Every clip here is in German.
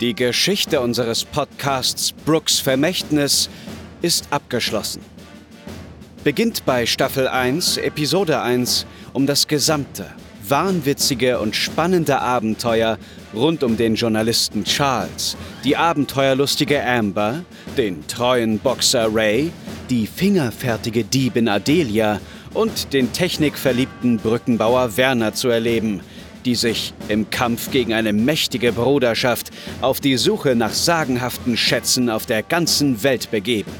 Die Geschichte unseres Podcasts Brooks Vermächtnis ist abgeschlossen. Beginnt bei Staffel 1, Episode 1, um das gesamte, wahnwitzige und spannende Abenteuer rund um den Journalisten Charles, die abenteuerlustige Amber, den treuen Boxer Ray, die fingerfertige Diebin Adelia und den technikverliebten Brückenbauer Werner zu erleben – die sich im Kampf gegen eine mächtige Bruderschaft auf die Suche nach sagenhaften Schätzen auf der ganzen Welt begeben.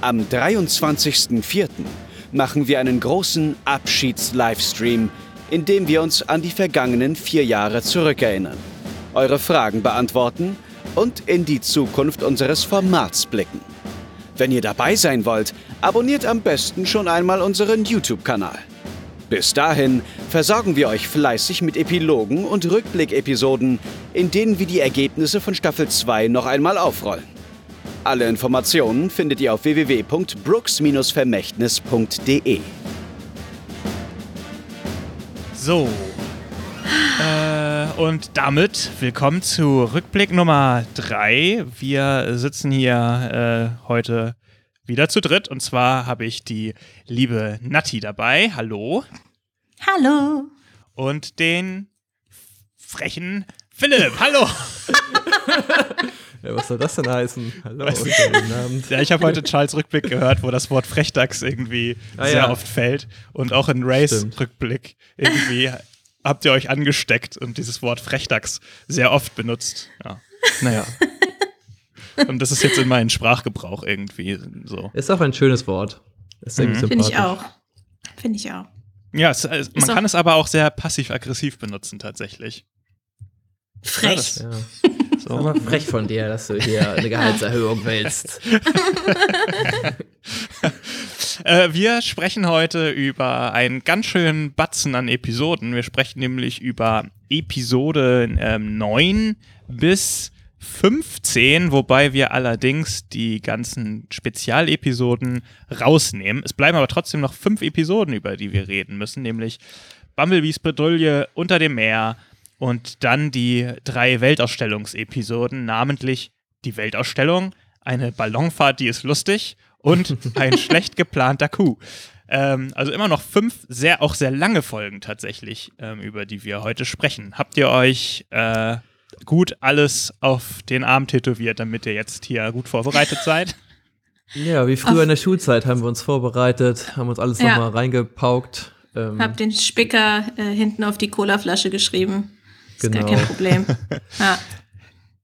Am 23.04. machen wir einen großen Abschieds-Livestream, in dem wir uns an die vergangenen vier Jahre zurückerinnern, eure Fragen beantworten und in die Zukunft unseres Formats blicken. Wenn ihr dabei sein wollt, abonniert am besten schon einmal unseren YouTube-Kanal. Bis dahin versorgen wir euch fleißig mit Epilogen und Rückblick-Episoden, in denen wir die Ergebnisse von Staffel 2 noch einmal aufrollen. Alle Informationen findet ihr auf www.brooks-vermächtnis.de. So. Äh, und damit willkommen zu Rückblick Nummer 3. Wir sitzen hier äh, heute wieder zu dritt. Und zwar habe ich die liebe Natti dabei. Hallo. Hallo. Und den frechen Philipp. Hallo. Ja, was soll das denn heißen? Hallo, guten Abend. Ja, ich habe heute Charles Rückblick gehört, wo das Wort Frechdachs irgendwie ah, sehr ja. oft fällt. Und auch in Rays. Rückblick irgendwie habt ihr euch angesteckt und dieses Wort Frechdachs sehr oft benutzt. Ja. Naja. Und das ist jetzt in meinem Sprachgebrauch irgendwie so. Ist auch ein schönes Wort. Mhm. Finde ich auch. Finde ich auch. Ja, es, es, man kann es aber auch sehr passiv-aggressiv benutzen, tatsächlich. Frech. Ja, so. aber frech von dir, dass du hier eine Gehaltserhöhung willst. äh, wir sprechen heute über einen ganz schönen Batzen an Episoden. Wir sprechen nämlich über Episode ähm, 9 bis 15, wobei wir allerdings die ganzen Spezialepisoden rausnehmen. Es bleiben aber trotzdem noch fünf Episoden, über die wir reden müssen, nämlich Bumblebees Bredouille unter dem Meer und dann die drei Weltausstellungsepisoden, namentlich die Weltausstellung, eine Ballonfahrt, die ist lustig und ein schlecht geplanter Coup. Ähm, also immer noch fünf sehr, auch sehr lange Folgen tatsächlich, ähm, über die wir heute sprechen. Habt ihr euch äh, gut alles auf den Arm tätowiert, damit ihr jetzt hier gut vorbereitet seid. Ja, wie früher auf in der Schulzeit haben wir uns vorbereitet, haben uns alles ja. nochmal reingepaukt. Ähm, Hab den Spicker äh, hinten auf die Colaflasche geschrieben. Ist genau. gar kein genau. Problem. ja.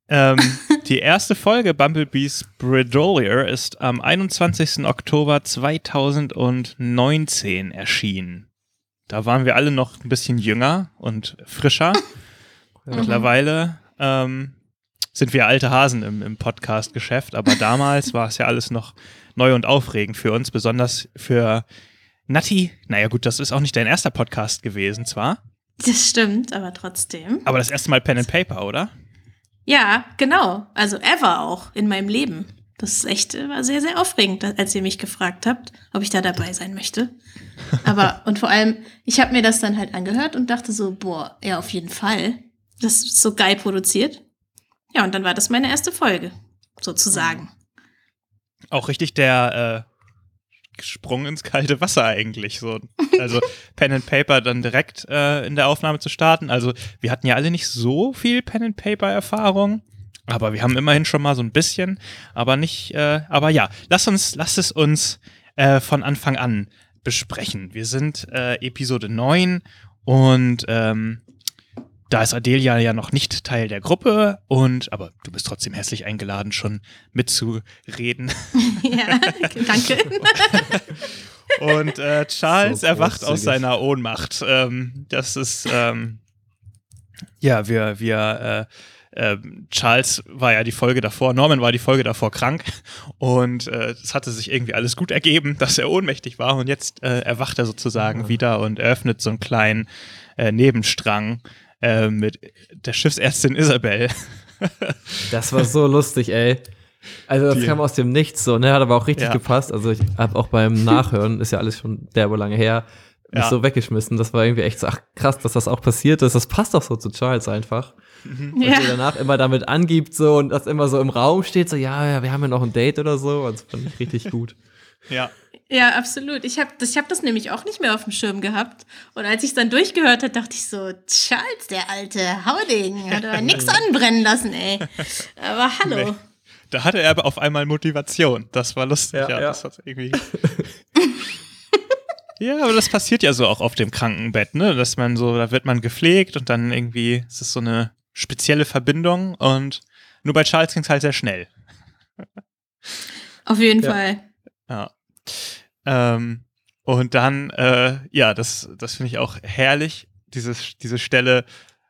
ähm, die erste Folge Bumblebees Bredolier ist am 21. Oktober 2019 erschienen. Da waren wir alle noch ein bisschen jünger und frischer. Ja. Mittlerweile ähm, sind wir alte Hasen im, im Podcast-Geschäft, aber damals war es ja alles noch neu und aufregend für uns, besonders für Natti. Naja, gut, das ist auch nicht dein erster Podcast gewesen, zwar. Das stimmt, aber trotzdem. Aber das erste Mal Pen and Paper, oder? Ja, genau. Also ever auch in meinem Leben. Das ist echt, war sehr, sehr aufregend, als ihr mich gefragt habt, ob ich da dabei sein möchte. Aber, und vor allem, ich habe mir das dann halt angehört und dachte so, boah, ja, auf jeden Fall. Das ist so geil produziert. Ja, und dann war das meine erste Folge, sozusagen. Auch richtig der äh, Sprung ins kalte Wasser eigentlich. So. Also Pen and Paper dann direkt äh, in der Aufnahme zu starten. Also wir hatten ja alle nicht so viel Pen and Paper Erfahrung. Aber wir haben immerhin schon mal so ein bisschen, aber nicht, äh, aber ja, lass uns, lass es uns äh, von Anfang an besprechen. Wir sind äh, Episode 9 und ähm, da ist Adelia ja noch nicht Teil der Gruppe und aber du bist trotzdem hässlich eingeladen, schon mitzureden. Ja, danke. und äh, Charles so erwacht aus seiner Ohnmacht. Ähm, das ist ähm, ja, wir, wir äh, äh, Charles war ja die Folge davor, Norman war die Folge davor krank und äh, es hatte sich irgendwie alles gut ergeben, dass er ohnmächtig war und jetzt äh, erwacht er sozusagen ja. wieder und eröffnet so einen kleinen äh, Nebenstrang äh, mit der Schiffsärztin Isabel. das war so lustig, ey. Also das Die. kam aus dem Nichts so, ne? Hat aber auch richtig ja. gepasst. Also ich habe auch beim Nachhören, ist ja alles schon derbe lange her, mich ja. so weggeschmissen. Das war irgendwie echt so, ach krass, dass das auch passiert ist. Das passt doch so zu Charles einfach. Mhm. Und ja. sie danach immer damit angibt so und das immer so im Raum steht, so, ja, ja, wir haben ja noch ein Date oder so. Und das fand ich richtig gut. Ja. Ja, absolut. Ich habe das, ich hab das nämlich auch nicht mehr auf dem Schirm gehabt. Und als ich es dann durchgehört habe, dachte ich so, Charles, der alte Hauding, hat aber nichts anbrennen lassen, ey. Aber hallo. Nee. Da hatte er aber auf einmal Motivation. Das war lustig, ja. ja, ja. Das hat irgendwie. ja, aber das passiert ja so auch auf dem Krankenbett, ne? Dass man so, da wird man gepflegt und dann irgendwie ist es so eine spezielle Verbindung und nur bei Charles ging es halt sehr schnell. Auf jeden Fall. Ja. Ähm, und dann, äh, ja, das, das finde ich auch herrlich, dieses, diese Stelle,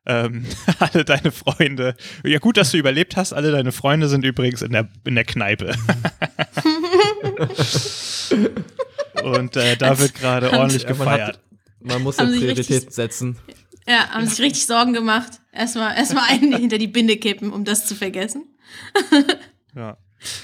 ähm, alle deine Freunde. Ja, gut, dass du überlebt hast. Alle deine Freunde sind übrigens in der, in der Kneipe. und äh, da wird gerade ordentlich gefeiert. Man, man muss ja Prioritäten setzen. Ja, haben sich richtig Sorgen gemacht. Erstmal erstmal einen hinter die Binde kippen, um das zu vergessen. ja.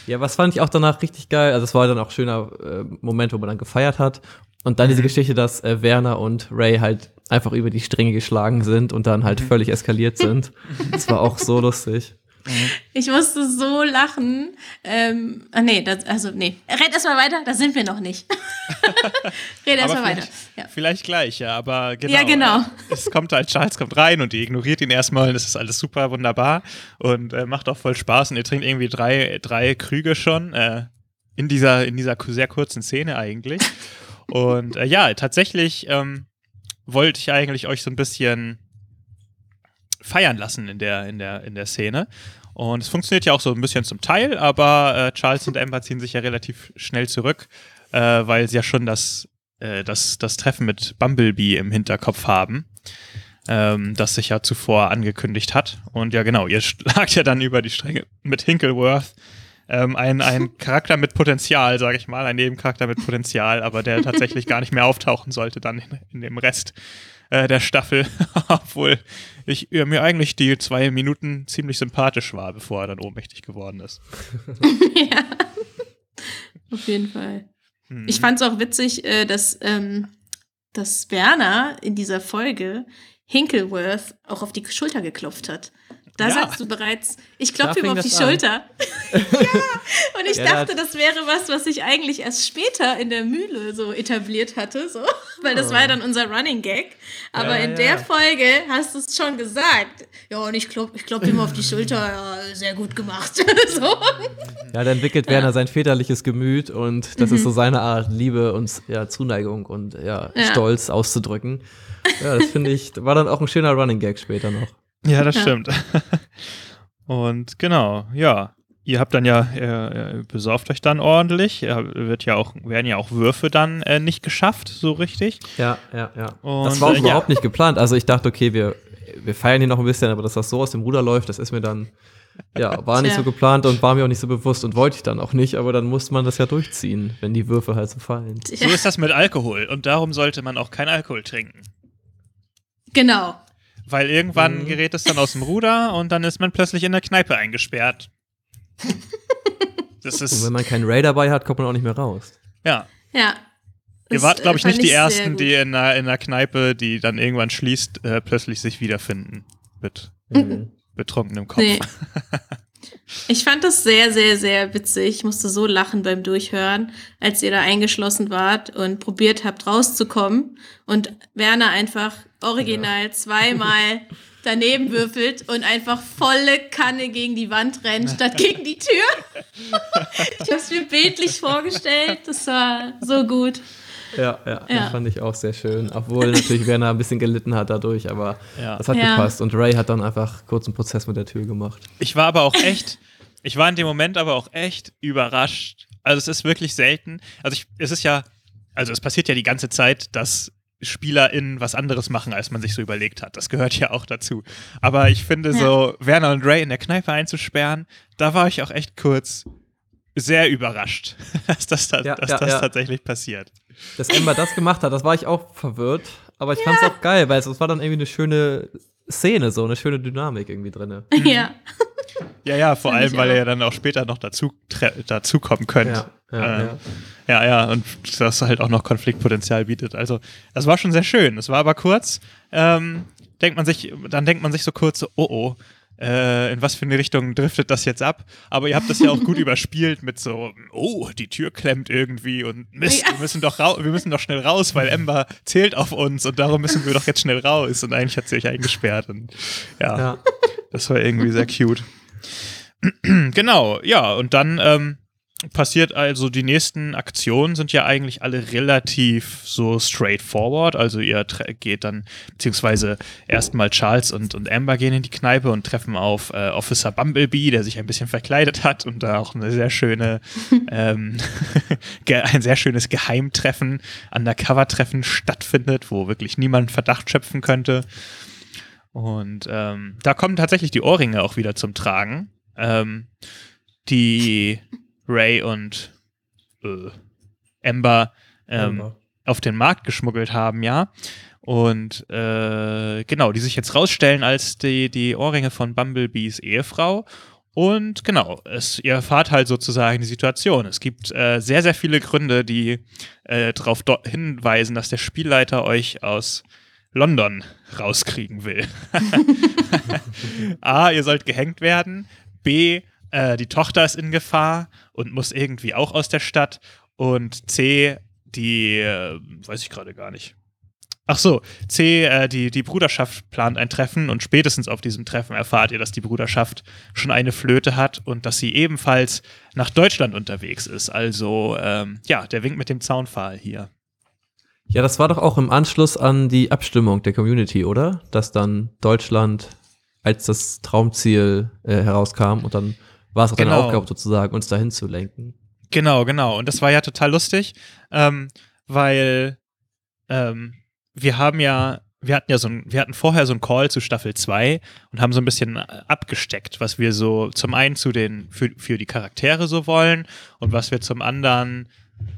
Ja, was fand ich auch danach richtig geil. Also, es war dann auch ein schöner äh, Moment, wo man dann gefeiert hat. Und dann diese mhm. Geschichte, dass äh, Werner und Ray halt einfach über die Stränge geschlagen sind und dann halt mhm. völlig eskaliert sind. Das war auch so lustig. Ich musste so lachen. Ähm, ah, nee, das, also nee. Red erstmal weiter, da sind wir noch nicht. Red erstmal weiter. Ja. Vielleicht gleich, ja, aber genau. Ja, genau. Es kommt halt, Charles kommt rein und die ignoriert ihn erstmal und es ist alles super wunderbar und äh, macht auch voll Spaß und ihr trinkt irgendwie drei, drei Krüge schon äh, in, dieser, in dieser sehr kurzen Szene eigentlich. Und äh, ja, tatsächlich ähm, wollte ich eigentlich euch so ein bisschen feiern lassen in der, in der, in der Szene. Und es funktioniert ja auch so ein bisschen zum Teil, aber äh, Charles und Amber ziehen sich ja relativ schnell zurück, äh, weil sie ja schon das, äh, das, das Treffen mit Bumblebee im Hinterkopf haben, ähm, das sich ja zuvor angekündigt hat. Und ja, genau, ihr schlagt ja dann über die Stränge mit Hinkleworth. Ähm, ein, ein Charakter mit Potenzial, sage ich mal, ein Nebencharakter mit Potenzial, aber der tatsächlich gar nicht mehr auftauchen sollte dann in, in dem Rest äh, der Staffel, obwohl ich äh, mir eigentlich die zwei Minuten ziemlich sympathisch war, bevor er dann ohnmächtig geworden ist. ja, auf jeden Fall. Hm. Ich fand es auch witzig, äh, dass, ähm, dass Werner in dieser Folge Hinkleworth auch auf die Schulter geklopft hat. Da ja. sagst du bereits, ich klopfe ihm auf die Schulter. ja, und ich ja, dachte, das wäre was, was ich eigentlich erst später in der Mühle so etabliert hatte, so, weil das oh. war ja dann unser Running Gag. Aber ja, in der Folge hast du es schon gesagt. Ja, und ich klopfe ich klopp ihm auf die Schulter, ja, sehr gut gemacht. so. Ja, dann entwickelt Werner sein väterliches Gemüt und das mhm. ist so seine Art, Liebe und ja, Zuneigung und ja, Stolz auszudrücken. Ja, das finde ich, war dann auch ein schöner Running Gag später noch. Ja, das ja. stimmt. Und genau, ja. Ihr habt dann ja, ihr, besauft euch dann ordentlich. Wird ja auch, werden ja auch Würfe dann äh, nicht geschafft, so richtig. Ja, ja, ja. Und, das war auch äh, überhaupt ja. nicht geplant. Also ich dachte, okay, wir, wir feiern hier noch ein bisschen, aber dass das so aus dem Ruder läuft, das ist mir dann, ja, war nicht so geplant und war mir auch nicht so bewusst und wollte ich dann auch nicht, aber dann musste man das ja durchziehen, wenn die Würfe halt so fallen. So ist das mit Alkohol und darum sollte man auch kein Alkohol trinken. Genau. Weil irgendwann mhm. gerät es dann aus dem Ruder und dann ist man plötzlich in der Kneipe eingesperrt. Das ist und wenn man keinen Ray dabei hat, kommt man auch nicht mehr raus. Ja. Ja. Ihr wart, glaube ich, nicht die Ersten, die in einer, in einer Kneipe, die dann irgendwann schließt, äh, plötzlich sich wiederfinden. Mit mhm. betrunkenem Kopf. Nee. Ich fand das sehr, sehr, sehr witzig. Ich musste so lachen beim Durchhören, als ihr da eingeschlossen wart und probiert habt rauszukommen und Werner einfach original ja. zweimal daneben würfelt und einfach volle Kanne gegen die Wand rennt, statt gegen die Tür. ich habe es mir bildlich vorgestellt. Das war so gut. Ja, ja, ja, das fand ich auch sehr schön. Obwohl natürlich Werner ein bisschen gelitten hat dadurch, aber ja. das hat ja. gepasst. Und Ray hat dann einfach kurz einen Prozess mit der Tür gemacht. Ich war aber auch echt, ich war in dem Moment aber auch echt überrascht. Also es ist wirklich selten. Also ich, es ist ja, also es passiert ja die ganze Zeit, dass SpielerInnen was anderes machen, als man sich so überlegt hat. Das gehört ja auch dazu. Aber ich finde, so Werner und Ray in der Kneipe einzusperren, da war ich auch echt kurz sehr überrascht, dass das, ja, dass ja, das ja. tatsächlich passiert. Dass Emma das gemacht hat, das war ich auch verwirrt. Aber ich fand es auch geil, weil es, es war dann irgendwie eine schöne Szene, so eine schöne Dynamik irgendwie drin. Ja. Ja, ja, vor allem, weil ihr ja dann auch später noch dazu, dazu kommen könnt. Ja ja, äh, ja. ja, ja, und das halt auch noch Konfliktpotenzial bietet. Also, das war schon sehr schön. Es war aber kurz. Ähm, denkt man sich, dann denkt man sich so kurz, so, oh oh, äh, in was für eine Richtung driftet das jetzt ab. Aber ihr habt das ja auch gut überspielt mit so, oh, die Tür klemmt irgendwie und Mist, ja. wir müssen doch wir müssen doch schnell raus, weil Ember zählt auf uns und darum müssen wir doch jetzt schnell raus. Und eigentlich hat sie euch eingesperrt. Und ja, ja. das war irgendwie sehr cute. genau, ja, und dann ähm, passiert also, die nächsten Aktionen sind ja eigentlich alle relativ so straightforward. Also ihr geht dann, beziehungsweise erstmal Charles und, und Amber gehen in die Kneipe und treffen auf äh, Officer Bumblebee, der sich ein bisschen verkleidet hat und da auch eine sehr schöne, ähm, ein sehr schönes Geheimtreffen, Undercover-Treffen stattfindet, wo wirklich niemand Verdacht schöpfen könnte. Und ähm, da kommen tatsächlich die Ohrringe auch wieder zum Tragen. Ähm, die Ray und äh, Amber, ähm, Amber, auf den Markt geschmuggelt haben, ja. Und äh, genau, die sich jetzt rausstellen als die, die Ohrringe von Bumblebees Ehefrau. Und genau, es, ihr erfahrt halt sozusagen die Situation. Es gibt äh, sehr, sehr viele Gründe, die äh, darauf hinweisen, dass der Spielleiter euch aus London rauskriegen will. A, ihr sollt gehängt werden. B, äh, die Tochter ist in Gefahr und muss irgendwie auch aus der Stadt. Und C, die, äh, weiß ich gerade gar nicht. Ach so, C, äh, die, die Bruderschaft plant ein Treffen und spätestens auf diesem Treffen erfahrt ihr, dass die Bruderschaft schon eine Flöte hat und dass sie ebenfalls nach Deutschland unterwegs ist. Also, ähm, ja, der Wink mit dem Zaunpfahl hier. Ja, das war doch auch im Anschluss an die Abstimmung der Community, oder? Dass dann Deutschland als das Traumziel äh, herauskam und dann war es auch genau. deine Aufgabe sozusagen, uns dahin zu lenken. Genau, genau. Und das war ja total lustig, ähm, weil ähm, wir haben ja, wir hatten ja so ein, wir hatten vorher so einen Call zu Staffel 2 und haben so ein bisschen abgesteckt, was wir so zum einen zu den, für, für die Charaktere so wollen und was wir zum anderen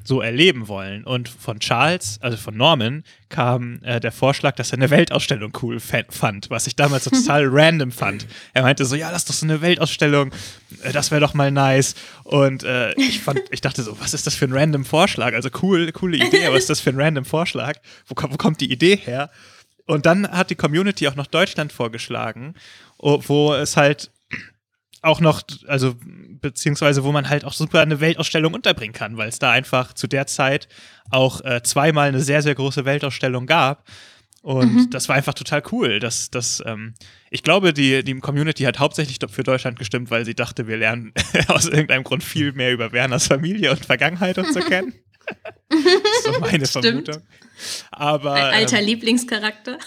so erleben wollen. Und von Charles, also von Norman, kam äh, der Vorschlag, dass er eine Weltausstellung cool fand, was ich damals so total random fand. Er meinte so, ja, lass doch so eine Weltausstellung, äh, das wäre doch mal nice. Und äh, ich fand, ich dachte so, was ist das für ein random Vorschlag? Also cool, coole Idee, aber was ist das für ein random Vorschlag? Wo, wo kommt die Idee her? Und dann hat die Community auch noch Deutschland vorgeschlagen, wo es halt auch noch, also beziehungsweise wo man halt auch super eine Weltausstellung unterbringen kann, weil es da einfach zu der Zeit auch äh, zweimal eine sehr, sehr große Weltausstellung gab. Und mhm. das war einfach total cool. Dass, dass, ähm, ich glaube, die, die Community hat hauptsächlich für Deutschland gestimmt, weil sie dachte, wir lernen aus irgendeinem Grund viel mehr über Werners Familie und Vergangenheit und so kennen. das ist so meine Vermutung. Aber, Ein alter ähm, Lieblingscharakter.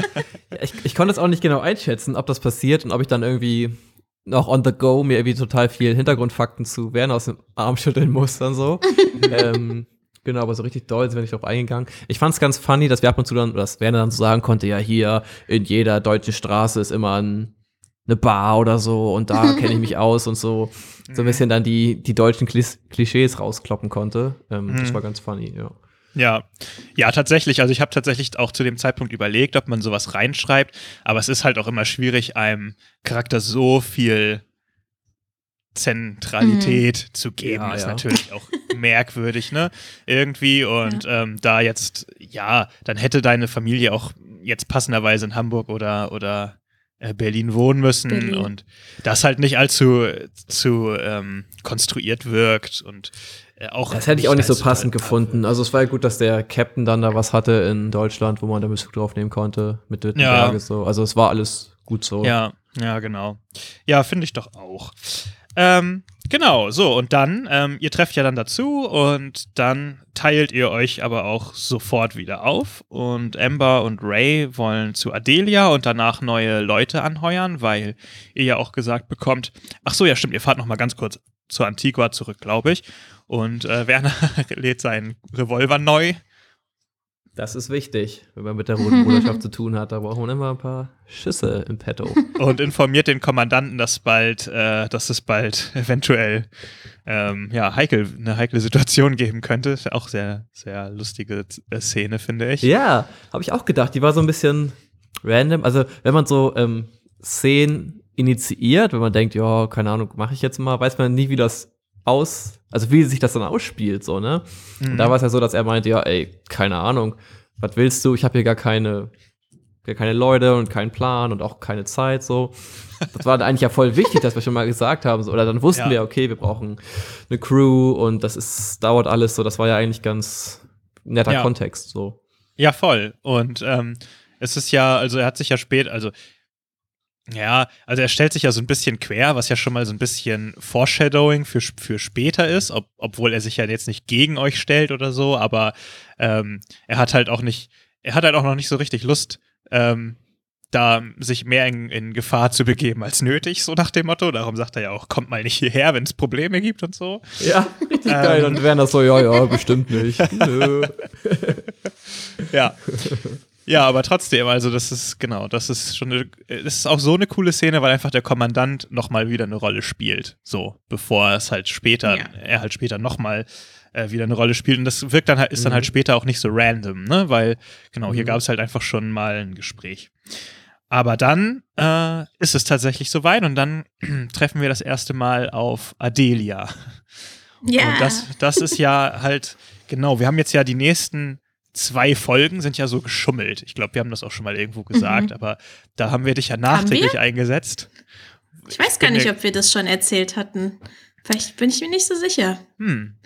ich, ich konnte es auch nicht genau einschätzen, ob das passiert und ob ich dann irgendwie noch on the go mir irgendwie total viel Hintergrundfakten zu Werner aus dem Arm schütteln muss dann so. ähm, genau, aber so richtig doll sind wir nicht drauf eingegangen. Ich fand es ganz funny, dass wir ab und zu dann, oder dass Werner dann so sagen konnte, ja, hier in jeder deutschen Straße ist immer ein, eine Bar oder so und da kenne ich mich aus und so. So ein bisschen dann die, die deutschen Klischees rauskloppen konnte. Ähm, mhm. Das war ganz funny, ja. Ja, ja, tatsächlich. Also ich habe tatsächlich auch zu dem Zeitpunkt überlegt, ob man sowas reinschreibt, aber es ist halt auch immer schwierig, einem Charakter so viel Zentralität mhm. zu geben, ja, ist ja. natürlich auch merkwürdig, ne? Irgendwie. Und ja. Ähm, da jetzt, ja, dann hätte deine Familie auch jetzt passenderweise in Hamburg oder, oder äh, Berlin wohnen müssen Berlin. und das halt nicht allzu zu ähm, konstruiert wirkt und auch das hätte ich auch nicht so passend gefunden. Also es war ja gut, dass der Captain dann da was hatte in Deutschland, wo man da Bezug drauf nehmen konnte mit Wittenberge ja. so. Also es war alles gut so. Ja, ja, genau. Ja, finde ich doch auch. Ähm, genau, so, und dann, ähm, ihr trefft ja dann dazu und dann teilt ihr euch aber auch sofort wieder auf. Und Amber und Ray wollen zu Adelia und danach neue Leute anheuern, weil ihr ja auch gesagt bekommt, ach so, ja, stimmt, ihr fahrt noch mal ganz kurz zur Antigua zurück, glaube ich. Und äh, Werner lädt seinen Revolver neu. Das ist wichtig, wenn man mit der Roten Bruderschaft zu tun hat. Da braucht man immer ein paar Schüsse im Petto. Und informiert den Kommandanten, dass bald, äh, dass es bald eventuell ähm, ja, heikel, eine heikle Situation geben könnte. Auch sehr, sehr lustige äh, Szene, finde ich. Ja, habe ich auch gedacht. Die war so ein bisschen random. Also, wenn man so ähm, Szenen initiiert, wenn man denkt, ja, keine Ahnung, mache ich jetzt mal, weiß man nie, wie das aus, also wie sich das dann ausspielt, so, ne? Mhm. Und da mhm. war es ja so, dass er meinte, ja, ey, keine Ahnung, was willst du? Ich habe hier gar keine keine Leute und keinen Plan und auch keine Zeit so. Das war eigentlich ja voll wichtig, dass wir schon mal gesagt haben. So. Oder dann wussten Ja. wir, okay, wir brauchen eine Crew und das ist, dauert alles so. Das war ja eigentlich ganz netter Ja. Kontext. So. Ja, voll. Und ähm, es ist ja, also er hat sich ja spät, also ja, also er stellt sich ja so ein bisschen quer, was ja schon mal so ein bisschen Foreshadowing für, für später ist, ob, obwohl er sich ja jetzt nicht gegen euch stellt oder so, aber ähm, er hat halt auch nicht, er hat halt auch noch nicht so richtig Lust, ähm, da sich mehr in, in Gefahr zu begeben als nötig, so nach dem Motto. Darum sagt er ja auch, kommt mal nicht hierher, wenn es Probleme gibt und so. Ja, richtig Ähm. geil. Und Werner so, ja, ja, bestimmt nicht. Ja. Ja, aber trotzdem, also das ist, genau, das ist schon eine, das ist auch so eine coole Szene, weil einfach der Kommandant nochmal wieder eine Rolle spielt. So, bevor es halt später, Ja. er halt später nochmal äh, wieder eine Rolle spielt. Und das wirkt dann halt, ist dann Mhm. halt später auch nicht so random, ne? Weil, genau, hier Mhm. gab es halt einfach schon mal ein Gespräch. Aber dann äh, ist es tatsächlich soweit und dann treffen wir das erste Mal auf Adelia. Ja. Und das, das ist ja halt, genau, wir haben jetzt ja die nächsten zwei Folgen sind ja so geschummelt. Ich glaube, wir haben das auch schon mal irgendwo gesagt, Mhm. aber da haben wir dich ja nachträglich eingesetzt. ich weiß gar nicht, ob wir das schon erzählt hatten. Vielleicht bin ich mir nicht so sicher. Hm.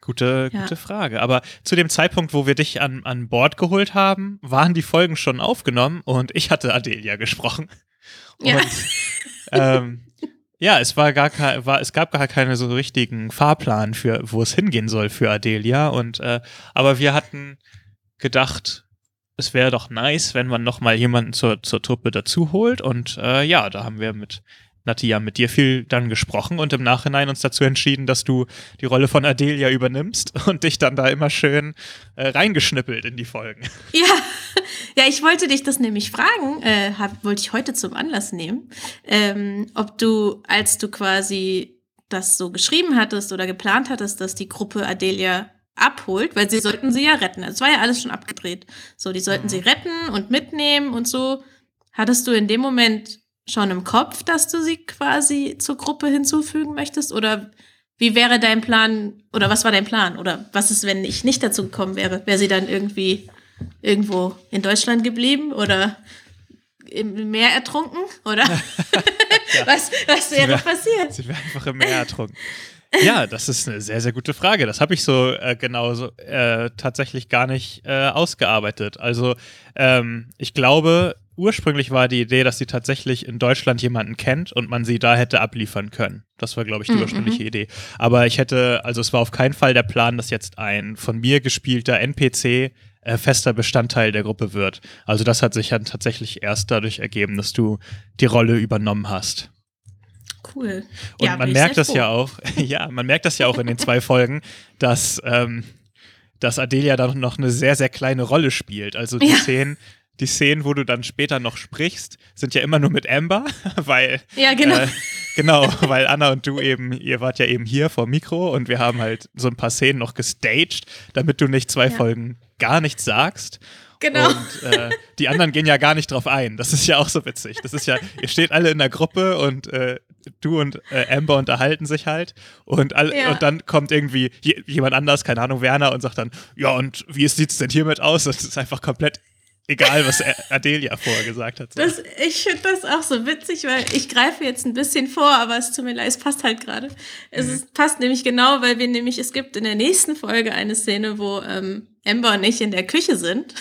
Gute, Ja. gute Frage. Aber zu dem Zeitpunkt, wo wir dich an, an Bord geholt haben, waren die Folgen schon aufgenommen und ich hatte Adelia gesprochen. Ja. Und, ähm, ja, es war gar kein, war, es gab gar keinen so richtigen Fahrplan für, wo es hingehen soll für Adelia. Und äh, aber wir hatten gedacht, es wäre doch nice, wenn man noch mal jemanden zur, zur Truppe dazu holt. Und äh, ja, da haben wir mit Natia mit dir viel dann gesprochen und im Nachhinein uns dazu entschieden, dass du die Rolle von Adelia übernimmst und dich dann da immer schön äh, reingeschnippelt in die Folgen. Ja, ja, ich wollte dich das nämlich fragen, äh, hab, wollte ich heute zum Anlass nehmen, ähm, ob du, als du quasi das so geschrieben hattest oder geplant hattest, dass die Gruppe Adelia abholt, weil sie sollten sie ja retten. Es war ja alles schon abgedreht. So, die sollten Mhm. sie retten und mitnehmen und so. Hattest du in dem Moment schon im Kopf, dass du sie quasi zur Gruppe hinzufügen möchtest? Oder wie wäre dein Plan, oder was war dein Plan? Oder was ist, wenn ich nicht dazu gekommen wäre? Wäre sie dann irgendwie irgendwo in Deutschland geblieben oder im Meer ertrunken? Oder was, was wäre wär- passiert? Sie wäre einfach im Meer ertrunken. Ja, das ist eine sehr, sehr gute Frage. Das habe ich so äh, genau so äh, tatsächlich gar nicht äh, ausgearbeitet. Also ähm, ich glaube, ursprünglich war die Idee, dass sie tatsächlich in Deutschland jemanden kennt und man sie da hätte abliefern können. Das war, glaube ich, die Mhm, ursprüngliche Idee. Aber ich hätte, also es war auf keinen Fall der Plan, dass jetzt ein von mir gespielter NPC äh, fester Bestandteil der Gruppe wird. Also das hat sich dann tatsächlich erst dadurch ergeben, dass du die Rolle übernommen hast. Cool. Und Ja, man merkt das froh. ja auch, ja, man merkt das ja auch in den zwei Folgen, dass, ähm, dass Adelia da noch eine sehr, sehr kleine Rolle spielt. Also die Ja. Szenen, die Szenen, wo du dann später noch sprichst, sind ja immer nur mit Amber, weil Ja, genau. äh, genau, weil Anna und du eben, ihr wart ja eben hier vor Mikro und wir haben halt so ein paar Szenen noch gestaged, damit du nicht zwei Ja. Folgen gar nichts sagst. Genau. Und äh, die anderen gehen ja gar nicht drauf ein. Das ist ja auch so witzig. Das ist ja, ihr steht alle in der Gruppe und äh, du und äh, Amber unterhalten sich halt und, all, Ja. und dann kommt irgendwie je, jemand anders, keine Ahnung, Werner, und sagt dann, ja, und wie sieht's denn hiermit aus? Das ist einfach komplett egal, was Adelia vorher gesagt hat. So. Das, ich finde das auch so witzig, weil ich greife jetzt ein bisschen vor, aber es tut mir leid, es passt halt gerade. Es Mhm. ist, passt nämlich genau, weil wir nämlich, es gibt in der nächsten Folge eine Szene, wo ähm, Amber und ich in der Küche sind.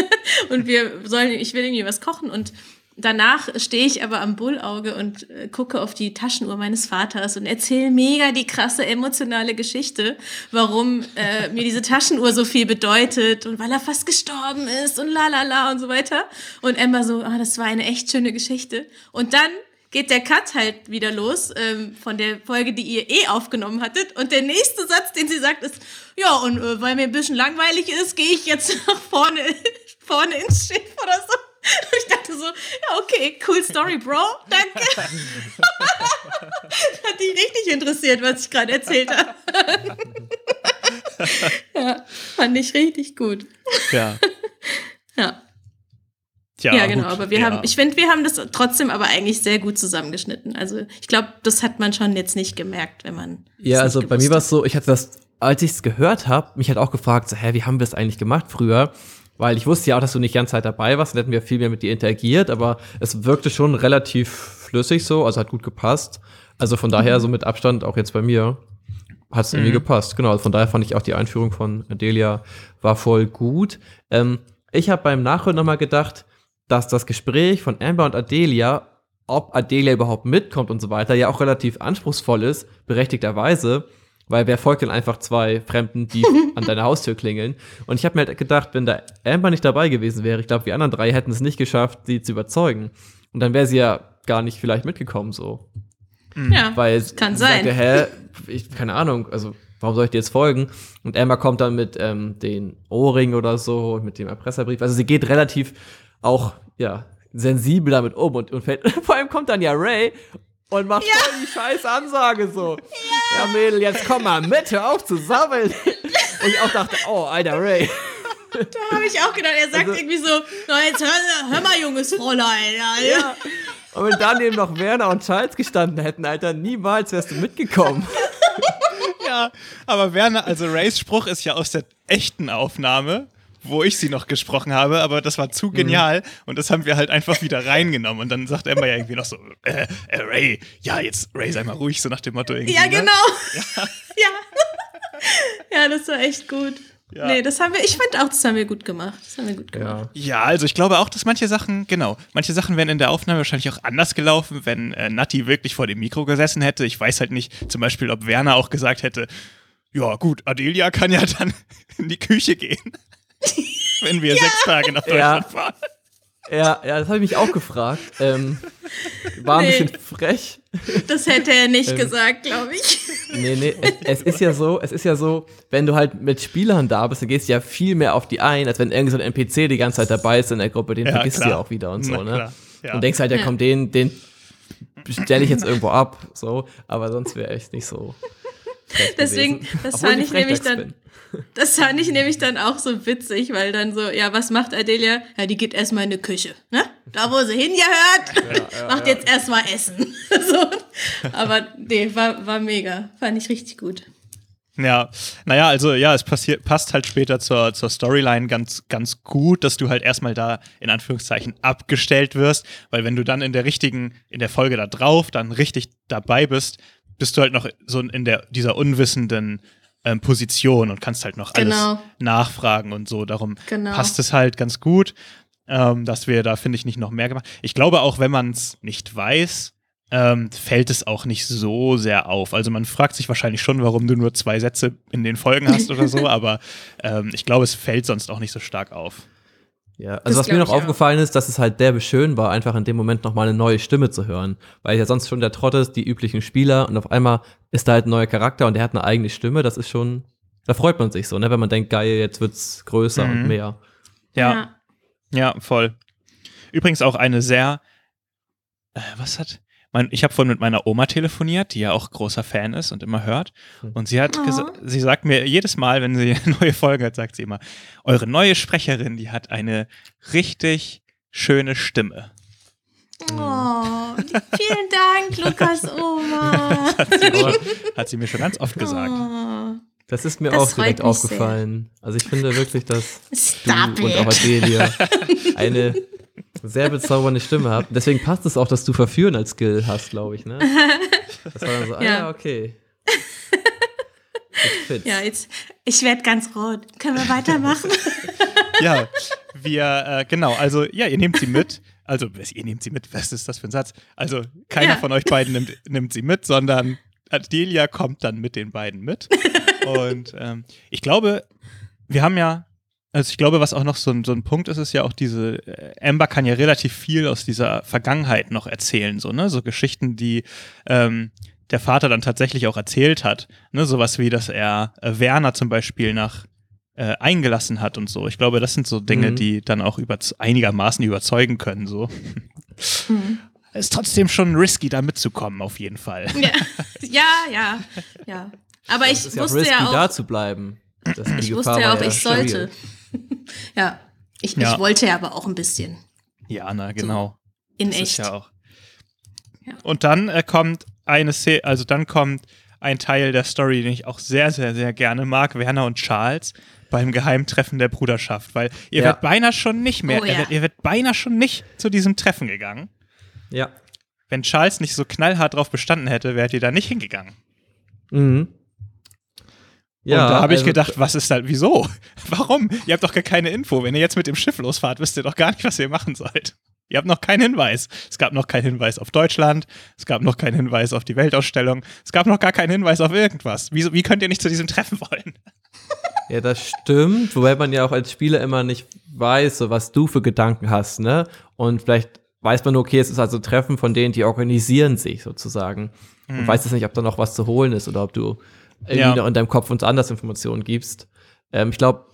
und wir sollen, ich will irgendwie was kochen und danach stehe ich aber am Bullauge und äh, gucke auf die Taschenuhr meines Vaters und erzähle mega die krasse emotionale Geschichte, warum äh, mir diese Taschenuhr so viel bedeutet und weil er fast gestorben ist und la la la und so weiter. Und Emma so, ah, das war eine echt schöne Geschichte. Und dann geht der Cut halt wieder los ähm, von der Folge, die ihr eh aufgenommen hattet. Und der nächste Satz, den sie sagt, ist, ja, und äh, weil mir ein bisschen langweilig ist, gehe ich jetzt nach vorne, vorne ins Schiff oder so. Und ich dachte so, ja, okay, cool Story, Bro, danke. Hat dich richtig interessiert, was ich gerade erzählt habe. ja, fand ich richtig gut. ja. Ja. Ja, Ja, genau, gut. aber wir ja. haben, ich finde, wir haben das trotzdem aber eigentlich sehr gut zusammengeschnitten. Also ich glaube, das hat man schon jetzt nicht gemerkt, wenn man. Ja, es also bei mir war es so, ich hatte das, als ich es gehört habe, mich hat auch gefragt, so, hä, wie haben wir das eigentlich gemacht früher? Weil ich wusste ja auch, dass du nicht ganz Zeit dabei warst, dann hätten wir viel mehr mit dir interagiert, aber es wirkte schon relativ flüssig so, also hat gut gepasst. Also von daher so mit Abstand auch jetzt bei mir hat es irgendwie Mhm. gepasst. Genau, also von daher fand ich auch die Einführung von Adelia war voll gut. Ähm, ich habe beim Nachhören nochmal gedacht, dass das Gespräch von Amber und Adelia, ob Adelia überhaupt mitkommt und so weiter, ja auch relativ anspruchsvoll ist, berechtigterweise, weil wer folgt denn einfach zwei Fremden, die an deiner Haustür klingeln? Und ich habe mir halt gedacht, wenn da Amber nicht dabei gewesen wäre, ich glaube, die anderen drei hätten es nicht geschafft, sie zu überzeugen. Und dann wäre sie ja gar nicht vielleicht mitgekommen so. Ja, Weil kann sie sein. sagte, hä, ich, keine Ahnung, also warum soll ich dir jetzt folgen? Und Emma kommt dann mit ähm, den Ohrringen oder so, und mit dem Erpresserbrief. Also sie geht relativ auch, ja, sensibel damit um und, und fällt, vor allem kommt dann ja Ray und macht voll die scheiß Ansage so. Ja. Mädel, jetzt komm mal mit, hör auf zu sammeln. Und ich auch dachte, oh, alter Ray. Da habe ich auch gedacht, er sagt Also- irgendwie so, na jetzt hör, hör mal, junges Fräulein. Ja, Ja. Und wenn daneben noch Werner und Charles gestanden hätten, Alter, niemals wärst du mitgekommen. Ja, aber Werner, also Rays Spruch ist ja aus der echten Aufnahme, wo ich sie noch gesprochen habe, aber das war zu genial und das haben wir halt einfach wieder reingenommen. Und dann sagt Emma ja irgendwie noch so, äh, äh, Ray, ja, jetzt Ray, sei mal ruhig, so nach dem Motto irgendwie. ja ne? genau. Ja. ja. das war echt gut. Ja. Nee, das haben wir, ich fand auch, das haben wir gut gemacht. Das haben wir gut gemacht. Ja. Ja, also ich glaube auch, dass manche Sachen, genau, manche Sachen wären in der Aufnahme wahrscheinlich auch anders gelaufen, wenn äh, Natti wirklich vor dem Mikro gesessen hätte. Ich weiß halt nicht, zum Beispiel, ob Werner auch gesagt hätte, ja gut, Adelia kann ja dann in die Küche gehen, wenn wir sechs Tage nach Deutschland Ja. fahren. Ja, ja, das habe ich mich auch gefragt. Ähm, war ein Nee. bisschen frech. Das hätte er nicht Ähm. gesagt, glaube ich. Nee, nee, es, es ist ja so, es ist ja so, wenn du halt mit Spielern da bist, dann gehst du ja viel mehr auf die ein, als wenn irgend so ein NPC die ganze Zeit dabei ist in der Gruppe, den Ja, vergisst du klar. ja auch wieder und so, Na ne? klar, ja. Und denkst halt, ja Ja. komm, den, den stelle ich jetzt irgendwo ab, so, aber sonst wäre ich nicht so. Deswegen, gewesen. das Obwohl fand ich ich nämlich dann, das fand ich nämlich dann auch so witzig, weil dann so, ja, was macht Adelia? Ja, die geht erstmal in die Küche, ne? Da, wo sie hingehört, macht jetzt erstmal Essen. so. Aber nee, war, war mega. Fand ich richtig gut. Ja, naja, also ja, es passiert, passt halt später zur, zur Storyline ganz, ganz gut, dass du halt erstmal da in Anführungszeichen abgestellt wirst, weil wenn du dann in der richtigen, in der Folge da drauf dann richtig dabei bist, bist du halt noch so in der, dieser unwissenden ähm, Position und kannst halt noch alles Genau. nachfragen und so. Darum Genau. passt es halt ganz gut, ähm, dass wir da, finde ich, nicht noch mehr gemacht. Ich glaube auch, wenn man es nicht weiß, ähm, fällt es auch nicht so sehr auf. Also man fragt sich wahrscheinlich schon, warum du nur zwei Sätze in den Folgen hast oder so, aber ähm, ich glaube, es fällt sonst auch nicht so stark auf. Ja, Das also was mir noch auch. aufgefallen ist, dass es halt derbe schön war, einfach in dem Moment nochmal eine neue Stimme zu hören. Weil ja sonst schon der Trott ist, die üblichen Spieler und auf einmal ist da halt ein neuer Charakter und der hat eine eigene Stimme, das ist schon, da freut man sich so, ne, wenn man denkt, geil, jetzt wird's größer Mhm. und mehr. Ja, ja, voll. Übrigens auch eine sehr, äh, was hat, mein, ich habe vorhin mit meiner Oma telefoniert, die ja auch großer Fan ist und immer hört. Und sie hat Oh. sie sagt mir jedes Mal, wenn sie eine neue Folge hat, sagt sie immer, eure neue Sprecherin, die hat eine richtig schöne Stimme. Oh, vielen Dank, Lukas Oma. Hat sie, hat sie mir schon ganz oft gesagt. Oh, Das ist mir Das auch direkt aufgefallen. Also ich finde wirklich, dass du stop und auch it. Adelia eine sehr bezaubernde Stimme habt. Deswegen passt es auch, dass du Verführen als Skill hast, glaube ich, ne? Das war dann so, ah Ja. ja, okay. Ja, jetzt, ich werde ganz rot. Können wir weitermachen? Ja, wir, äh, genau, also ja, ihr nehmt sie mit. Also, was- ihr nehmt sie mit, was ist das für ein Satz? Also, keiner Ja. von euch beiden nimmt, nimmt sie mit, sondern Adelia kommt dann mit den beiden mit. Und ähm, ich glaube, wir haben ja, also ich glaube, was auch noch so ein, so ein Punkt ist, ist ja auch diese, äh, Amber kann ja relativ viel aus dieser Vergangenheit noch erzählen, so, ne? So Geschichten, die ähm, der Vater dann tatsächlich auch erzählt hat. Ne? Sowas wie, dass er äh, Werner zum Beispiel nach äh, eingelassen hat und so. Ich glaube, das sind so Dinge, Mhm. die dann auch über, einigermaßen überzeugen können, so. Mhm. Ist trotzdem schon risky, da mitzukommen, auf jeden Fall. Ja, ja, ja. ja. Aber ich Es ist ja auch wusste risky, ja auch, da zu bleiben. Ich Gefahr wusste ja auch, ich stabil. Ja, ich, Ja. ich wollte ja aber auch ein bisschen. Ja, na, genau. In Das echt. ist ja auch. Ja. Und dann äh, kommt eine Szene, also dann kommt ein Teil der Story, den ich auch sehr, sehr, sehr gerne mag, Werner und Charles beim Geheimtreffen der Bruderschaft, weil ihr Ja. werdet beinahe schon nicht mehr, Oh ihr, werdet, ihr werdet beinahe schon nicht zu diesem Treffen gegangen. Ja. Wenn Charles nicht so knallhart drauf bestanden hätte, wärt ihr da nicht hingegangen. Mhm. Und da habe ich also- gedacht, was ist da, wieso? Warum? Ihr habt doch gar keine Info. Wenn ihr jetzt mit dem Schiff losfahrt, wisst ihr doch gar nicht, was ihr machen sollt. Ihr habt noch keinen Hinweis. Es gab noch keinen Hinweis auf Deutschland. Es gab noch keinen Hinweis auf die Weltausstellung. Es gab noch gar keinen Hinweis auf irgendwas. Wieso, wie könnt ihr nicht zu diesem Treffen wollen? Ja, das stimmt, wobei man ja auch als Spieler immer nicht weiß, so was du für Gedanken hast, ne? Und vielleicht weiß man nur, okay, es ist also ein Treffen von denen, die organisieren sich sozusagen. Und weiß es nicht, ob da noch was zu holen ist oder ob du Ja. noch in deinem Kopf uns anders Informationen gibst. Ähm, ich glaube,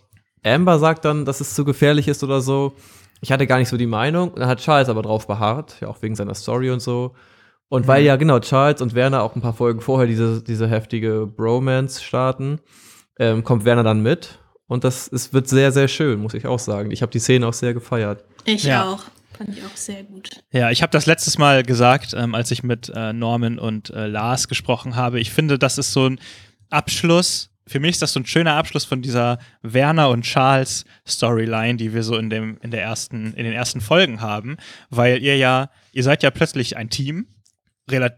Amber sagt dann, dass es zu gefährlich ist oder so. Ich hatte gar nicht so die Meinung. Dann hat Charles aber drauf beharrt, ja auch wegen seiner Story und so. Und weil ja genau Charles und Werner auch ein paar Folgen vorher diese, diese heftige Bromance starten, ähm, kommt Werner dann mit. Und das es wird sehr, sehr schön, muss ich auch sagen. Ich habe die Szene auch sehr gefeiert. Ich Ja. auch. Fand ich auch sehr gut. Ja, ich habe das letztes Mal gesagt, ähm, als ich mit äh, Norman und äh, Lars gesprochen habe. Ich finde, das ist so ein Abschluss. Für mich ist das so ein schöner Abschluss von dieser Werner und Charles Storyline, die wir so in dem in der ersten in den ersten Folgen haben, weil ihr ja ihr seid ja plötzlich ein Team,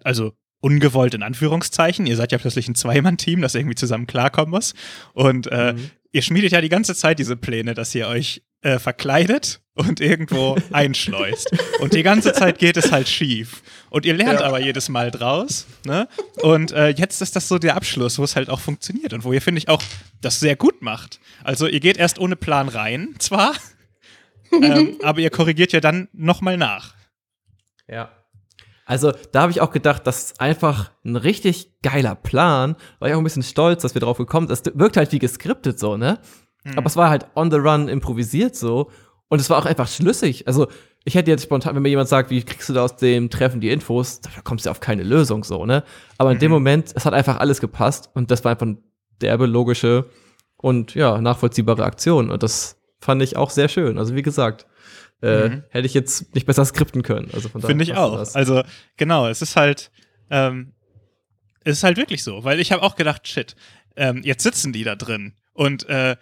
also ungewollt in Anführungszeichen. Ihr seid ja plötzlich ein Zweimann-Team, das irgendwie zusammen klarkommen muss. Und äh, ihr schmiedet ja die ganze Zeit diese Pläne, dass ihr euch äh, verkleidet und irgendwo einschleust. Und die ganze Zeit geht es halt schief. Und ihr lernt aber jedes Mal draus. Ne? Und äh, jetzt ist das so der Abschluss, wo es halt auch funktioniert und wo ihr, finde ich, auch das sehr gut macht. Also ihr geht erst ohne Plan rein, zwar, ähm, aber ihr korrigiert ja dann nochmal nach. Ja. Also, da habe ich auch gedacht, das ist einfach ein richtig geiler Plan. War ich auch ein bisschen stolz, dass wir drauf gekommen sind. Das wirkt halt wie geskriptet so, ne? Aber es war halt on the run improvisiert so. Und es war auch einfach schlüssig. Also, ich hätte jetzt spontan, wenn mir jemand sagt, wie kriegst du da aus dem Treffen die Infos, da kommst du auf keine Lösung so, ne? Aber in dem Moment, es hat einfach alles gepasst und das war einfach eine derbe, logische und ja, nachvollziehbare Aktion. Und das fand ich auch sehr schön. Also, wie gesagt, äh, Mhm. hätte ich jetzt nicht besser skripten können. Also von Finde ich auch. das. Also, genau, es ist halt, ähm, es ist halt wirklich so, weil ich habe auch gedacht, shit, ähm, jetzt sitzen die da drin und äh,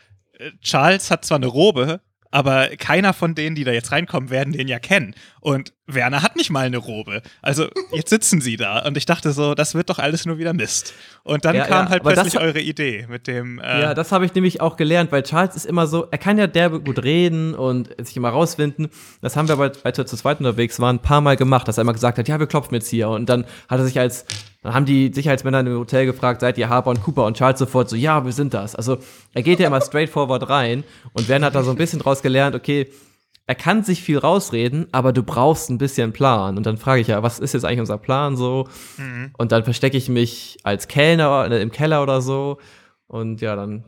Charles hat zwar eine Robe, aber keiner von denen, die da jetzt reinkommen, werden den ja kennen. Und Werner hat nicht mal eine Robe. Also jetzt sitzen sie da und ich dachte so, das wird doch alles nur wieder Mist. Und dann Ja, kam ja, halt das plötzlich hat- eure Idee mit dem. Äh, Ja, das habe ich nämlich auch gelernt, weil Charles ist immer so, er kann ja derbe gut reden und sich immer rausfinden. Das haben wir aber, als wir zu zweit unterwegs waren, ein paar Mal gemacht, dass er immer gesagt hat, ja, wir klopfen jetzt hier. Und dann hat er sich als, dann haben die Sicherheitsmänner im Hotel gefragt, seid ihr Harper und Cooper? Und Charles sofort so, ja, wir sind das. Also er geht ja immer straightforward rein und Werner hat da so ein bisschen draus gelernt, okay, er kann sich viel rausreden, aber du brauchst ein bisschen Plan. Und dann frage ich ja, was ist jetzt eigentlich unser Plan so? Und dann verstecke ich mich als Kellner äh, im Keller oder so. Und ja, dann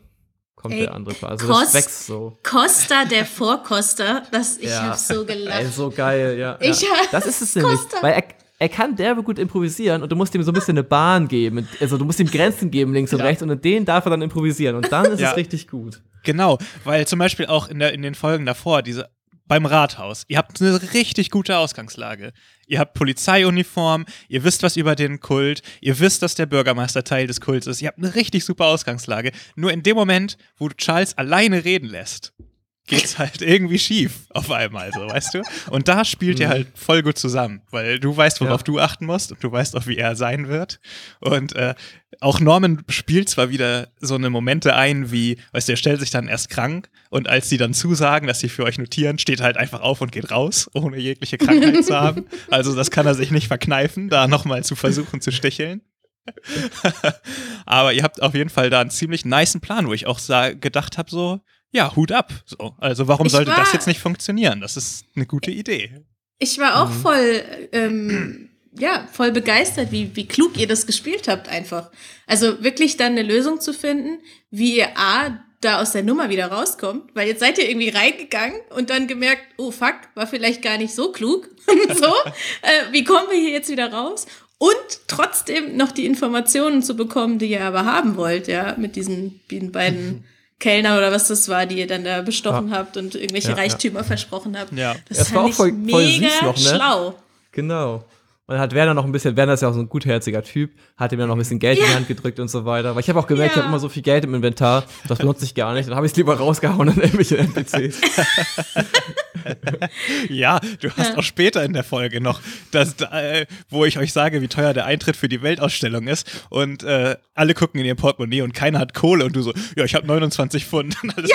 kommt Ey, der andere Plan. Also Kost- das wächst so. Costa, der Vorkoster, das, ich Ja. hab so gelacht. Ey, so geil, ja. Ich ja. Das ist es nämlich. Costa. Weil er, er kann derbe gut improvisieren und du musst ihm so ein bisschen eine Bahn geben. Also du musst ihm Grenzen geben, links und Ja. rechts, und in denen darf er dann improvisieren. Und dann ist Ja. es richtig gut. Genau, weil zum Beispiel auch in, der, in den Folgen davor, diese beim Rathaus, ihr habt eine richtig gute Ausgangslage. Ihr habt Polizeiuniform, ihr wisst was über den Kult, ihr wisst, dass der Bürgermeister Teil des Kults ist. Ihr habt eine richtig super Ausgangslage. Nur in dem Moment, wo du Charles alleine reden lässt, geht's halt irgendwie schief auf einmal, so, weißt du? Und da spielt ihr halt voll gut zusammen, weil du weißt, worauf Ja. du achten musst und du weißt auch, wie er sein wird. Und äh, auch Norman spielt zwar wieder so eine Momente ein, wie, weißt du, er stellt sich dann erst krank und als sie dann zusagen, dass sie für euch notieren, steht er halt einfach auf und geht raus, ohne jegliche Krankheit zu haben. Also das kann er sich nicht verkneifen, da nochmal zu versuchen zu sticheln. Aber ihr habt auf jeden Fall da einen ziemlich niceen Plan, wo ich auch gedacht habe, so, ja, Hut ab. So. Also warum Ich sollte war- das jetzt nicht funktionieren? Das ist eine gute Idee. Ich war auch Mhm. voll, ähm, ja, voll begeistert, wie, wie klug ihr das gespielt habt einfach. Also wirklich dann eine Lösung zu finden, wie ihr A, da aus der Nummer wieder rauskommt, weil jetzt seid ihr irgendwie reingegangen und dann gemerkt, oh fuck, war vielleicht gar nicht so klug. so, äh, wie kommen wir hier jetzt wieder raus? Und trotzdem noch die Informationen zu bekommen, die ihr aber haben wollt, ja, mit diesen, diesen beiden Kellner oder was das war, die ihr dann da bestochen habt und irgendwelche Ja, ja. Reichtümer versprochen habt. Ja. Das Das war auch voll- voll mega süß noch, ne? schlau. Genau. Und dann hat Werner noch ein bisschen, Werner ist ja auch so ein gutherziger Typ, hat ihm dann noch ein bisschen Geld in die Hand gedrückt und so weiter. Weil ich habe auch gemerkt, Ja. ich habe immer so viel Geld im Inventar, das benutze ich gar nicht. Dann habe ich es lieber rausgehauen an irgendwelche NPCs. Ja, du hast auch später in der Folge noch, das, äh, wo ich euch sage, wie teuer der Eintritt für die Weltausstellung ist. Und äh, alle gucken in ihr Portemonnaie und keiner hat Kohle. Und du so, ja, ich habe 29 Pfund. Und alles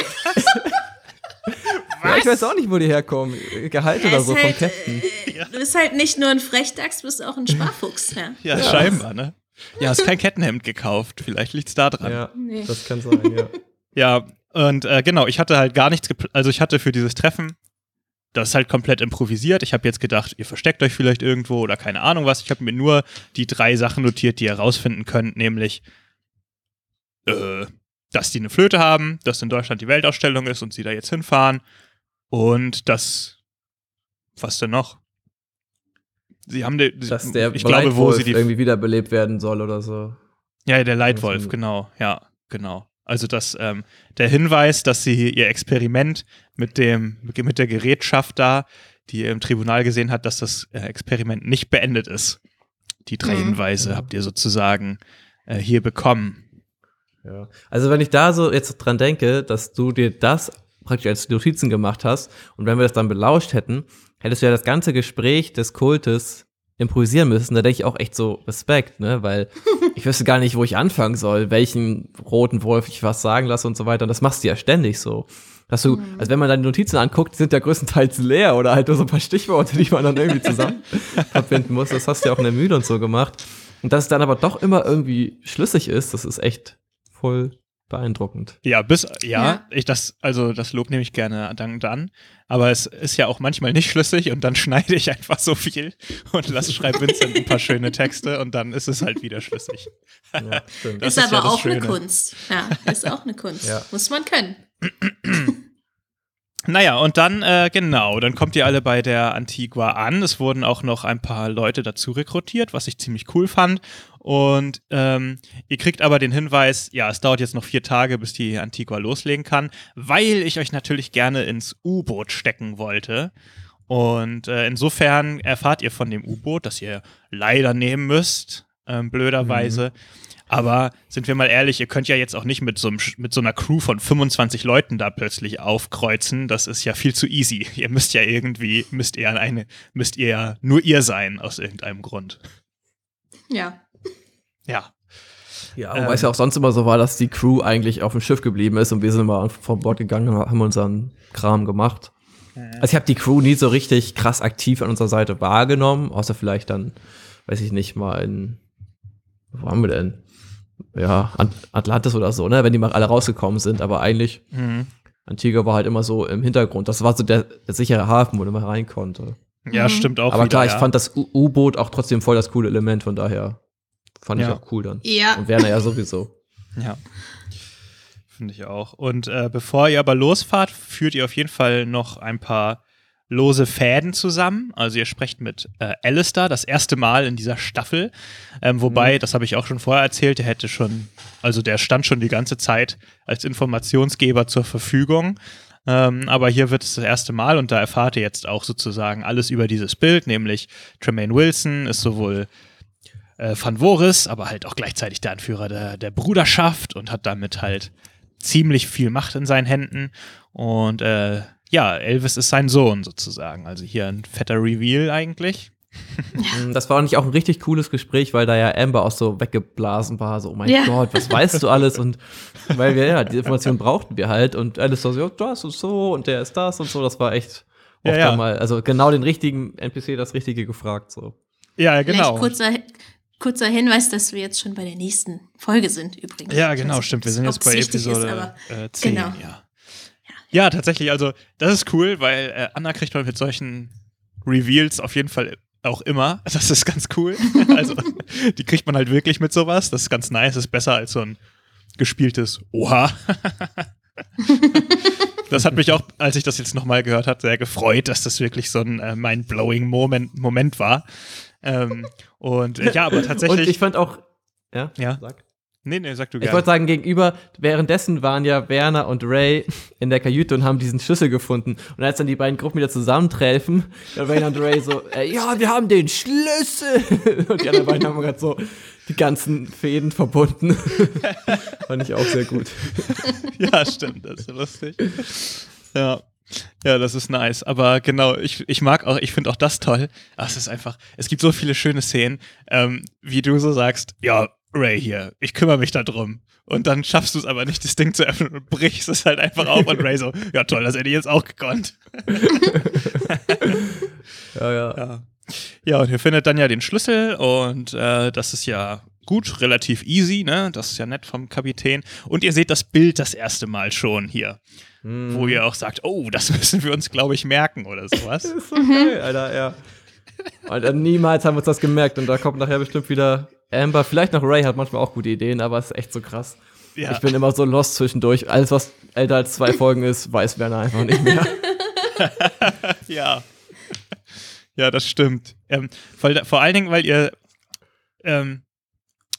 so, Ja, ich weiß auch nicht, wo die herkommen. Gehalt oder Es so ist vom halt, Captain. äh, Du bist halt nicht nur ein Frechdachs, du bist auch ein Sparfuchs. Ja. ja, scheinbar, ne? Ja, hast kein Kettenhemd gekauft. Vielleicht liegt's da dran. Ja, Nee. das kann sein, ja. Ja, und äh, genau, ich hatte halt gar nichts geplant. Also ich hatte für dieses Treffen, das ist halt komplett improvisiert. Ich habe jetzt gedacht, ihr versteckt euch vielleicht irgendwo oder keine Ahnung was. Ich habe mir nur die drei Sachen notiert, die ihr rausfinden könnt, nämlich, äh, dass die eine Flöte haben, dass in Deutschland die Weltausstellung ist und sie da jetzt hinfahren und dass, was denn noch? Sie haben die, Dass der ich glaube, wo sie die irgendwie wiederbelebt werden soll oder so. ja, der Leitwolf, genau, ja, genau. Also dass ähm, der Hinweis, dass sie ihr Experiment mit dem mit der Gerätschaft da, die ihr im Tribunal gesehen hat, dass das äh, Experiment nicht beendet ist. Die drei Mhm. Hinweise Ja. habt ihr sozusagen äh, hier bekommen. Ja. Also wenn ich da so jetzt dran denke, dass du dir das praktisch als Notizen gemacht hast und wenn wir das dann belauscht hätten, hättest du ja das ganze Gespräch des Kultes improvisieren müssen. Da denke ich auch echt so Respekt, ne? Weil ich wüsste gar nicht, wo ich anfangen soll, welchen roten Wolf ich was sagen lasse und so weiter. Und das machst du ja ständig so. Dass du, also wenn man dann die Notizen anguckt, die sind ja größtenteils leer oder halt nur so ein paar Stichworte, die man dann irgendwie zusammen verbinden muss. Das hast du ja auch in der Mühle und so gemacht. Und dass es dann aber doch immer irgendwie schlüssig ist, das ist echt voll beeindruckend. Ja, bis ja, Ja. ich das also das Lob nehme ich gerne dankend an, aber es ist ja auch manchmal nicht schlüssig und dann schneide ich einfach so viel und lass schreibt Vincent ein paar schöne Texte und dann ist es halt wieder schlüssig. Ja, stimmt. Ist, ist ja aber das auch eine Schöne. Kunst. Ja, ist auch eine Kunst. Ja. Muss man können. Naja, und dann, äh, genau, dann kommt ihr alle bei der Antigua an. Es wurden auch noch ein paar Leute dazu rekrutiert, was ich ziemlich cool fand. Und ähm, ihr kriegt aber den Hinweis, ja, es dauert jetzt noch vier Tage, bis die Antigua loslegen kann, weil ich euch natürlich gerne ins U-Boot stecken wollte. Und äh, insofern erfahrt ihr von dem U-Boot, das ihr leider nehmen müsst, ähm, blöderweise. Aber sind wir mal ehrlich, ihr könnt ja jetzt auch nicht mit so, einem, Sch- mit so einer Crew von 25 Leuten da plötzlich aufkreuzen. Das ist ja viel zu easy. Ihr müsst ja irgendwie, müsst ihr eine, müsst ihr ja nur ihr sein aus irgendeinem Grund. Ja. Ja. Ja, Ähm. wobei es ja auch sonst immer so war, dass die Crew eigentlich auf dem Schiff geblieben ist und wir sind mal vom Bord gegangen und haben unseren Kram gemacht. Also ich habe die Crew nie so richtig krass aktiv an unserer Seite wahrgenommen, außer vielleicht dann, weiß ich nicht, mal in, wo waren wir denn? Ja, At Atlantis oder so, ne, wenn die mal alle rausgekommen sind, aber eigentlich, Mhm. Antigua war halt immer so im Hintergrund. Das war so der, der sichere Hafen, wo man rein konnte. Ja, Mhm. stimmt auch. aber wieder, klar, ja. ich fand das U- U-Boot auch trotzdem voll das coole Element, von daher fand Ja. ich auch cool dann. Ja. Und Werner ja sowieso. Ja. Finde ich auch. Und äh, bevor ihr aber losfahrt, führt ihr auf jeden Fall noch ein paar lose Fäden zusammen. Also ihr sprecht mit äh, Alistair das erste Mal in dieser Staffel. Ähm, wobei, das habe ich auch schon vorher erzählt, der hätte schon, also der stand schon die ganze Zeit als Informationsgeber zur Verfügung. Ähm, aber hier wird es das erste Mal und da erfahrt ihr jetzt auch sozusagen alles über dieses Bild, nämlich Tremaine Wilson ist sowohl äh, Van Voris, aber halt auch gleichzeitig der Anführer der, der Bruderschaft und hat damit halt ziemlich viel Macht in seinen Händen. Und äh, ja, Elvis ist sein Sohn sozusagen. Also hier ein fetter Reveal eigentlich. Mm, Das war nicht auch ein richtig cooles Gespräch, weil da ja Amber auch so weggeblasen war, so, oh mein Ja. Gott, was weißt du alles? Und weil wir, ja, die Information brauchten wir halt und Alice so, ja, das und so und der ist das und so, das war echt Ja, oft ja. dann mal, also genau den richtigen NPC das Richtige gefragt, so. Ja, genau. Vielleicht kurzer, kurzer Hinweis, dass wir jetzt schon bei der nächsten Folge sind übrigens. Ja, Ich weiß genau, nicht, stimmt. Wir sind jetzt bei ist, Episode aber äh, 10. genau. Ja. ja, tatsächlich. Also, das ist cool, weil äh, Anna kriegt man mit solchen Reveals auf jeden Fall auch immer. Das ist ganz cool. also, die kriegt man halt wirklich mit sowas. Das ist ganz nice. Das ist besser als so ein gespieltes Oha. das hat mich auch, als ich das jetzt nochmal gehört habe, sehr gefreut, dass das wirklich so ein äh, mind-blowing Moment, Moment war. Ähm, und äh, ja, aber tatsächlich. Und ich fand auch, ja, Ja. sag. Nee, nee, sag du Ich gerne. wollte sagen, gegenüber, währenddessen waren ja Werner und Ray in der Kajüte und haben diesen Schlüssel gefunden. Und als dann die beiden Gruppen wieder zusammentreffen, dann Werner und Ray so, äh, ja, wir haben den Schlüssel. Und die anderen beiden haben gerade so die ganzen Fäden verbunden. Fand ich auch sehr gut. Ja, stimmt, das ist lustig. Ja. Ja, das ist nice. Aber genau, ich, ich mag auch, ich finde auch das toll. Ach, es ist einfach, es gibt so viele schöne Szenen, ähm, wie du so sagst, ja, Ray hier, ich kümmere mich da drum. Und dann schaffst du es aber nicht, das Ding zu öffnen und brichst es halt einfach auf und Ray so, ja toll, das hätte ich jetzt auch gekonnt. Ja, ja. Ja. Ja, und ihr findet dann ja den Schlüssel und äh, das ist ja gut, relativ easy, ne? Das ist ja nett vom Kapitän. Und ihr seht das Bild das erste Mal schon hier, Hm. wo ihr auch sagt, oh, das müssen wir uns, glaube ich, merken oder sowas. Das ist so geil, Alter, ja. Dann niemals haben wir uns das gemerkt. Und da kommt nachher bestimmt wieder Amber. Vielleicht noch Ray hat manchmal auch gute Ideen, aber es ist echt so krass. Ja. Ich bin immer so lost zwischendurch. Alles, was älter als zwei Folgen ist, weiß Werner einfach nicht mehr. Ja. Ja, das stimmt. Ähm, vor, vor allen Dingen, weil ihr, ähm,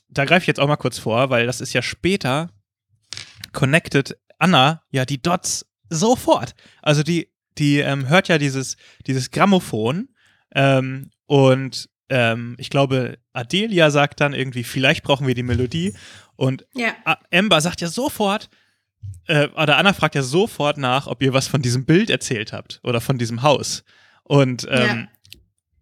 da greife ich jetzt auch mal kurz vor, weil das ist ja später connected Anna ja die Dots sofort. Also die, die ähm, hört ja dieses, dieses Grammophon ähm, und ähm, ich glaube, Adelia sagt dann irgendwie, vielleicht brauchen wir die Melodie und Ja. Amber sagt ja sofort, äh, oder Anna fragt ja sofort nach, ob ihr was von diesem Bild erzählt habt oder von diesem Haus. Und, ähm,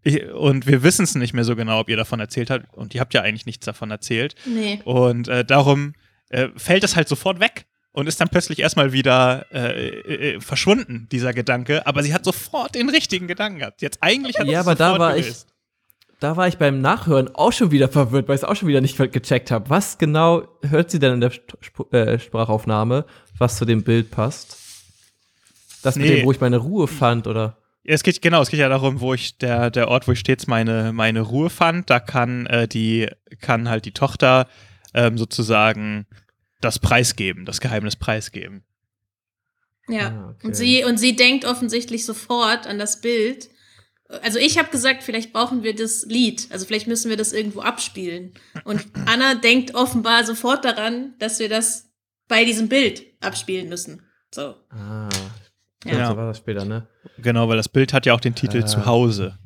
ich, und wir wissen es nicht mehr so genau, ob ihr davon erzählt habt. Und ihr habt ja eigentlich nichts davon erzählt. Nee. Und äh, darum äh, fällt es halt sofort weg und ist dann plötzlich erstmal wieder äh, äh, verschwunden, dieser Gedanke. Aber sie hat sofort den richtigen Gedanken gehabt. Jetzt eigentlich hat Ja, aber da sofort war ich- gelöst. Da war ich beim Nachhören auch schon wieder verwirrt, weil ich es auch schon wieder nicht gecheckt habe. Was genau hört sie denn in der Sp äh, Sprachaufnahme, was zu dem Bild passt? Das mit Nee. dem, wo ich meine Ruhe fand, oder? Ja, es geht genau, es geht ja darum, wo ich der der Ort, wo ich stets meine meine Ruhe fand, da kann äh, die kann halt die Tochter ähm, sozusagen das preisgeben, das Geheimnis preisgeben. Ja. Ah, okay. Und sie und sie denkt offensichtlich sofort an das Bild. Also ich habe gesagt, vielleicht brauchen wir das Lied. Also vielleicht müssen wir das irgendwo abspielen. Und Anna denkt offenbar sofort daran, dass wir das bei diesem Bild abspielen müssen. So. Ah, Ja. ja. so war das später, ne? Genau, weil das Bild hat ja auch den Titel Ah. Zuhause.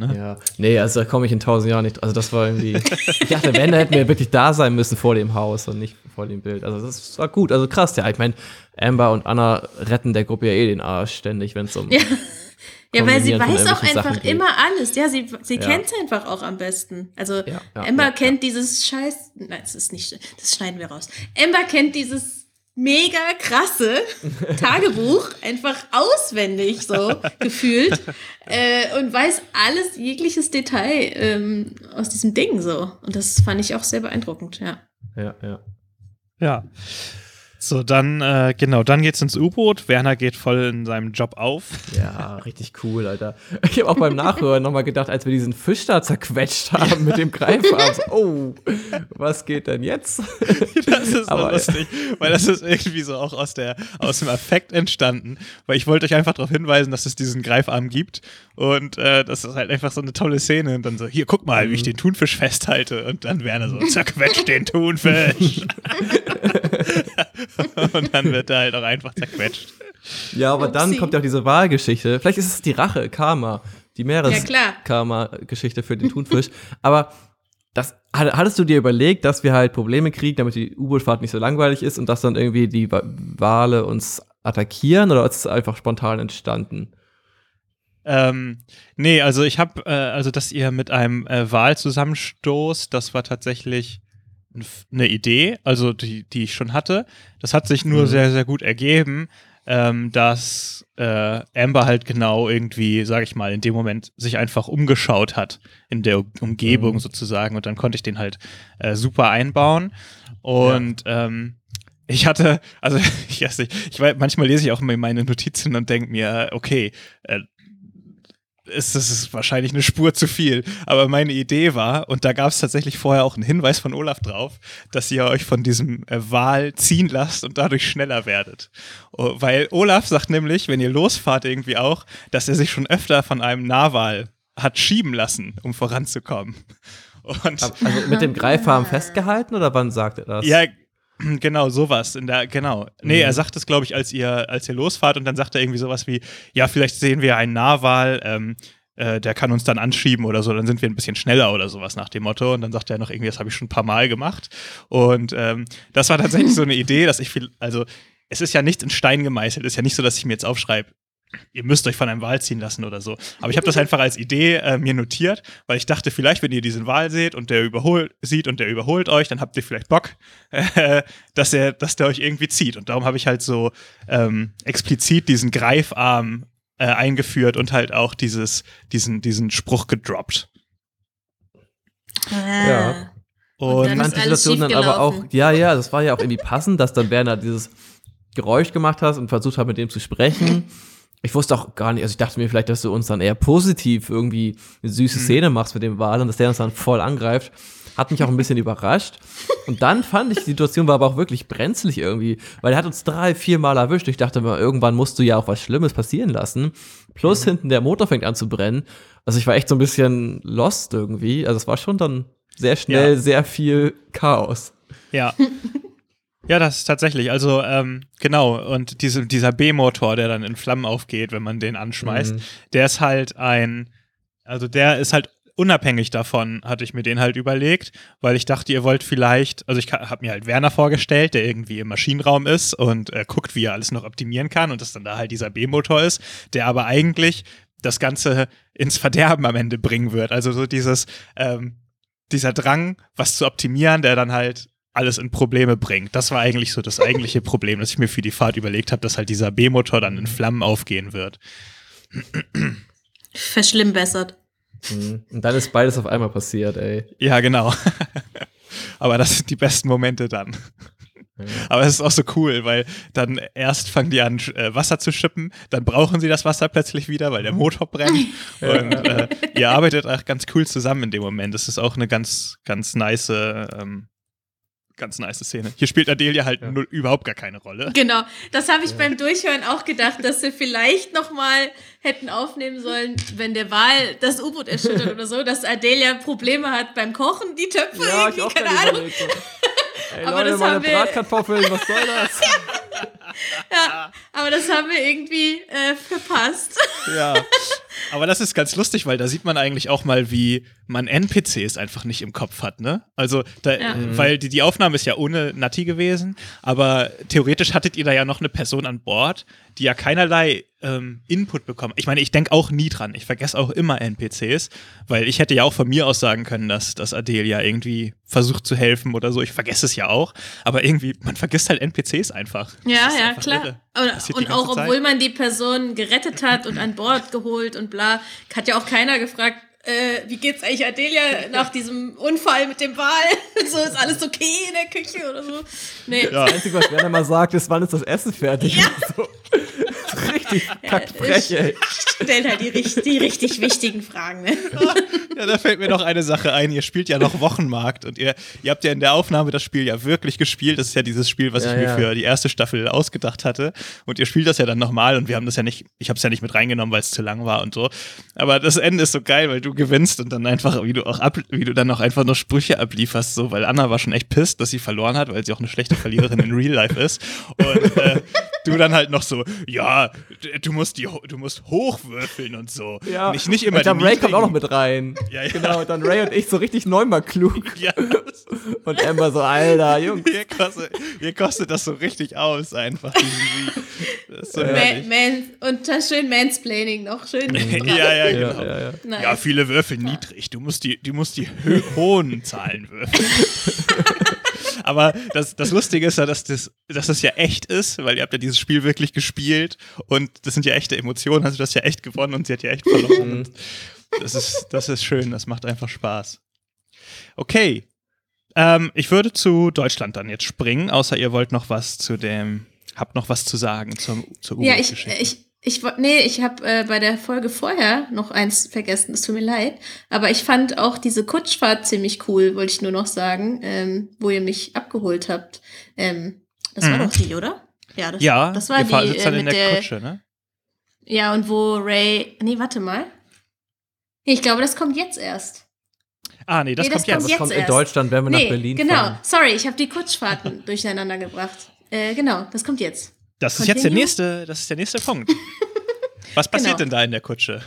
Ne? Ja. Nee, also da komme ich in tausend Jahren nicht. Also das war irgendwie. ich dachte, wenn, hätten wir wirklich da sein müssen vor dem Haus und nicht vor dem Bild. Also das war gut, also krass, ja. Ich meine, Amber und Anna retten der Gruppe ja eh den Arsch ständig, wenn es um. Ja. Ja, weil sie weiß auch einfach Sachen geht. immer alles. Ja, sie, sie Ja. kennt einfach auch am besten. Also ja, kennt dieses Scheiß. Nein, das ist nicht. Das schneiden wir raus. Emma kennt dieses mega krasse Tagebuch einfach auswendig so gefühlt äh, und weiß alles jegliches Detail ähm, aus diesem Ding so. Und das fand ich auch sehr beeindruckend. Ja. Ja, ja. Ja. So, dann, äh, genau, dann geht's ins U-Boot. Werner geht voll in seinem Job auf. Ja, richtig cool, Alter. Ich habe auch beim Nachhören nochmal gedacht, als wir diesen Fisch da zerquetscht haben mit dem Greifarm, oh, was geht denn jetzt? Das ist Aber- lustig, weil das ist irgendwie so auch aus, der, aus dem Affekt entstanden. Weil ich wollte euch einfach darauf hinweisen, dass es diesen Greifarm gibt. Und äh, das ist halt einfach so eine tolle Szene. Und dann so, hier, guck mal, wie ich den Thunfisch festhalte. Und dann Werner so, zerquetscht den Thunfisch. und dann wird er halt auch einfach zerquetscht. Ja, aber dann Upsi. kommt ja auch diese Wahlgeschichte. Vielleicht ist es die Rache, Karma, die Ja. Meeres-Karma-Geschichte für den Thunfisch. aber das, hat- hattest du dir überlegt, dass wir halt Probleme kriegen, damit die U-Boot-Fahrt nicht so langweilig ist und dass dann irgendwie die Wa- Wale uns attackieren oder ist es einfach spontan entstanden? Ähm, nee, also ich habe, äh, also dass ihr mit einem äh, Wal zusammenstoßt, das war tatsächlich eine Idee, also die, die ich schon hatte. Das hat sich nur Mhm. sehr, sehr gut ergeben, ähm, dass äh, Amber halt genau irgendwie, sag ich mal, in dem Moment sich einfach umgeschaut hat in der Umgebung Mhm. sozusagen und dann konnte ich den halt äh, super einbauen und ähm, ich hatte, also ich weiß nicht, ich weiß, manchmal lese ich auch immer meine Notizen und denke mir, okay, äh, ist das ist wahrscheinlich eine Spur zu viel. Aber meine Idee war, und da gab es tatsächlich vorher auch einen Hinweis von Olaf drauf, dass ihr euch von diesem äh, Wal ziehen lasst und dadurch schneller werdet. Oh, weil Olaf sagt nämlich, wenn ihr losfahrt irgendwie auch, dass er sich schon öfter von einem Narwal hat schieben lassen, um voranzukommen. Und also mit dem Greifarm festgehalten oder wann sagt er das? Ja, Genau, sowas. In der, genau. Nee, Mhm. er sagt es, glaube ich, als ihr, als ihr losfahrt und dann sagt er irgendwie sowas wie, ja, vielleicht sehen wir einen Nahwal, ähm, äh, der kann uns dann anschieben oder so, dann sind wir ein bisschen schneller oder sowas nach dem Motto. Und dann sagt er noch irgendwie, das habe ich schon ein paar Mal gemacht. Und ähm, das war tatsächlich so eine Idee, dass ich viel, also es ist ja nichts in Stein gemeißelt, es ist ja nicht so, dass ich mir jetzt aufschreibe, ihr müsst euch von einem Wal ziehen lassen oder so. Aber ich habe das einfach als Idee äh, mir notiert, weil ich dachte, vielleicht, wenn ihr diesen Wal seht und der überholt, sieht und der überholt euch, dann habt ihr vielleicht Bock, äh, dass, er, dass der euch irgendwie zieht. Und darum habe ich halt so ähm, explizit diesen Greifarm äh, eingeführt und halt auch dieses, diesen, diesen Spruch gedroppt. Ja. Und, dann Ich ist fand die alles Situation dann aber auch, ja, ja, das war ja auch irgendwie passend, dass dann Werner dieses Geräusch gemacht hat und versucht hat, mit dem zu sprechen. Ich wusste auch gar nicht, also ich dachte mir vielleicht, dass du uns dann eher positiv irgendwie eine süße Mhm. Szene machst mit dem Wal und dass der uns dann voll angreift. Hat mich auch ein bisschen überrascht. Und dann fand ich, die Situation war aber auch wirklich brenzlig irgendwie, weil er hat uns drei, vier Mal erwischt. Ich dachte mir, irgendwann musst du ja auch was Schlimmes passieren lassen. Plus hinten der Motor fängt an zu brennen. Also ich war echt so ein bisschen lost irgendwie. Also es war schon dann sehr schnell, Ja. sehr viel Chaos. Ja. Ja, das ist tatsächlich. Also, ähm, genau. Und diese, dieser B-Motor, der dann in Flammen aufgeht, wenn man den anschmeißt, Mhm. der ist halt ein, also der ist halt unabhängig davon, hatte ich mir den halt überlegt, weil ich dachte, ihr wollt vielleicht, also ich habe mir halt Werner vorgestellt, der irgendwie im Maschinenraum ist und äh, guckt, wie er alles noch optimieren kann und dass dann da halt dieser B-Motor ist, der aber eigentlich das Ganze ins Verderben am Ende bringen wird. Also so dieses, ähm, dieser Drang, was zu optimieren, der dann halt alles in Probleme bringt. Das war eigentlich so das eigentliche Problem, das ich mir für die Fahrt überlegt habe, dass halt dieser B-Motor dann in Flammen aufgehen wird. Verschlimmbessert. Mhm. Und dann ist beides auf einmal passiert, ey. Ja, genau. Aber das sind die besten Momente dann. Aber es ist auch so cool, weil dann erst fangen die an, äh, Wasser zu schippen, dann brauchen sie das Wasser plötzlich wieder, weil der Motor brennt. Und äh, ihr arbeitet auch ganz cool zusammen in dem Moment. Das ist auch eine ganz, ganz nice, ähm, ganz nice Szene. Hier spielt Adelia halt Ja. null, überhaupt gar keine Rolle. Genau, das habe ich beim Durchhören auch gedacht, dass sie vielleicht noch mal hätten aufnehmen sollen, wenn der Wal das U-Boot erschüttert oder so, dass Adelia Probleme hat beim Kochen, die Töpfe irgendwie, keine Ahnung. Ey, Aber Leute, das meine haben wir- Bratkartoffeln, was soll das? Ja, aber das haben wir irgendwie äh, verpasst. Ja. Aber das ist ganz lustig, weil da sieht man eigentlich auch mal, wie man NPCs einfach nicht im Kopf hat, ne? Also, da, Ja. weil die, die Aufnahme ist ja ohne Natti gewesen, aber theoretisch hattet ihr da ja noch eine Person an Bord, die ja keinerlei ähm, Input bekommen. Ich meine, ich denke auch nie dran. Ich vergesse auch immer NPCs, weil ich hätte ja auch von mir aus sagen können, dass, dass Adelia irgendwie versucht zu helfen oder so. Ich vergesse es ja auch, aber irgendwie, man vergisst halt NPCs einfach. Ja, ja, einfach klar. Und, und auch Zeit. obwohl man die Person gerettet hat und an Bord geholt und bla, hat ja auch keiner gefragt, äh, wie geht's eigentlich Adelia nach diesem Unfall mit dem Wal? so ist alles okay in der Küche oder so. Nee. Ja. Das Einzige, was Werner mal sagt, ist, wann ist das Essen fertig? Ja. So. Richtig kackt frech, ey. Stellt halt die, richt- die richtig wichtigen Fragen. Ne? Ja, da fällt mir noch eine Sache ein. Ihr spielt ja noch Wochenmarkt und ihr, ihr habt ja in der Aufnahme das Spiel ja wirklich gespielt. Das ist ja dieses Spiel, was Ja, ich mir ja. für die erste Staffel ausgedacht hatte. Und ihr spielt das ja dann nochmal und wir haben das ja nicht, ich habe es ja nicht mit reingenommen, weil es zu lang war und so. Aber das Ende ist so geil, weil du gewinnst und dann einfach, wie du auch ab, wie du dann auch einfach noch Sprüche ablieferst, so, weil Anna war schon echt pisst, dass sie verloren hat, weil sie auch eine schlechte Verliererin in Real Life ist. Und äh, du dann halt noch so, ja, du musst die, ho- du musst hochwürfeln und so. Ja. Nicht, nicht immer und dann Ray kommt auch noch mit rein. Ja, ja. Genau, und dann Ray und ich so richtig neunmal klug. Ja, Und Amber so, Alter, Junge. mir kostet, kostet das so richtig aus, einfach so Man, man, und das schön Mansplaining noch. Schön. Ja, ja, Ja, genau. ja, ja. Nice. Ja, viele Würfel niedrig. Du musst die, du musst die hohen Zahlen würfeln. Aber das, das Lustige ist ja, dass das, dass das ja echt ist, weil ihr habt ja dieses Spiel wirklich gespielt und das sind ja echte Emotionen, also du hast ja echt gewonnen und sie hat ja echt verloren. Und das ist, das ist schön, das macht einfach Spaß. Okay. Ähm, ich würde zu Deutschland dann jetzt springen, außer ihr wollt noch was zu dem, habt noch was zu sagen zum, zur Ja, ich, ich, ich, nee, ich habe äh, bei der Folge vorher noch eins vergessen, es tut mir leid. Aber ich fand auch diese Kutschfahrt ziemlich cool, wollte ich nur noch sagen, ähm, wo ihr mich abgeholt habt. Ähm, das war Mhm. doch die, oder? Ja, das, ja, das war die sitzt äh, dann in mit der, der, Kutsche, ne? Ja, und wo Ray. Nee, warte mal. Nee, ich glaube, das kommt jetzt erst. Ah, nee, das Nee, kommt jetzt. Das jetzt kommt in erst. Deutschland, wenn wir nee, nach Berlin genau. fahren. Sorry, ich habe die Kutschfahrten durcheinander gebracht. Äh, genau, das kommt jetzt. Das ist jetzt der nächste, das ist der nächste Punkt. Was passiert Genau. denn da in der Kutsche?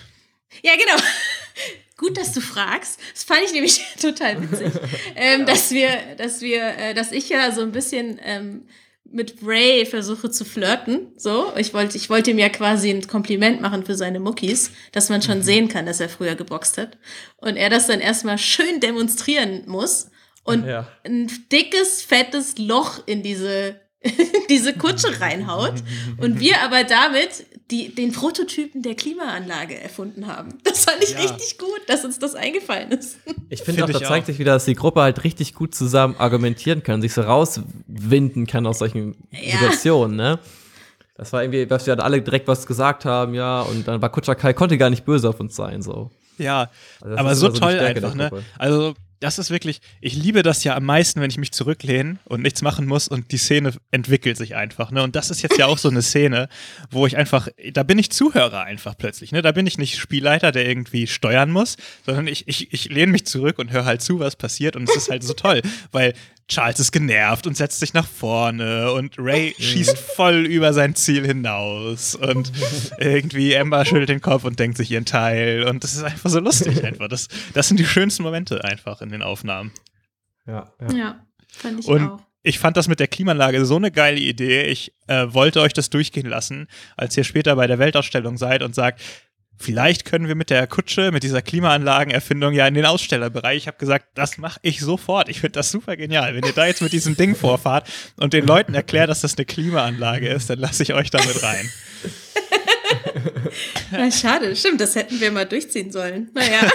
Ja, genau. Gut, dass du fragst. Das fand ich nämlich total witzig. ähm, dass wir, dass wir, äh, dass ich ja so ein bisschen ähm, mit Ray versuche zu flirten. So, ich wollte, ich wollte ihm ja quasi ein Kompliment machen für seine Muckis, dass man schon sehen kann, dass er früher geboxt hat. Und er das dann erstmal schön demonstrieren muss und Ja. ein dickes, fettes Loch in diese, diese Kutsche reinhaut. Und wir aber damit die, den Prototypen der Klimaanlage erfunden haben. Das fand ich Ja. richtig gut, dass uns das eingefallen ist. Ich Find finde auch, ich da zeigt auch. sich wieder, dass die Gruppe halt richtig gut zusammen argumentieren kann, sich so rauswinden kann aus solchen Ja. Situationen, ne? Das war irgendwie, dass wir dann alle direkt was gesagt haben, ja, und dann war Kutscher Kai, konnte gar nicht böse auf uns sein, so. Ja, Also das aber ist so so toll einfach, ne? Also, das ist wirklich, ich liebe das ja am meisten, wenn ich mich zurücklehne und nichts machen muss und die Szene entwickelt sich einfach, ne? Und das ist jetzt ja auch so eine Szene, wo ich einfach, da bin ich Zuhörer einfach plötzlich, ne? Da bin ich nicht Spielleiter, der irgendwie steuern muss, sondern ich, ich, ich lehne mich zurück und höre halt zu, was passiert und es ist halt so toll, weil Charles ist genervt und setzt sich nach vorne und Ray schießt voll über sein Ziel hinaus und irgendwie Emma schüttelt den Kopf und denkt sich ihren Teil und das ist einfach so lustig einfach. Das, das sind die schönsten Momente einfach in den Aufnahmen. Ja, ja. Ja, fand ich Und auch. ich fand das mit der Klimaanlage so eine geile Idee. Ich äh, wollte euch das durchgehen lassen, als ihr später bei der Weltausstellung seid und sagt, vielleicht können wir mit der Kutsche, mit dieser Klimaanlagenerfindung ja in den Ausstellerbereich. Ich habe gesagt, das mache ich sofort. Ich finde das super genial. Wenn ihr da jetzt mit diesem Ding vorfahrt und den Leuten erklärt, dass das eine Klimaanlage ist, dann lasse ich euch damit rein. Ja, schade, stimmt, das hätten wir mal durchziehen sollen. Naja,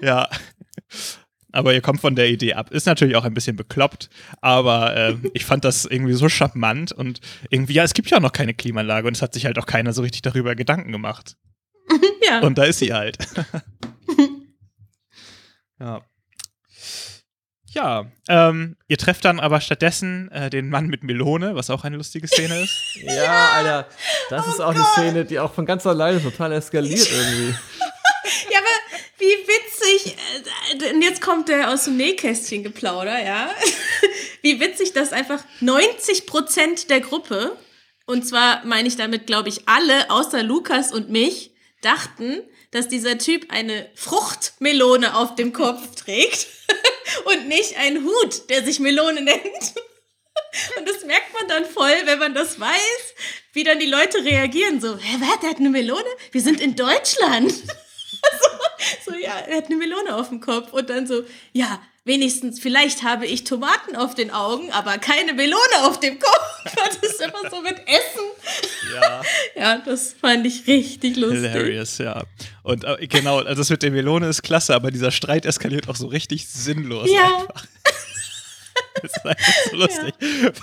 Ja. Aber ihr kommt von der Idee ab. Ist natürlich auch ein bisschen bekloppt, aber ähm, ich fand das irgendwie so charmant und irgendwie, ja, es gibt ja auch noch keine Klimaanlage und es hat sich halt auch keiner so richtig darüber Gedanken gemacht. ja. Und da ist sie halt. ja. Ja, ähm, ihr trefft dann aber stattdessen äh, den Mann mit Melone, was auch eine lustige Szene ist. Ja, Alter, das ist auch eine Szene, die auch von ganz alleine total eskaliert irgendwie. Wie witzig, äh, und jetzt kommt der aus dem Nähkästchen geplauder, ja. Wie witzig, dass einfach 90 Prozent der Gruppe, und zwar meine ich damit, glaube ich, alle, außer Lukas und mich, dachten, dass dieser Typ eine Fruchtmelone auf dem Kopf trägt und nicht einen Hut, der sich Melone nennt. Und das merkt man dann voll, wenn man das weiß, wie dann die Leute reagieren. So, hä, was, der hat eine Melone? Wir sind in Deutschland. So, ja, er hat eine Melone auf dem Kopf und dann so, ja, wenigstens, vielleicht habe ich Tomaten auf den Augen, aber keine Melone auf dem Kopf. Das ist immer so mit Essen. Ja. Ja, das fand ich richtig lustig. Hilarious, ja. Und äh, genau, also das mit der Melone ist klasse, aber dieser Streit eskaliert auch so richtig sinnlos Ja. einfach. Das ist einfach so lustig,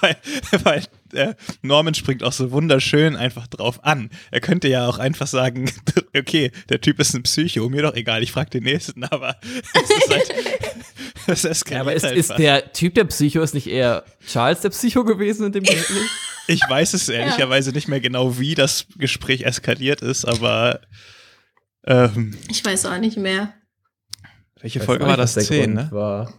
weil, weil äh, Norman springt auch so wunderschön einfach drauf an. Er könnte ja auch einfach sagen, okay, der Typ ist ein Psycho, mir doch egal, ich frage den nächsten, aber es ist halt, es eskaliert Ja, aber ist, ist der Typ der Psycho, ist nicht eher Charles der Psycho gewesen in dem Gespräch? Ich weiß es ehrlicherweise nicht mehr genau, wie das Gespräch eskaliert ist, aber ähm, Ich weiß auch nicht mehr. welche Folge war das? was der 10, Grund ne? War.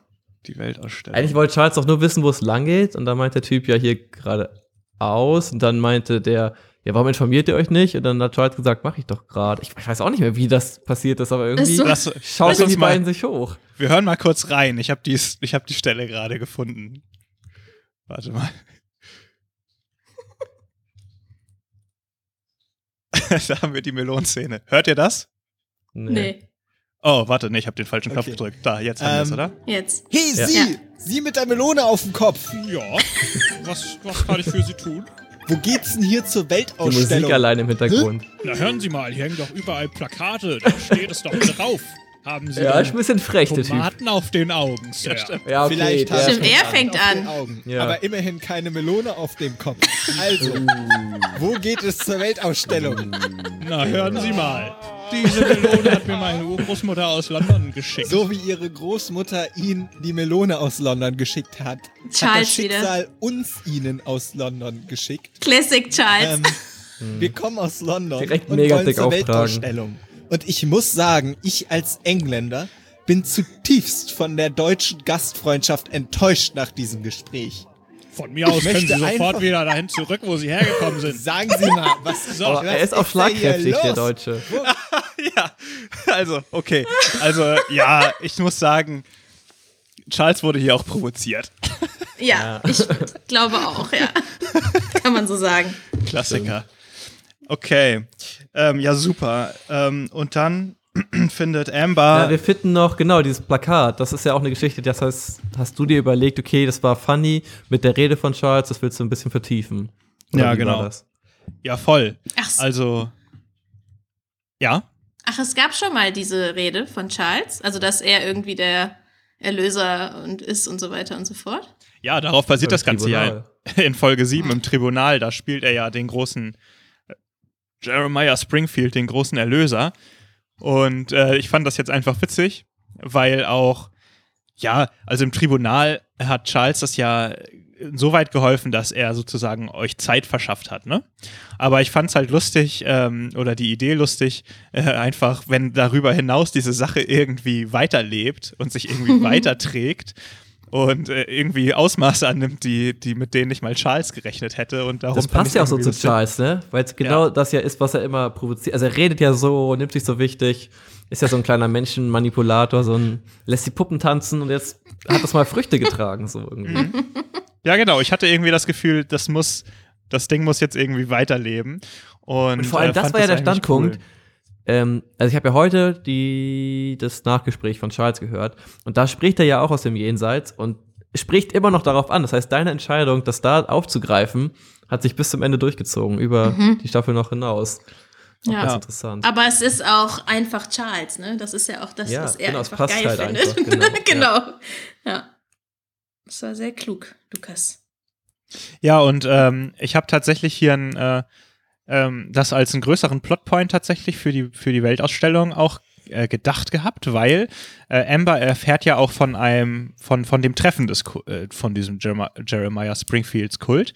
Die Weltausstellung. Eigentlich wollte Charles doch nur wissen, wo es lang geht. Und dann meint der Typ ja hier gerade aus. Und dann meinte der, ja, warum informiert ihr euch nicht? Und dann hat Charles gesagt, mach ich doch gerade. Ich, ich weiß auch nicht mehr, wie das passiert ist, aber irgendwie so. Lass, schaut lass uns die mal, beiden sich hoch. wir hören mal kurz rein. Ich habe hab die Stelle gerade gefunden. Warte mal. da haben wir die Melonszene. Hört ihr das? Nee, Oh, warte, nee, ich habe den falschen Knopf Okay. gedrückt. Da, jetzt haben wir es, Ähm, oder? jetzt. Hey, Ja. Sie! Ja. Sie mit der Melone auf dem Kopf! Ja, was, was kann ich für Sie tun? Wo geht's denn hier zur Die Weltausstellung? Musik allein im Hintergrund. Na hören Sie mal, hier hängen doch überall Plakate, da steht es doch drauf. Haben Sie Ja, ist ein bisschen frech, der Typ. Tomaten auf den Augen, Sir? Ja, okay. Vielleicht der hat Stimmt, er fängt auf an. den Augen, Ja. aber immerhin keine Melone auf dem Kopf. Also, wo geht es zur Weltausstellung? Na, hören Sie mal. Diese Melone hat mir meine Urgroßmutter aus London geschickt. So wie ihre Großmutter ihn die Melone aus London geschickt hat, hat das Charles wieder. Schicksal uns ihnen aus London geschickt. Classic Charles. Ähm, wir kommen aus London Direkt und mega wollen dick zur auftragen. Weltausstellung. Und ich muss sagen, ich als Engländer bin zutiefst von der deutschen Gastfreundschaft enttäuscht nach diesem Gespräch. Von mir aus Ich können Sie sofort wieder dahin zurück, wo Sie hergekommen sind. Sagen Sie mal, was, So, Aber was er ist auch schlagkräftig, der? Deutsche. ja, also, okay. Also, ja, ich muss sagen, Charles wurde hier auch provoziert. Ja, ich glaube auch, ja. Kann man so sagen. Klassiker. Okay. Ähm, ja, super. Ähm, und dann findet Amber. Ja, wir finden noch, genau, dieses Plakat. Das ist ja auch eine Geschichte, das heißt, hast du dir überlegt, okay, das war funny mit der Rede von Charles, das willst du ein bisschen vertiefen. Oder Ja, genau. das? ja, voll. Ach, Also. Ja? ach, es gab schon mal diese Rede von Charles, also dass er irgendwie der Erlöser und ist und so weiter und so fort. Ja, darauf basiert das Ganze ja in Folge 7 im Tribunal. Da spielt er ja den großen äh, Jeremiah Springfield, den großen Erlöser. Und äh, ich fand das jetzt einfach witzig, weil auch, ja, also im Tribunal hat Charles das ja so weit geholfen, dass er sozusagen euch Zeit verschafft hat, ne? Aber ich fand's halt lustig, ähm, oder die Idee lustig, äh, einfach, wenn darüber hinaus diese Sache irgendwie weiterlebt und sich irgendwie weiterträgt und äh, irgendwie Ausmaße annimmt, die, die mit denen nicht mal Charles gerechnet hätte. Und darum Das passt ich ja auch so zu Charles, ne? Weil es genau Ja. das ja ist, was er immer provoziert. Also er redet ja so, nimmt sich so wichtig, ist ja so ein kleiner Menschenmanipulator, so ein lässt die Puppen tanzen und jetzt hat das mal Früchte getragen, so irgendwie. Mhm. Ja, genau. Ich hatte irgendwie das Gefühl, das muss, das Ding muss jetzt irgendwie weiterleben. Und, Und vor allem, äh, das war ja der Standpunkt. cool. Ähm, also ich habe ja heute die, das Nachgespräch von Charles gehört und da spricht er ja auch aus dem Jenseits und spricht immer noch darauf an. Das heißt, deine Entscheidung, das da aufzugreifen, hat sich bis zum Ende durchgezogen, über die Staffel noch hinaus. Auch Ja. Ganz interessant. Aber es ist auch einfach Charles, ne? Das ist ja auch das, Ja, was er genau, einfach geil halt findet. einfach, genau, genau. Ja. Das war sehr klug, Lukas. Ja, und ähm, ich habe tatsächlich hier ein, äh, ähm, das als einen größeren Plotpoint tatsächlich für die, für die Weltausstellung auch äh, gedacht gehabt, weil äh, Amber erfährt ja auch von einem, von, von dem Treffen des, äh, von diesem Jeremiah, Jeremiah Springfields Kult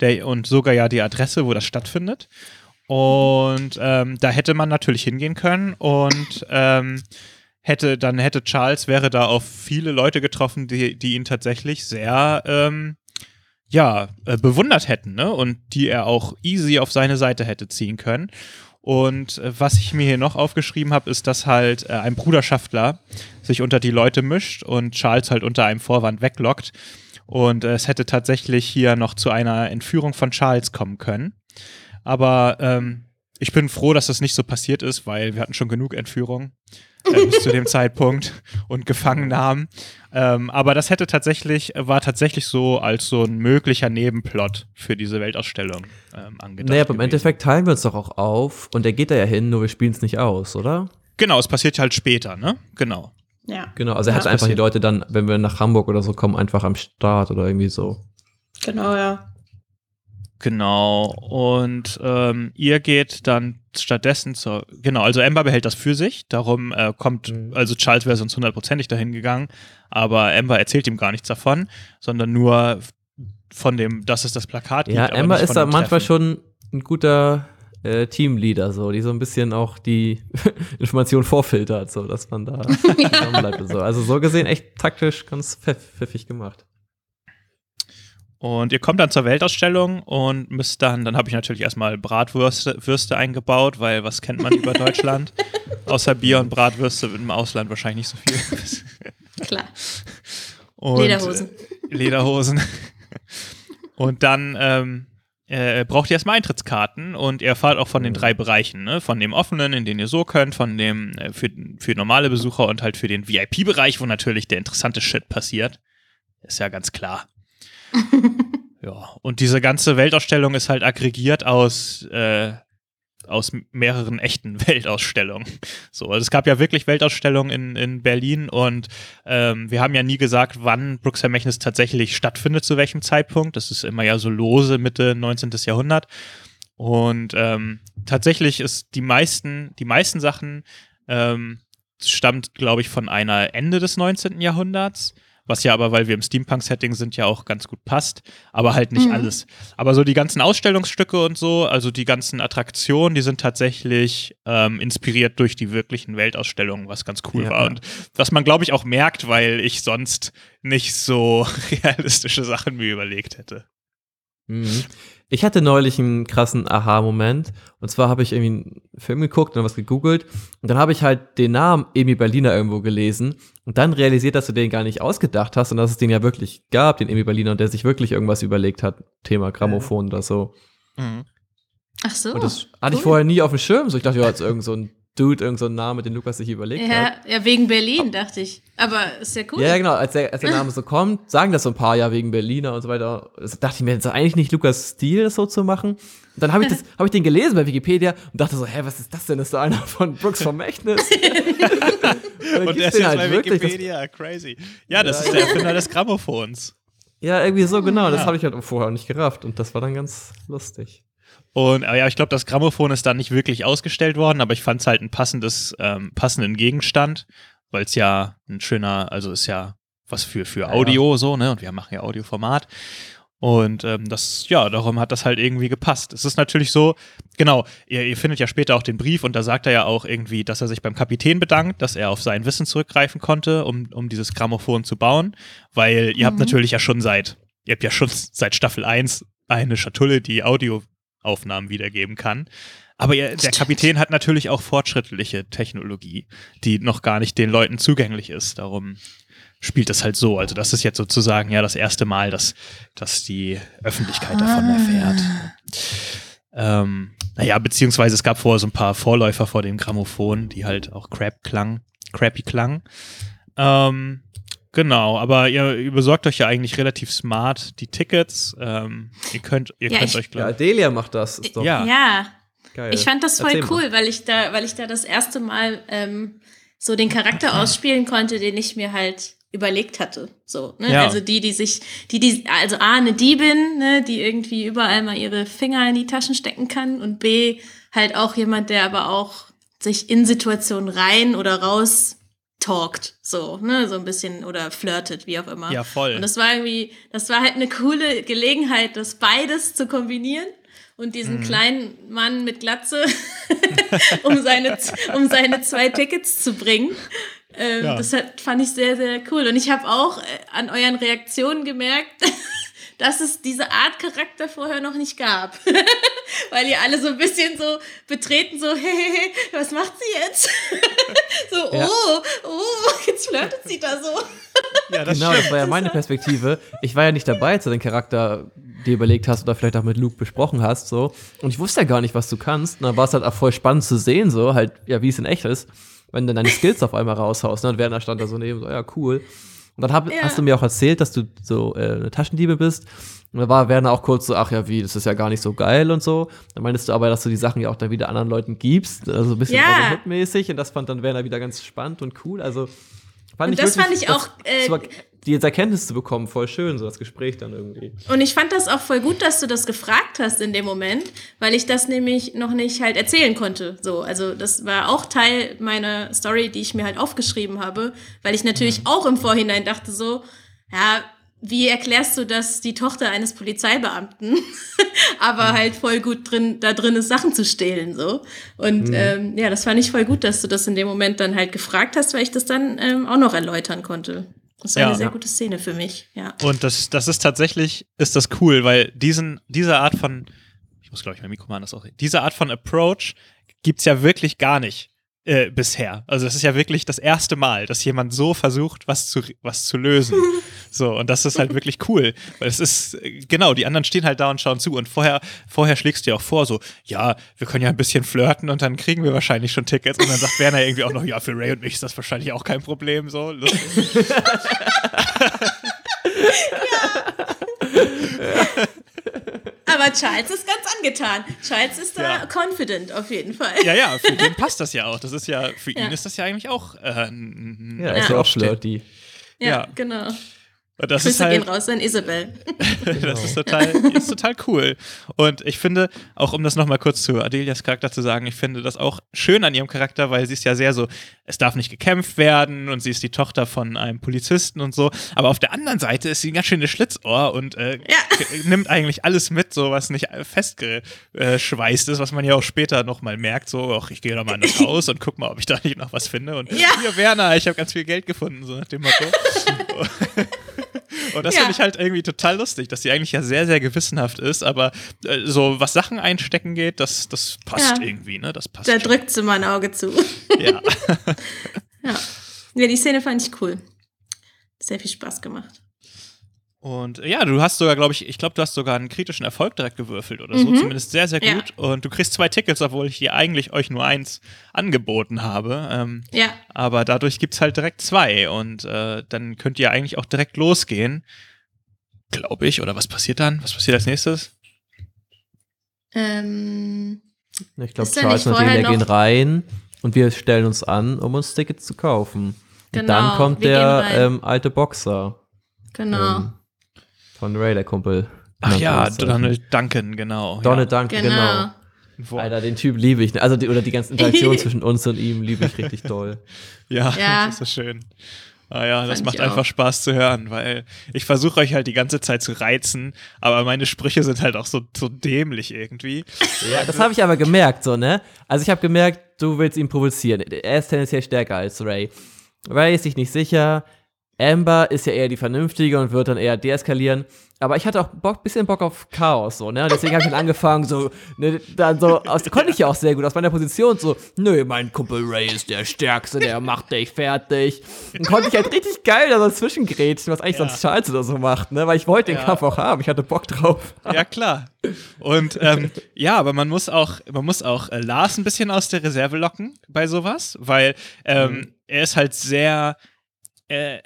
der, und sogar ja die Adresse, wo das stattfindet. Und ähm, da hätte man natürlich hingehen können und ähm, hätte, dann hätte Charles wäre da auf viele Leute getroffen, die, die ihn tatsächlich sehr ähm, ja, äh, bewundert hätten, ne? Und die er auch easy auf seine Seite hätte ziehen können. Und äh, was ich mir hier noch aufgeschrieben habe, ist, dass halt äh, ein Bruderschaftler sich unter die Leute mischt und Charles halt unter einem Vorwand weglockt. Und äh, es hätte tatsächlich hier noch zu einer Entführung von Charles kommen können. Aber ähm, ich bin froh, dass das nicht so passiert ist, weil wir hatten schon genug Entführungen äh, bis zu dem Zeitpunkt und Gefangennahmen. Ähm, aber das hätte tatsächlich, war tatsächlich so als so ein möglicher Nebenplot für diese Weltausstellung ähm, angedacht. Naja, aber im. Endeffekt teilen wir uns doch auch auf und er geht da ja hin, nur wir spielen es nicht aus, oder? Genau, es passiert halt später, ne? Genau. Ja. Genau, also er Ja. hat einfach die Leute dann, wenn wir nach Hamburg oder so kommen, einfach am Start oder irgendwie so. Genau, ja. Genau. Und ähm, ihr geht dann stattdessen zur. Genau, also Amber behält das für sich. Darum äh, kommt, Mhm. also Charles wäre sonst hundertprozentig dahin gegangen, aber Amber erzählt ihm gar nichts davon, sondern nur von dem, dass es das Plakat Ja, gibt. Amber nicht ist da manchmal Treffen. schon ein guter äh, Teamleader, so, die so ein bisschen auch die Information vorfiltert, so, dass man da bleibt und so. Also so gesehen echt taktisch ganz pfiff, pfiffig gemacht. Und ihr kommt dann zur Weltausstellung und müsst dann, dann habe ich natürlich erstmal Bratwürste Würste eingebaut, weil was kennt man über Deutschland? Außer Bier und Bratwürste im Ausland wahrscheinlich nicht so viel. Klar. Und, Lederhosen. Äh, Lederhosen. Und dann ähm, äh, braucht ihr erstmal Eintrittskarten und ihr erfahrt auch von den drei Bereichen, ne? Von dem offenen, in den ihr so könnt, von dem äh, für, für normale Besucher und halt für den VIP-Bereich, wo natürlich der interessante Shit passiert. Ist ja ganz klar. ja, und diese ganze Weltausstellung ist halt aggregiert aus, äh, aus mehreren echten Weltausstellungen. So, also es gab ja wirklich Weltausstellungen in, in Berlin und ähm, wir haben ja nie gesagt, wann Brooks Vermächtnis tatsächlich stattfindet, zu welchem Zeitpunkt. Das ist immer ja so lose Mitte 19. Jahrhundert. Und ähm, tatsächlich ist die meisten, die meisten Sachen ähm, stammt, glaube ich, von einer Ende des 19. Jahrhunderts, was ja aber, weil wir im Steampunk-Setting sind, ja auch ganz gut passt, aber halt nicht Mhm. alles. Aber so die ganzen Ausstellungsstücke und so, also die ganzen Attraktionen, die sind tatsächlich ähm, inspiriert durch die wirklichen Weltausstellungen, was ganz cool Ja. war. Und was man, glaube ich, auch merkt, weil ich sonst nicht so realistische Sachen mir überlegt hätte. Mhm. Ich hatte neulich einen krassen Aha-Moment. Und zwar habe ich irgendwie einen Film geguckt und was gegoogelt. Und dann habe ich halt den Namen Emi Berliner irgendwo gelesen. Und dann realisiert, dass du den gar nicht ausgedacht hast und dass es den ja wirklich gab, den Emi Berliner, und der sich wirklich irgendwas überlegt hat. Thema Grammophon oder so. Ach so. Und das hatte ich cool. vorher nie auf dem Schirm. So, ich dachte, ja, jetzt irgend so ein Dude, irgend so ein Name, den Lukas sich überlegt Ja, hat. ja, wegen Berlin, dachte ich. Aber ist ja cool. Ja, genau, als der, als der Name so kommt, sagen das so ein paar ja wegen Berliner und so weiter. Das dachte ich mir, das ist eigentlich nicht Lukas Stil, das so zu machen. Und dann habe ich, das- hab ich den gelesen bei Wikipedia und dachte so, hä, was ist das denn? Das ist so einer von Brooks Vermächtnis. Und der ist jetzt bei Wikipedia, crazy. Ja, das Ja, ist der Erfinder des Grammophons. ja, irgendwie so genau. Das Ja. habe ich halt vorher nicht gerafft und das war dann ganz lustig. Und ja, ich glaube, das Grammophon ist dann nicht wirklich ausgestellt worden, aber ich fand es halt ein passendes, ähm, passenden Gegenstand, weil es ja ein schöner, also ist ja was für, für Ja, Audio so, ne? Und wir machen ja Audioformat. Und ähm, das, ja, darum hat das halt irgendwie gepasst. Es ist natürlich so, genau, ihr, ihr findet ja später auch den Brief und da sagt er ja auch irgendwie, dass er sich beim Kapitän bedankt, dass er auf sein Wissen zurückgreifen konnte, um, um dieses Grammophon zu bauen. Weil ihr habt Mhm. natürlich ja schon seit, ihr habt ja schon seit Staffel 1 eine Schatulle, die Audioaufnahmen wiedergeben kann. Aber der. Kapitän hat natürlich auch fortschrittliche Technologie, die noch gar nicht den Leuten zugänglich ist. Darum spielt es halt so. Also das ist jetzt sozusagen ja das erste Mal, dass, dass die Öffentlichkeit davon Ah. erfährt. Ähm, naja, beziehungsweise es gab vorher so ein paar Vorläufer vor dem Grammophon, die halt auch crap klang, crappy klang. Ähm, genau, aber ihr, ihr besorgt euch ja eigentlich relativ smart die Tickets. Ähm, ihr könnt, ihr Ja, könnt ich- euch, Ja, glaube Adelia macht das. Ist doch Ja. ja. geil. Ich fand das voll Erzähl mal. cool, weil ich da, weil ich da das erste Mal ähm, so den Charakter ausspielen konnte, den ich mir halt überlegt hatte. So, ne? Ja. Also die, die sich, die, die, also A, eine Diebin, ne, die irgendwie überall mal ihre Finger in die Taschen stecken kann und B, halt auch jemand, der aber auch sich in Situationen rein oder raus talkt, so, ne, so ein bisschen oder flirtet, wie auch immer. Ja, voll. Und das war irgendwie, das war halt eine coole Gelegenheit, das beides zu kombinieren und Mhm. diesen kleinen Mann mit Glatze um seine, um seine zwei Tickets zu bringen. Ähm, Ja. Das hat, fand ich sehr, sehr cool. Und ich habe auch äh, an euren Reaktionen gemerkt, dass es diese Art Charakter vorher noch nicht gab. Weil ihr alle so ein bisschen so betreten, so, hey, hey, hey, was macht sie jetzt? so, Ja. oh, oh, jetzt flirtet sie da so. ja, Genau, das war ja meine Perspektive. Ich war ja nicht dabei, als du den Charakter dir überlegt hast oder vielleicht auch mit Luke besprochen hast, so. Und ich wusste ja gar nicht, was du kannst. Und dann war es halt auch voll spannend zu sehen, so, halt, ja, wie es in echt ist, wenn du deine Skills auf einmal raushaust. Ne? Und Werner stand da so neben, so, ja, cool. Und dann hab, Ja. hast du mir auch erzählt, dass du so äh, eine Taschendiebe bist. Und da war Werner auch kurz so, ach ja, wie, das ist ja gar nicht so geil und so. Dann meintest du aber, dass du die Sachen ja auch dann wieder anderen Leuten gibst, also ein bisschen Ja. Hood-mäßig. Und das fand dann Werner wieder ganz spannend und cool. Also fand Und das fand wirklich, ich auch, äh, die jetzt Erkenntnis zu bekommen, voll schön, so das Gespräch dann irgendwie. Und ich fand das auch voll gut, dass du das gefragt hast in dem Moment, weil ich das nämlich noch nicht halt erzählen konnte. So, also das war auch Teil meiner Story, die ich mir halt aufgeschrieben habe, weil ich natürlich auch im Vorhinein dachte so, ja, wie erklärst du das die Tochter eines Polizeibeamten, aber halt voll gut drin, da drin ist, Sachen zu stehlen, so. Und ähm, ja, das fand ich voll gut, dass du das in dem Moment dann halt gefragt hast, weil ich das dann ähm, auch noch erläutern konnte. Das war Ja. eine sehr gute Szene für mich, ja. Und das, das ist tatsächlich, ist das cool, weil diesen, diese Art von, ich muss glaube ich mein Mikro mal anders auch diese Art von Approach gibt's ja wirklich gar nicht äh, bisher. Also es ist ja wirklich das erste Mal, dass jemand so versucht, was zu, was zu lösen. So, und das ist halt wirklich cool, weil es ist, äh, genau, die anderen stehen halt da und schauen zu und vorher, vorher schlägst du ja auch vor, so, ja, wir können ja ein bisschen flirten und dann kriegen wir wahrscheinlich schon Tickets und dann sagt Werner irgendwie auch noch, ja, für Ray und mich ist das wahrscheinlich auch kein Problem, so. lustig. Aber Charles ist ganz angetan. Charles ist da Ja. confident auf jeden Fall. Ja, ja, für den passt das ja auch. Das ist ja, für Ja. ihn ist das ja eigentlich auch äh, ein, ein Ja, ist ja auch flirty. Ja, ja. genau. Und das Grüße ist halt, gehen raus an Isabel. das ist total, ist total cool. Und ich finde, auch um das nochmal kurz zu Adelias Charakter zu sagen, ich finde das auch schön an ihrem Charakter, weil sie ist ja sehr so, es darf nicht gekämpft werden und sie ist die Tochter von einem Polizisten und so. Aber auf der anderen Seite ist sie ein ganz schönes Schlitzohr und äh, Ja. nimmt eigentlich alles mit, so was nicht festgeschweißt ist, was man ja auch später nochmal merkt, so, ach, ich gehe da mal in das Haus und guck mal, ob ich da nicht noch was finde. Und Ja. hier, Werner, ich habe ganz viel Geld gefunden, so nach dem Motto. Und das Ja. finde ich halt irgendwie total lustig, dass sie eigentlich ja sehr, sehr gewissenhaft ist, aber äh, so was Sachen einstecken geht, das, das passt Ja. irgendwie, ne? Das passt. Da schon. drückt sie mal ein Auge zu. Ja. Ja. ja, die Szene fand ich cool. Sehr viel Spaß gemacht. Und äh, ja, du hast sogar, glaube ich, ich glaube, du hast sogar einen kritischen Erfolg direkt gewürfelt oder so, Mhm. zumindest sehr, sehr Ja. gut. Und du kriegst zwei Tickets, obwohl ich dir eigentlich euch nur eins angeboten habe. Ähm, Ja, aber dadurch gibt es halt direkt zwei und äh, dann könnt ihr eigentlich auch direkt losgehen. Glaube ich. Oder was passiert dann? Was passiert als nächstes? ähm, Ich glaube, Charles und vorher gehen rein und wir stellen uns an, um uns Tickets zu kaufen. Und Genau, dann kommt wir der gehen rein. ähm, alte Boxer genau. ähm, von Ray, der Kumpel. Ach Genannt ja. Donald Duncan, genau. Donald Duncan, genau. genau. Wo- Alter, den Typ liebe ich. Also die, oder die ganze Interaktion zwischen uns und ihm liebe ich richtig toll. Ja, Ja. das ist so schön. Ah ja, das Fand macht einfach auch. Spaß zu hören, weil ich versuche euch halt die ganze Zeit zu reizen, aber meine Sprüche sind halt auch so, so dämlich irgendwie. Ja, das habe ich aber gemerkt, so, ne? Also ich habe gemerkt, du willst ihn provozieren. Er ist tendenziell stärker als Ray. Ray ist sich nicht sicher. Amber ist ja eher die Vernünftige und wird dann eher deeskalieren. Aber ich hatte auch Bock, bisschen Bock auf Chaos, so, ne? Deswegen habe ich dann angefangen, so, ne, dann so, aus, konnte ich ja auch sehr gut aus meiner Position, so, nö, mein Kumpel Ray ist der Stärkste, der macht dich fertig. Und konnte ich halt richtig geil da so zwischengrätschen, was eigentlich Ja. sonst Charles oder so macht, ne? Weil ich wollte den Ja. Kampf auch haben, ich hatte Bock drauf. Ja, klar. Und ähm, ja, aber man muss auch, man muss auch äh, Lars ein bisschen aus der Reserve locken bei sowas, weil ähm, er ist halt sehr, äh,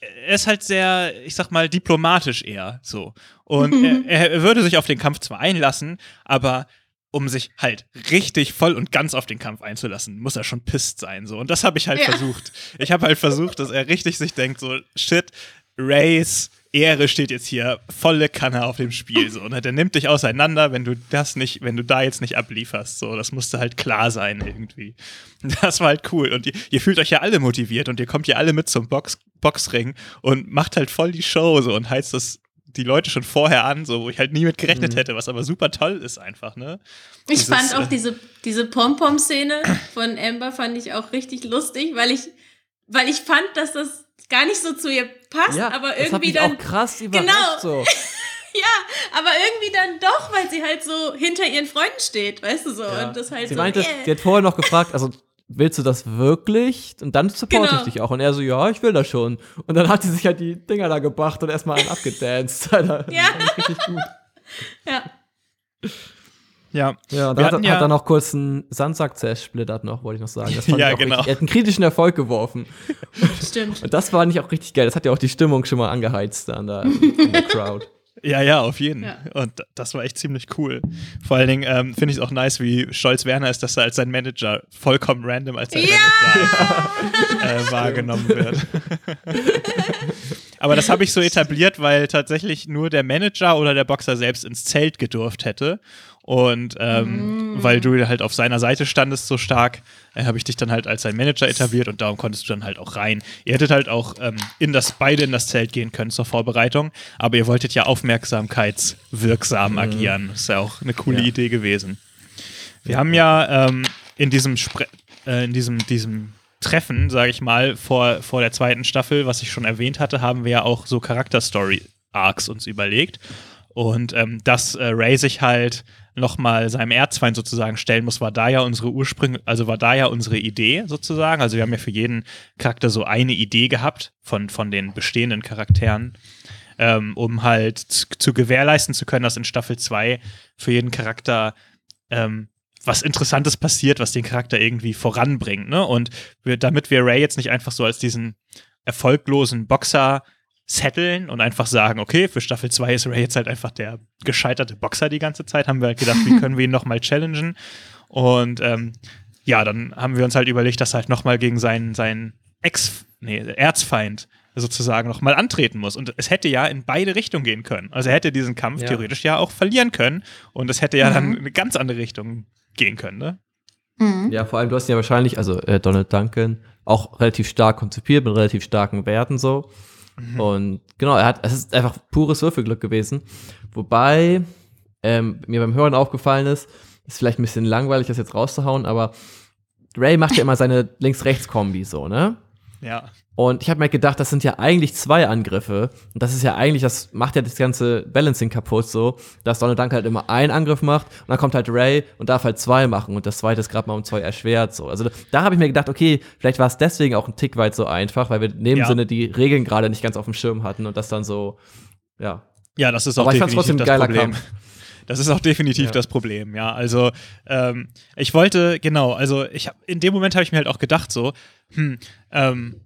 er ist halt sehr, ich sag mal, diplomatisch eher so. Und er, er würde sich auf den Kampf zwar einlassen, aber um sich halt richtig voll und ganz auf den Kampf einzulassen, muss er schon pisst sein. So. Und das habe ich halt Ja. versucht. Ich habe halt versucht, dass er richtig sich denkt, so, shit, Rays Ehre steht jetzt hier volle Kanne auf dem Spiel. So. Und der nimmt dich auseinander, wenn du das nicht, wenn du da jetzt nicht ablieferst. So, das musste halt klar sein irgendwie. Das war halt cool. Und ihr, ihr fühlt euch ja alle motiviert und ihr kommt ja alle mit zum Box, Boxring und macht halt voll die Show so und heizt das die Leute schon vorher an, so wo ich halt nie mit gerechnet hätte, was aber super toll ist einfach, ne? Ich Dieses, fand auch äh, diese, diese Pom-Pom-Szene von Amber fand ich auch richtig lustig, weil ich, weil ich fand, dass das gar nicht so zu ihr passt, aber das hat irgendwie mich dann. auch krass überrascht, Genau. so. Ja, aber irgendwie dann doch, weil sie halt so hinter ihren Freunden steht, weißt du so. Ja. Und das halt sie so. meinte, äh. sie hat vorher noch gefragt, also willst du das wirklich? Und dann supporte Genau. ich dich auch. Und er so, ja, ich will das schon. Und dann hat sie sich halt die Dinger da gebracht und erstmal einen abgedanced. Alter. Das Ja. ja. Ja. Ja, dann hat, hatten ja- hat er noch kurz einen Sandsack zersplittert noch, wollte ich noch sagen. Das fand Ja, ich auch genau. richtig, er hat einen kritischen Erfolg geworfen. Stimmt. Und das war nicht auch richtig geil. Das hat ja auch die Stimmung schon mal angeheizt da an der, in der Crowd. Ja, ja, auf jeden. Ja. Und das war echt ziemlich cool. Vor allen Dingen ähm, finde ich es auch nice, wie stolz Werner ist, dass er als sein Manager vollkommen random als sein Ja! Manager äh, wahrgenommen wird. Aber das habe ich so etabliert, weil tatsächlich nur der Manager oder der Boxer selbst ins Zelt gedurft hätte. Und ähm, weil du halt auf seiner Seite standest so stark, äh, habe ich dich dann halt als sein Manager etabliert und darum konntest du dann halt auch rein. Ihr hättet halt auch ähm, in das beide in das Zelt gehen können zur Vorbereitung, aber ihr wolltet ja aufmerksamkeitswirksam agieren. Das ist ja auch eine coole Ja. Idee gewesen. Wir haben ja ähm, in diesem Spre äh, in diesem, diesem Treffen, sage ich mal, vor, vor der zweiten Staffel, was ich schon erwähnt hatte, haben wir ja auch so Charakterstory-Arcs uns überlegt. Und ähm, dass äh, Ray sich halt nochmal seinem Erzfeind sozusagen stellen muss, war da ja unsere Ursprung, also war da ja unsere Idee sozusagen. Also wir haben ja für jeden Charakter so eine Idee gehabt von, von den bestehenden Charakteren, ähm, um halt zu, zu gewährleisten zu können, dass in Staffel 2 für jeden Charakter ähm, was Interessantes passiert, was den Charakter irgendwie voranbringt. Ne? Und wir, damit wir Ray jetzt nicht einfach so als diesen erfolglosen Boxer setteln und einfach sagen, okay, für Staffel 2 ist Ray jetzt halt einfach der gescheiterte Boxer die ganze Zeit, haben wir halt gedacht, wie können wir ihn nochmal challengen? Und ähm, ja, dann haben wir uns halt überlegt, dass er halt nochmal gegen seinen, seinen Ex, nee, Erzfeind sozusagen noch mal antreten muss. Und es hätte ja in beide Richtungen gehen können. Also er hätte diesen Kampf Ja. theoretisch ja auch verlieren können und es hätte ja Mhm. dann in eine ganz andere Richtung gehen können, ne? Mhm. Ja, vor allem, du hast ihn ja wahrscheinlich, also äh, Donald Duncan, auch relativ stark konzipiert, mit relativ starken Werten so. Und genau, er hat, es ist einfach pures Würfelglück gewesen. Wobei ähm, mir beim Hören aufgefallen ist, ist vielleicht ein bisschen langweilig, das jetzt rauszuhauen, aber Ray macht ja immer seine Links-Rechts-Kombi so, ne? Ja. Und ich habe mir gedacht, das sind ja eigentlich zwei Angriffe. Und das ist ja eigentlich, das macht ja das ganze Balancing kaputt so, dass Donald Duncan halt immer einen Angriff macht und dann kommt halt Ray und darf halt zwei machen und das zweite ist gerade mal um zwei erschwert so. Also da habe ich mir gedacht, okay, vielleicht war es deswegen auch ein Tick weit so einfach, weil wir in dem Ja. Sinne die Regeln gerade nicht ganz auf dem Schirm hatten und das dann so, ja. Ja, das ist auch Aber ich fand's trotzdem das ein geiler Problem. Kampf. Das ist auch definitiv Ja. das Problem, ja. Also ähm, ich wollte, genau, also ich hab, in dem Moment habe ich mir halt auch gedacht so, hm, ähm,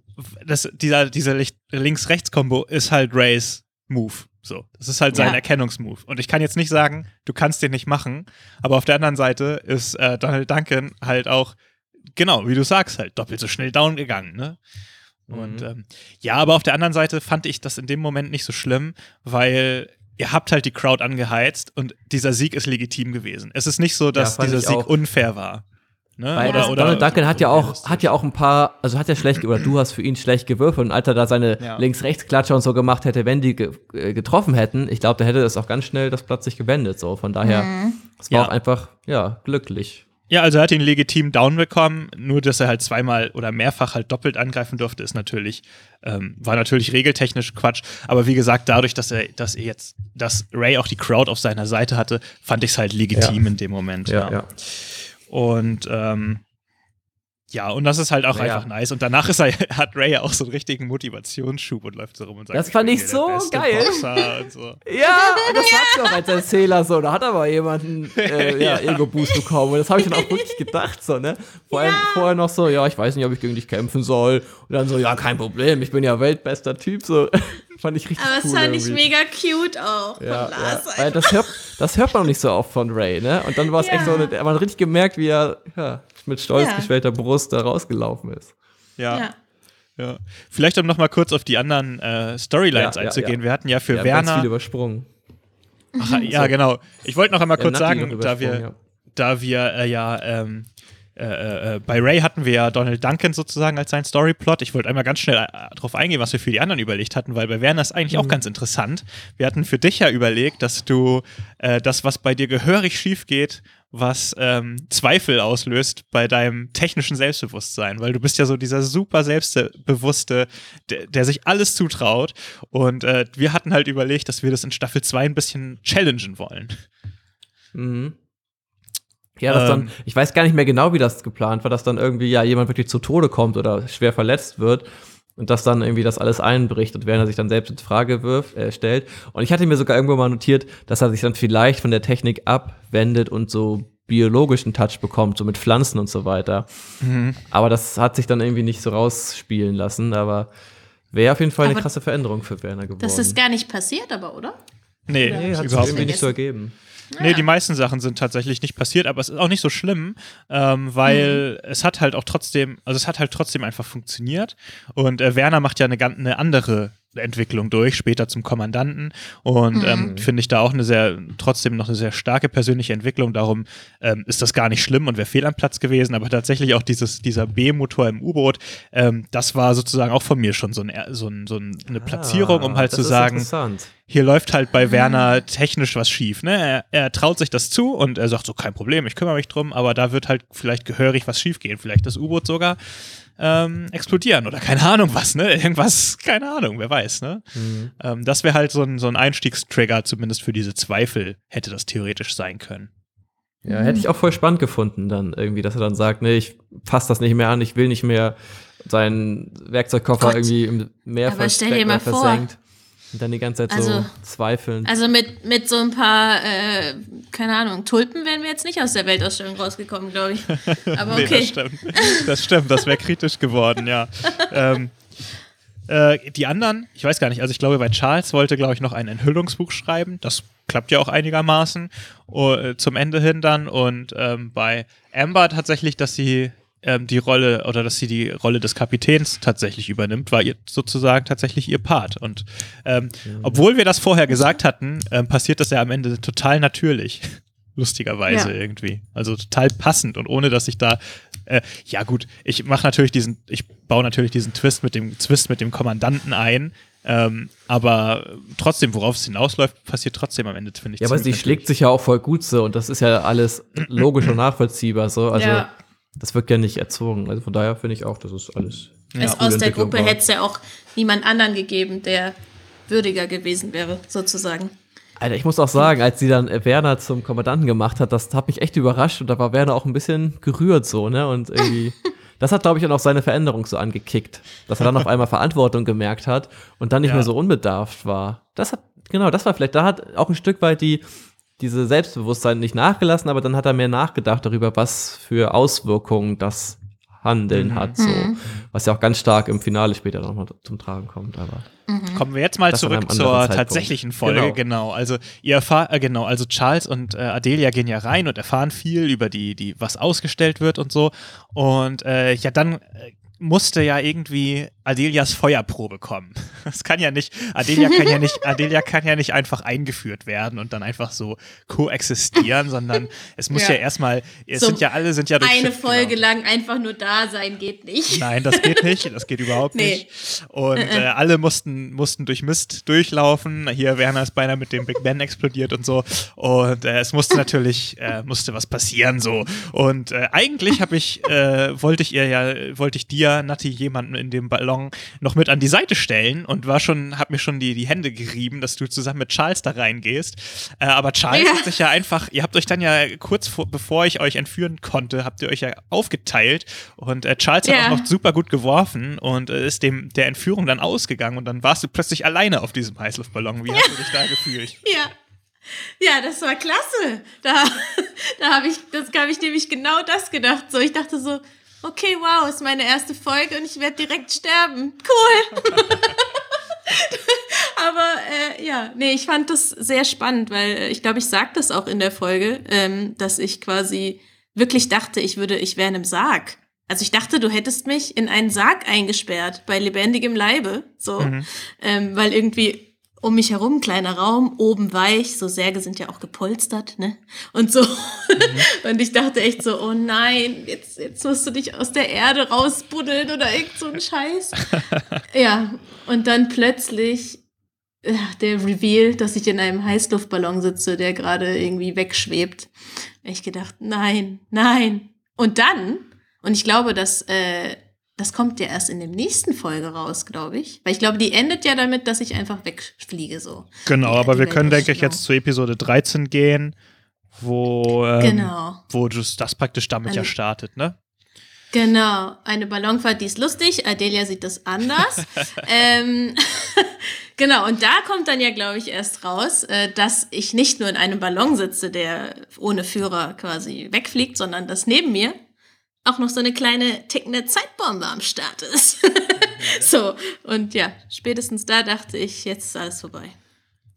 das, dieser, dieser Links-Rechts-Kombo ist halt Rays Move. So, das ist halt sein Ja. Erkennungsmove. Und ich kann jetzt nicht sagen, du kannst den nicht machen, aber auf der anderen Seite ist äh, Donald Duncan halt auch, genau, wie du sagst, halt doppelt so schnell down gegangen, ne? Und Mhm. ähm, ja, aber auf der anderen Seite fand ich das in dem Moment nicht so schlimm, weil ihr habt halt die Crowd angeheizt und dieser Sieg ist legitim gewesen. Es ist nicht so, dass fand dieser Sieg auch. unfair war. Ne? Weil oder, das, oder, Donald Duncan hat ja auch, hat ja auch ein paar, also hat ja schlecht, oder du hast für ihn schlecht gewürfelt und als er da seine Ja. Links-Rechts-Klatscher und so gemacht hätte, wenn die ge äh, getroffen hätten, ich glaube, da hätte das auch ganz schnell das Platz sich gewendet, so. Von daher, es war Ja. auch einfach, ja, glücklich. Ja, also er hat ihn legitim down bekommen, nur dass er halt zweimal oder mehrfach halt doppelt angreifen durfte, ist natürlich, ähm, war natürlich regeltechnisch Quatsch. Aber wie gesagt, dadurch, dass er, dass er jetzt, dass Ray auch die Crowd auf seiner Seite hatte, fand ich es halt legitim in dem Moment. Und ähm, ja, und das ist halt auch Naja. einfach nice. Und danach ist er, hat Ray ja auch so einen richtigen Motivationsschub und läuft so rum und sagt, Das fand ich hier so der beste geil. Boxer und so. Ja, und das sagst du auch als Erzähler so. Da hat aber jemanden äh, ja, Ego-Boost bekommen. Und das habe ich dann auch wirklich gedacht, so, ne? Vor allem vorher noch so, ja, ich weiß nicht, ob ich gegen dich kämpfen soll. Und dann so, ja, kein Problem, ich bin ja weltbester Typ. So, fand ich richtig Aber das cool. fand ich mega cute auch Ja, von ja. Lars. Weil das hört, das hört man noch nicht so oft von Ray, ne? Und dann war es Ja. echt so, man hat richtig gemerkt, wie er ja, mit stolz Ja. geschwellter Brust da rausgelaufen ist. Ja. ja. Ja. Vielleicht um noch mal kurz auf die anderen äh, Storylines Ja, ja, einzugehen. ja. Wir hatten ja für Wir haben ganz viel Werner. übersprungen. Ach, ja, genau. Ich wollte noch einmal kurz Ja, sagen, da wir, ja. da wir äh, ja ähm, äh, äh, bei Ray hatten wir ja Donald Duncan sozusagen als sein Storyplot. Ich wollte einmal ganz schnell äh, darauf eingehen, was wir für die anderen überlegt hatten, weil bei Werner ist eigentlich Mhm. auch ganz interessant. Wir hatten für dich ja überlegt, dass du äh, das, was bei dir gehörig schief geht, was ähm, Zweifel auslöst bei deinem technischen Selbstbewusstsein, weil du bist ja so dieser super Selbstbewusste, der, der sich alles zutraut. Und äh, wir hatten halt überlegt, dass wir das in Staffel 2 ein bisschen challengen wollen. Mhm. Ja, das Ähm. dann, ich weiß gar nicht mehr genau, wie das geplant war, dass dann irgendwie ja jemand wirklich zu Tode kommt oder schwer verletzt wird und dass dann irgendwie das alles einbricht und Werner sich dann selbst in Frage wirft, äh, stellt. Und ich hatte mir sogar irgendwo mal notiert, dass er sich dann vielleicht von der Technik abwendet und so biologischen Touch bekommt, so mit Pflanzen und so weiter. Mhm. Aber das hat sich dann irgendwie nicht so rausspielen lassen, aber wäre auf jeden Fall eine Aber krasse Veränderung für Werner geworden. Das ist gar nicht passiert, aber, oder? Nee, Nee, nee, hat sich überhaupt irgendwie nicht. nicht so ergeben. Nee, die meisten Sachen sind tatsächlich nicht passiert, aber es ist auch nicht so schlimm, ähm, weil es hat halt auch trotzdem, also es hat halt trotzdem einfach funktioniert. Und äh, Werner macht ja eine, eine andere Entwicklung durch, später zum Kommandanten. Und ähm, finde ich da auch eine sehr, trotzdem noch eine sehr starke persönliche Entwicklung. Darum ähm, ist das gar nicht schlimm und wäre fehl am Platz gewesen. Aber tatsächlich auch dieses, dieser B-Motor im U-Boot, ähm, das war sozusagen auch von mir schon so, ein, so, ein, so ein, eine Platzierung, um halt Ah, zu sagen, hier läuft halt bei Werner technisch was schief. Ne? Er, er traut sich das zu und er sagt so, kein Problem, ich kümmere mich drum, aber da wird halt vielleicht gehörig was schief gehen. Vielleicht das U-Boot sogar ähm, explodieren oder keine Ahnung was, ne? Irgendwas, keine Ahnung, wer weiß, ne? Ähm, das wäre halt so ein, so ein Einstiegstrigger, zumindest für diese Zweifel, hätte das theoretisch sein können. Ja, hätte ich auch voll spannend gefunden, dann irgendwie, dass er dann sagt, nee, ich fasse das nicht mehr an, ich will nicht mehr seinen Werkzeugkoffer Gott. irgendwie im Meer Aber stell dir mal oder vor. Und dann die ganze Zeit so Also- zweifeln. Also mit, mit so ein paar, äh, keine Ahnung, Tulpen wären wir jetzt nicht aus der Weltausstellung rausgekommen, glaube ich. Aber Nee, das okay. stimmt. Das stimmt, das wäre kritisch geworden, ja. ähm, äh, die anderen, ich weiß gar nicht, also ich glaube, bei Charles wollte, glaube ich, noch ein Enthüllungsbuch schreiben. Das klappt ja auch einigermaßen uh, zum Ende hin dann. Und ähm, bei Amber tatsächlich, dass sie ähm, die Rolle oder dass sie die Rolle des Kapitäns tatsächlich übernimmt, war ihr sozusagen tatsächlich ihr Part. Und ähm, obwohl wir das vorher gesagt hatten, ähm, passiert das ja am Ende total natürlich. Lustigerweise Ja. irgendwie. Also total passend und ohne dass ich da äh, ja gut, ich mache natürlich diesen, ich baue natürlich diesen Twist mit dem Twist mit dem Kommandanten ein, ähm, aber trotzdem, worauf es hinausläuft, passiert trotzdem am Ende, finde ich. Ja, aber sie schlägt sich ja auch voll gut so und das ist ja alles logisch und nachvollziehbar so. Also Ja. Das wird ja nicht erzwungen. Also von daher finde ich auch, das ist alles. Es coole aus der Gruppe hätte es ja auch niemand anderen gegeben, der würdiger gewesen wäre, sozusagen. Alter, ich muss auch sagen, als sie dann äh, Werner zum Kommandanten gemacht hat, das hat mich echt überrascht und da war Werner auch ein bisschen gerührt so, ne? Und irgendwie, das hat, glaube ich, dann auch seine Veränderung so angekickt, dass er dann auf einmal Verantwortung gemerkt hat und dann nicht Ja. mehr so unbedarft war. Das hat, genau, das war vielleicht, da hat auch ein Stück weit die, diese Selbstbewusstsein nicht nachgelassen, aber dann hat er mehr nachgedacht darüber, was für Auswirkungen das Handeln Mhm. hat, so. Was ja auch ganz stark im Finale später nochmal zum Tragen kommt, aber. Kommen wir jetzt mal zurück zur Zeitpunkt. tatsächlichen Folge. Genau. Genau. Also ihr erfahrt, äh, genau, also Charles und äh, Adelia gehen ja rein und erfahren viel über die, die, was ausgestellt wird und so. Und äh, ja, dann äh, musste ja irgendwie Adelias Feuerprobe kommen. Das kann ja nicht, Adelia kann ja nicht, Adelia kann ja nicht einfach eingeführt werden und dann einfach so koexistieren, sondern es muss ja, Ja. erstmal, es So sind ja alle sind ja durch Eine Schiff, Folge genau. lang einfach nur da sein geht nicht. Nein, das geht nicht. Das geht überhaupt Nee. nicht. Und äh, alle mussten, mussten durch Mist durchlaufen. Hier Werner ist beinahe mit dem Big Ben explodiert und so. Und äh, es musste natürlich, äh, musste was passieren so. Und äh, eigentlich habe ich, äh, wollte ich ihr ja, wollte ich dir, Nati, jemanden in dem Ballon noch mit an die Seite stellen und war schon, hab mir schon die, die Hände gerieben, dass du zusammen mit Charles da reingehst. Äh, aber Charles Ja. hat sich ja einfach, ihr habt euch dann ja kurz vor, bevor ich euch entführen konnte, habt ihr euch ja aufgeteilt und äh, Charles hat Ja. auch noch super gut geworfen und äh, ist dem der Entführung dann ausgegangen und dann warst du plötzlich alleine auf diesem Heißluftballon. Wie hast du dich da gefühlt? Ja. Ja, das war klasse. Da, da habe ich, das habe ich nämlich genau das gedacht. So, ich dachte so, okay, wow, ist meine erste Folge und ich werde direkt sterben. Cool. Aber äh, ja, nee, ich fand das sehr spannend, weil äh, ich glaube, ich sag das auch in der Folge, ähm, dass ich quasi wirklich dachte, ich würde, ich wäre in einem Sarg. Also ich dachte, du hättest mich in einen Sarg eingesperrt bei lebendigem Leibe, so, ähm, weil irgendwie um mich herum kleiner Raum, oben weich, so Särge sind ja auch gepolstert, ne? Und so. Und ich dachte echt so, oh nein, jetzt, jetzt musst du dich aus der Erde rausbuddeln oder irgend so ein Scheiß. ja, und dann plötzlich der Reveal, dass ich in einem Heißluftballon sitze, der gerade irgendwie wegschwebt. Ich gedacht, nein, nein. Und dann, und ich glaube, dass äh, das kommt ja erst in der nächsten Folge raus, glaube ich. Weil ich glaube, die endet ja damit, dass ich einfach wegfliege so. Genau, Die- aber die wir können, denke ich, jetzt zu Episode 13 gehen, wo, ähm, Genau. wo das, das praktisch damit ja Dann- startet, ne? Genau, eine Ballonfahrt, die ist lustig. Adelia sieht das anders. ähm, genau, und da kommt dann ja, glaube ich, erst raus, äh, dass ich nicht nur in einem Ballon sitze, der ohne Führer quasi wegfliegt, sondern dass neben mir auch noch so eine kleine tickende Zeitbombe am Start ist. so, und ja, spätestens da dachte ich, jetzt ist alles vorbei.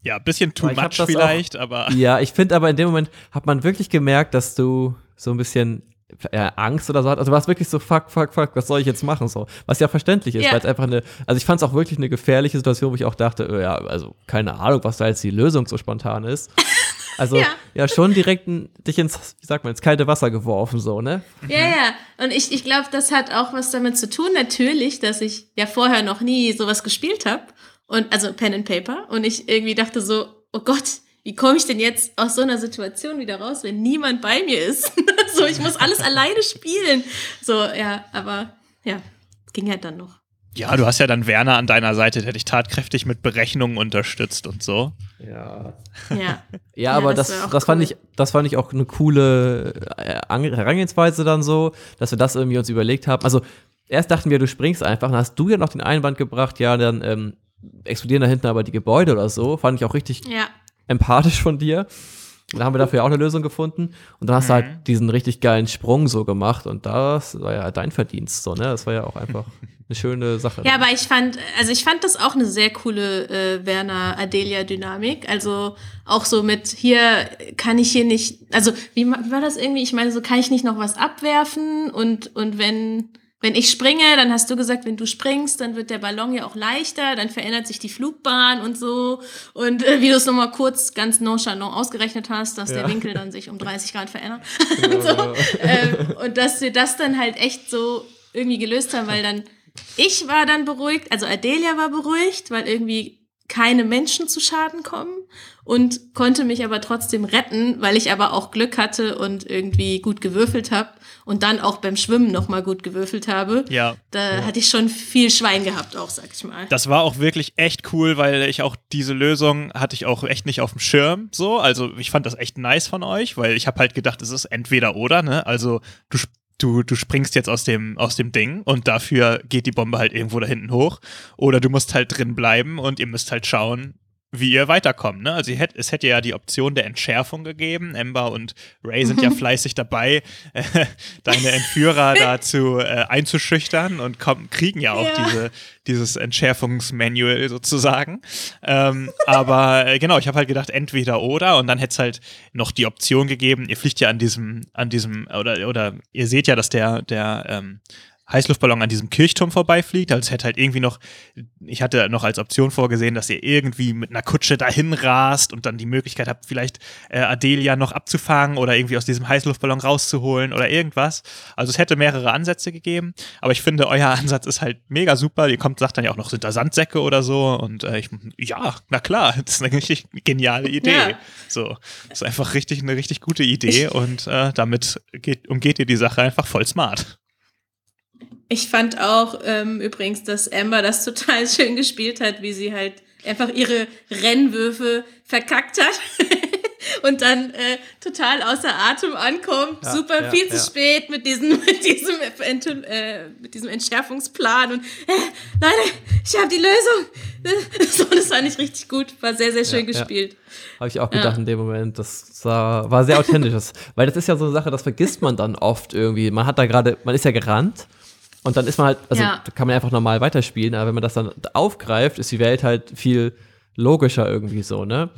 Ja, ein bisschen too much das auch- vielleicht, aber Ja, ich finde aber in dem Moment hat man wirklich gemerkt, dass du so ein bisschen äh, Angst oder so hast. Also du warst wirklich so, fuck, fuck, fuck, was soll ich jetzt machen? So, was ja verständlich ist, Ja. weil es einfach eine, also ich fand es auch wirklich eine gefährliche Situation, wo ich auch dachte, äh, ja, also keine Ahnung, was da jetzt die Lösung so spontan ist. Also ja, Ja. schon direkt ein, dich ins, wie sagt man, ins kalte Wasser geworfen, so, ne? Ja, ja. Und ich, ich glaube, das hat auch was damit zu tun, natürlich, dass ich ja vorher noch nie sowas gespielt habe. Und also Pen and Paper. Und ich irgendwie dachte so, oh Gott, wie komme ich denn jetzt aus so einer Situation wieder raus, wenn niemand bei mir ist? so, ich muss alles alleine spielen. So, ja, aber ja, ging halt dann noch. ja, du hast ja dann Werner an deiner Seite, der dich tatkräftig mit Berechnungen unterstützt und so. Ja. Ja. Ja, aber das das, das, fand cool. ich, das fand ich auch eine coole äh, Ang- Herangehensweise dann so, dass wir das irgendwie uns überlegt haben. Also erst dachten wir, du springst einfach, dann hast du ja noch den Einwand gebracht, ja, dann ähm, explodieren da hinten aber die Gebäude oder so. Fand ich auch richtig Ja. empathisch von dir. Und da haben wir dafür auch eine Lösung gefunden. Und dann hast du Mhm. halt diesen richtig geilen Sprung so gemacht. Und das war ja dein Verdienst so, ne? Das war ja auch einfach eine schöne Sache. Ja, aber ich fand, also ich fand das auch eine sehr coole äh, Werner-Adelia-Dynamik. Also auch so mit hier kann ich hier nicht, also wie, wie war das irgendwie? Ich meine, so kann ich nicht noch was abwerfen und, und wenn, wenn ich springe, dann hast du gesagt, wenn du springst, dann wird der Ballon ja auch leichter, dann verändert sich die Flugbahn und so. Und äh, wie du es nochmal kurz ganz nonchalant ausgerechnet hast, dass der Winkel dann sich um 30 Grad verändert. und, so. ähm, und dass wir das dann halt echt so irgendwie gelöst haben, weil dann ich war dann beruhigt, also Adelia war beruhigt, weil irgendwie keine Menschen zu Schaden kommen und konnte mich aber trotzdem retten, weil ich aber auch Glück hatte und irgendwie gut gewürfelt habe und dann auch beim Schwimmen noch mal gut gewürfelt habe. Ja. Da hatte ich schon viel Schwein gehabt auch, sag ich mal. Das war auch wirklich echt cool, weil ich auch diese Lösung hatte ich auch echt nicht auf dem Schirm so. Also ich fand das echt nice von euch, weil ich habe halt gedacht, es ist entweder oder, ne? Also du Du, du springst jetzt aus dem, aus dem Ding und dafür geht die Bombe halt irgendwo da hinten hoch. Oder du musst halt drin bleiben und ihr müsst halt schauen, wie ihr weiterkommt. Ne? Also ihr hätt, es hätte ja die Option der Entschärfung gegeben. Ember und Ray sind ja fleißig dabei, äh, deine Entführer dazu äh, einzuschüchtern und kommen, kriegen ja auch Ja. diese, dieses Entschärfungsmanual sozusagen. Ähm, aber äh, genau, ich habe halt gedacht, entweder oder und dann hätte es halt noch die Option gegeben, ihr fliegt ja an diesem, an diesem, oder, oder ihr seht ja, dass der, der ähm, Heißluftballon an diesem Kirchturm vorbeifliegt. Also es hätte halt irgendwie noch, ich hatte noch als Option vorgesehen, dass ihr irgendwie mit einer Kutsche dahin rast und dann die Möglichkeit habt, vielleicht äh, Adelia noch abzufangen oder irgendwie aus diesem Heißluftballon rauszuholen oder irgendwas. Also es hätte mehrere Ansätze gegeben, aber ich finde, euer Ansatz ist halt mega super. Ihr kommt, sagt dann ja auch noch, sind da Sandsäcke oder so und äh, ich, ja, na klar, das ist eine richtig geniale Idee. Ja. So, das ist einfach richtig, eine richtig gute Idee und äh, damit geht, umgeht ihr die Sache einfach voll smart. Ich fand auch ähm, übrigens, dass Amber das total schön gespielt hat, wie sie halt einfach ihre Rennwürfe verkackt hat und dann äh, total außer Atem ankommt, Ja, super ja, viel zu ja. spät mit diesem mit diesem äh, mit diesem Entschärfungsplan und äh, Leute, ich habe die Lösung. so, das fand ich richtig gut, war sehr sehr schön gespielt. Habe ich auch gedacht in dem Moment. Das war sehr authentisch. Das, weil das ist ja so eine Sache, das vergisst man dann oft irgendwie. Man hat da gerade, man ist ja gerannt und dann ist man halt, also Ja. kann man einfach normal weiterspielen, aber wenn man das dann aufgreift, ist die Welt halt viel logischer irgendwie so, ne?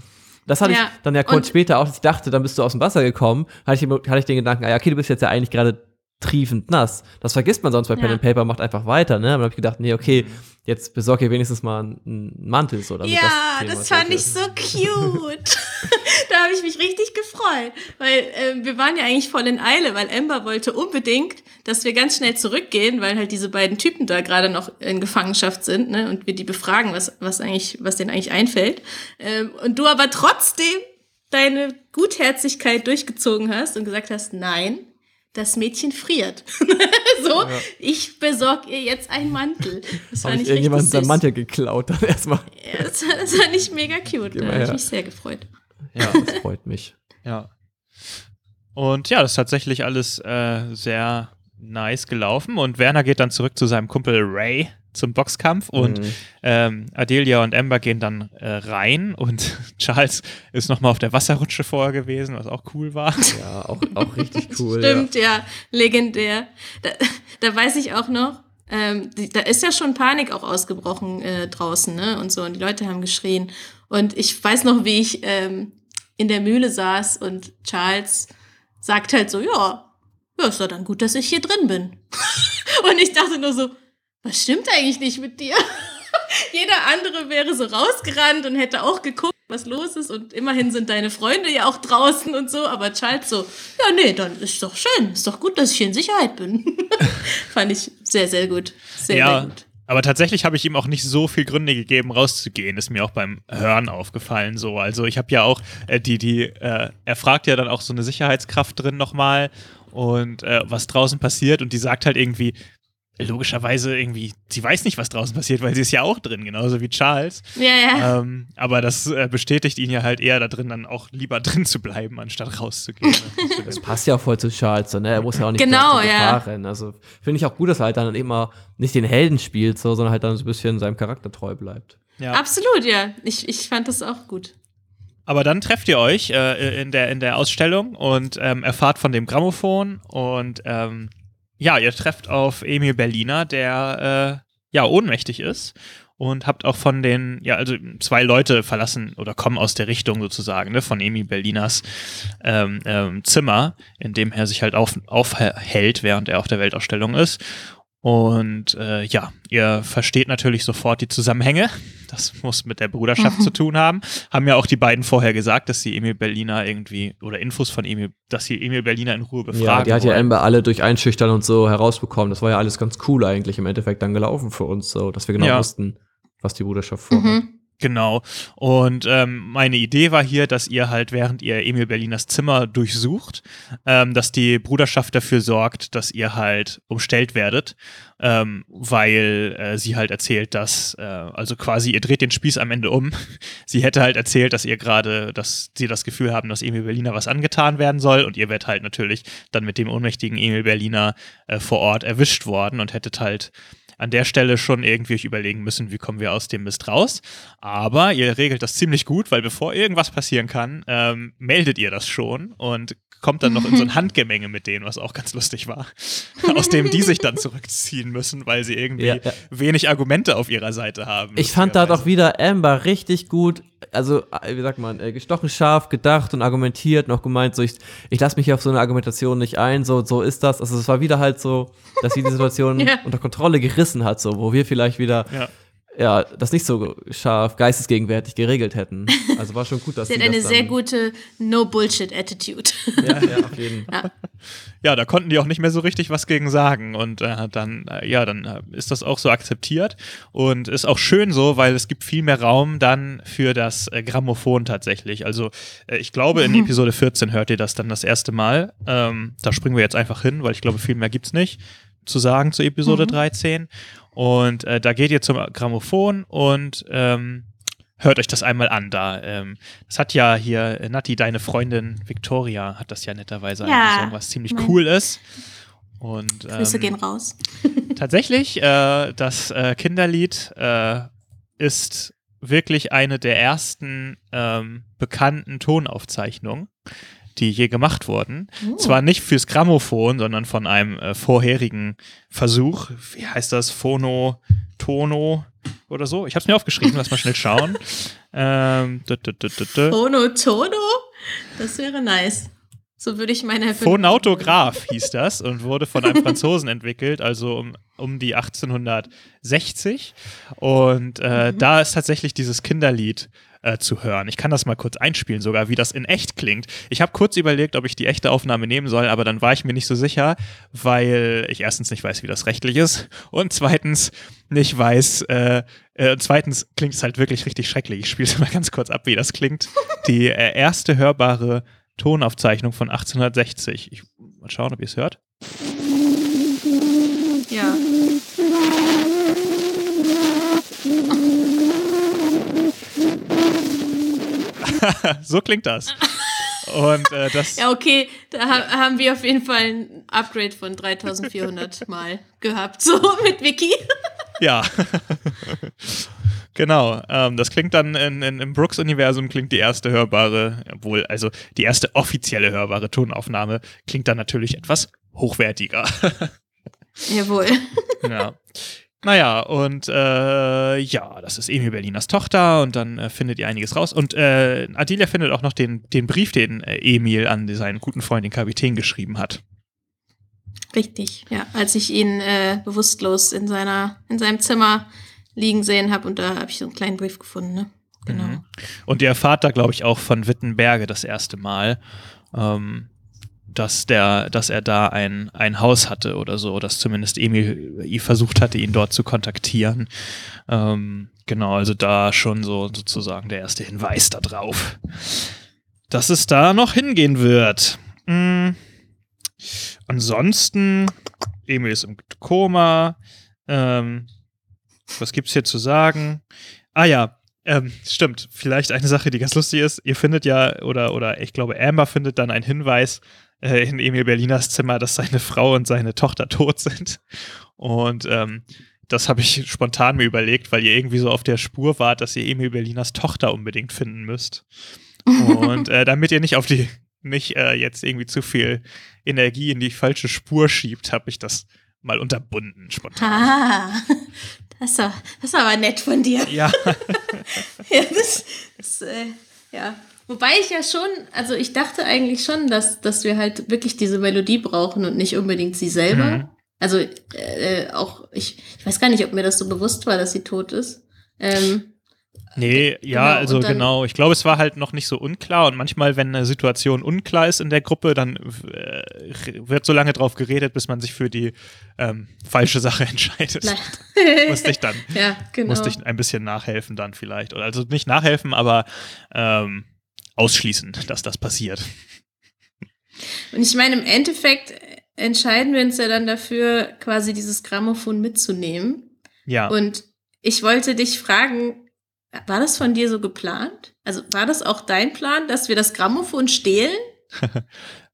Das hatte Ja. ich dann ja kurz Und- später auch, dass ich dachte, dann bist du aus dem Wasser gekommen, hatte ich, hatte ich den Gedanken, ah ja, okay, du bist jetzt ja eigentlich gerade triefend nass. Das vergisst man sonst bei Pen Ja. and Paper, macht einfach weiter, ne? Aber dann habe ich gedacht, nee, okay, jetzt besorge ich wenigstens mal einen, Mantel so. Damit Ja, Thema das fand ich so cute. da habe ich mich richtig gefreut, weil ähm, wir waren ja eigentlich voll in Eile, weil Amber wollte unbedingt, dass wir ganz schnell zurückgehen, weil halt diese beiden Typen da gerade noch in Gefangenschaft sind, ne, und wir die befragen, was was eigentlich, was denen eigentlich einfällt. Ähm, und du aber trotzdem deine Gutherzigkeit durchgezogen hast und gesagt hast, nein. Das Mädchen friert. so, ich besorge ihr jetzt einen Mantel. Das ich ich irgendjemand seinen. Mantel geklaut dann erstmal. Ja, das, das fand ich mega cute. Da habe ich mich sehr gefreut. Ja, das freut mich. Ja. Und ja, das ist tatsächlich alles äh, sehr nice gelaufen. Und Werner geht dann zurück zu seinem Kumpel Ray zum Boxkampf und Mhm. ähm, Adelia und Amber gehen dann äh, rein und Charles ist nochmal auf der Wasserrutsche vorher gewesen, was auch cool war. Ja, auch, auch richtig cool. Stimmt, ja. legendär. Da, da weiß ich auch noch, ähm, die, da ist ja schon Panik auch ausgebrochen äh, draußen, ne? Und so, und die Leute haben geschrien. Und ich weiß noch, wie ich ähm, in der Mühle saß und Charles sagt halt so, ja, ja, ist doch dann gut, dass ich hier drin bin. und ich dachte nur so, was stimmt eigentlich nicht mit dir? Jeder andere wäre so rausgerannt und hätte auch geguckt, was los ist. Und immerhin sind deine Freunde ja auch draußen und so. Aber Charles so, ja, nee, dann ist doch schön. Ist doch gut, dass ich hier in Sicherheit bin. Fand ich sehr, sehr gut. Sehr, ja, sehr gut. aber tatsächlich habe ich ihm auch nicht so viel Gründe gegeben, rauszugehen. Ist mir auch beim Hören aufgefallen so. Also ich habe ja auch äh, die, die, äh, er fragt ja dann auch so eine Sicherheitskraft drin nochmal und äh, was draußen passiert und die sagt halt irgendwie, logischerweise irgendwie, sie weiß nicht, was draußen passiert, weil sie ist ja auch drin, genauso wie Charles. Ja, ja. Ähm, aber das äh, bestätigt ihn ja halt eher da drin, dann auch lieber drin zu bleiben, anstatt rauszugehen. Das passt ja auch voll zu Charles, so, ne? Er muss ja auch nicht Genau, ja. Rennen. Also finde ich auch gut, dass er halt dann immer nicht den Helden spielt, so, sondern halt dann so ein bisschen seinem Charakter treu bleibt. ja. Absolut, ja. Ich, ich fand das auch gut. aber dann trefft ihr euch äh, in, der, in der Ausstellung und ähm, erfahrt von dem Grammophon und ähm, ja, ihr trefft auf Emil Berliner, der äh, ja ohnmächtig ist und habt auch von den, ja, also zwei Leute verlassen oder kommen aus der Richtung sozusagen, ne, von Emil Berliners ähm, ähm, Zimmer, in dem er sich halt auf, aufhält, während er auf der Weltausstellung ist. Und äh, ja, ihr versteht natürlich sofort die Zusammenhänge. Das muss mit der Bruderschaft mhm. zu tun haben. Haben ja auch die beiden vorher gesagt, dass sie Emil Berliner irgendwie oder Infos von Emil, dass sie Emil Berliner in Ruhe befragen. Ja, die hat ja Amber alle durch Einschüchtern und so herausbekommen. Das war ja alles ganz cool eigentlich im Endeffekt dann gelaufen für uns, so dass wir genau ja. wussten, was die Bruderschaft vorhat. Mhm. Genau. Und ähm, meine Idee war hier, dass ihr halt, während ihr Emil Berliners Zimmer durchsucht, ähm, dass die Bruderschaft dafür sorgt, dass ihr halt umstellt werdet, ähm, weil äh, sie halt erzählt, dass, äh, also quasi, ihr dreht den Spieß am Ende um. sie hätte halt erzählt, dass ihr gerade, dass sie das Gefühl haben, dass Emil Berliner was angetan werden soll und ihr werdet halt natürlich dann mit dem ohnmächtigen Emil Berliner äh, vor Ort erwischt worden und hättet halt an der Stelle schon irgendwie euch überlegen müssen, wie kommen wir aus dem Mist raus. Aber ihr regelt das ziemlich gut, weil bevor irgendwas passieren kann, ähm, meldet ihr das schon und kommt dann noch in so ein Handgemenge mit denen, was auch ganz lustig war, aus dem die sich dann zurückziehen müssen, weil sie irgendwie ja, ja. wenig Argumente auf ihrer Seite haben. Ich fand da doch wieder Amber richtig gut also, wie sagt man, äh, gestochen scharf gedacht und argumentiert, noch gemeint, so ich, ich lasse mich auf so eine Argumentation nicht ein, so, so ist das. Also es war wieder halt so, dass sie die Situation ja. unter Kontrolle gerissen hat, so, wo wir vielleicht wieder ja das nicht so scharf geistesgegenwärtig geregelt hätten. Also war schon gut, dass sie hat eine sehr gute No-Bullshit-Attitude. Ja, ja, auf jeden Fall. Ja. ja. da konnten die auch nicht mehr so richtig was gegen sagen. Und äh, dann, äh, ja, dann äh, ist das auch so akzeptiert und ist auch schön so, weil es gibt viel mehr Raum dann für das äh, Grammophon tatsächlich. Also äh, ich glaube, in Episode 14 hört ihr das dann das erste Mal. Ähm, da springen wir jetzt einfach hin, weil ich glaube, viel mehr gibt's nicht zu sagen zu Episode mhm. 13. Und äh, da geht ihr zum Grammophon und ähm, hört euch das einmal an da. Ähm, das hat ja hier, äh, Nati, deine Freundin Victoria hat das ja netterweise ja, eingesungen, was ziemlich cool ist. Und, ähm, Grüße gehen raus. tatsächlich, äh, das äh, Kinderlied äh, ist wirklich eine der ersten ähm, bekannten Tonaufzeichnungen die je gemacht wurden. Oh. Zwar nicht fürs Grammophon, sondern von einem äh, vorherigen Versuch. Wie heißt das? Phono, Tono oder so? Ich habe es mir aufgeschrieben, lass mal schnell schauen. Ähm, Phono, Tono? Das wäre nice. So würde ich meine Phonautograph hieß das und wurde von einem Franzosen entwickelt, also um, um die 1860. Und äh, mhm. da ist tatsächlich dieses Kinderlied äh, zu hören. Ich kann das mal kurz einspielen, sogar wie das in echt klingt. Ich habe kurz überlegt, ob ich die echte Aufnahme nehmen soll, aber dann war ich mir nicht so sicher, weil ich erstens nicht weiß, wie das rechtlich ist und zweitens nicht weiß, äh, äh, zweitens klingt es halt wirklich richtig schrecklich. Ich spiele es mal ganz kurz ab, wie das klingt. Die äh, erste hörbare Tonaufzeichnung von 1860. Ich mal schauen, ob ihr es hört. Ja. so klingt das. Und äh, das. Ja, okay, da ha haben wir auf jeden Fall ein Upgrade von 3400 Mal gehabt, so mit Wiki. ja. genau. Ähm, das klingt dann in, in, im Brooks-Universum klingt die erste hörbare, obwohl, also die erste offizielle hörbare Tonaufnahme klingt dann natürlich etwas hochwertiger. Jawohl. ja. Naja, und äh, ja, das ist Emil Berliners Tochter und dann äh, findet ihr einiges raus. Und äh, Adelia findet auch noch den, den Brief, den äh, Emil an seinen guten Freund, den Kapitän, geschrieben hat. Richtig, ja. Als ich ihn äh, bewusstlos in, seiner, in seinem Zimmer liegen sehen habe und da habe ich so einen kleinen Brief gefunden, ne? Genau. Mhm. Und ihr erfahrt da, glaube ich, auch von Wittenberge das erste Mal. Ähm, dass der, dass er da ein, ein Haus hatte oder so, dass zumindest Emil versucht hatte, ihn dort zu kontaktieren. Ähm, genau, also da schon so sozusagen der erste Hinweis darauf, dass es da noch hingehen wird. Mhm. Ansonsten, Emil ist im Koma. Ähm, was gibt's hier zu sagen? Ah ja, ähm, stimmt. Vielleicht eine Sache, die ganz lustig ist. Ihr findet ja, oder, oder ich glaube, Amber findet dann einen Hinweis äh, in Emil Berliners Zimmer, dass seine Frau und seine Tochter tot sind. Und ähm, das habe ich spontan mir überlegt, weil ihr irgendwie so auf der Spur wart, dass ihr Emil Berliners Tochter unbedingt finden müsst. Und äh, damit ihr nicht auf die, nicht äh, jetzt irgendwie zu viel Energie in die falsche Spur schiebt, habe ich das mal unterbunden spontan. Ah, das war, das war aber nett von dir. Ja, Ja, das, das äh, ja. Wobei ich ja schon, also ich dachte eigentlich schon, dass, dass wir halt wirklich diese Melodie brauchen und nicht unbedingt sie selber. Mhm. Also äh, auch, ich, ich weiß gar nicht, ob mir das so bewusst war, dass sie tot ist. Ähm, nee, ja, Genau, also genau. Ich glaube, es war halt noch nicht so unklar und manchmal, wenn eine Situation unklar ist in der Gruppe, dann äh, wird so lange drauf geredet, bis man sich für die ähm, falsche Sache entscheidet. Musste ich dann ja, genau. musste ich ein bisschen nachhelfen dann vielleicht. Also nicht nachhelfen, aber ähm, ausschließen, dass das passiert. Und ich meine, im Endeffekt entscheiden wir uns ja dann dafür, quasi dieses Grammophon mitzunehmen. Ja. Und ich wollte dich fragen, war das von dir so geplant? Also war das auch dein Plan, dass wir das Grammophon stehlen?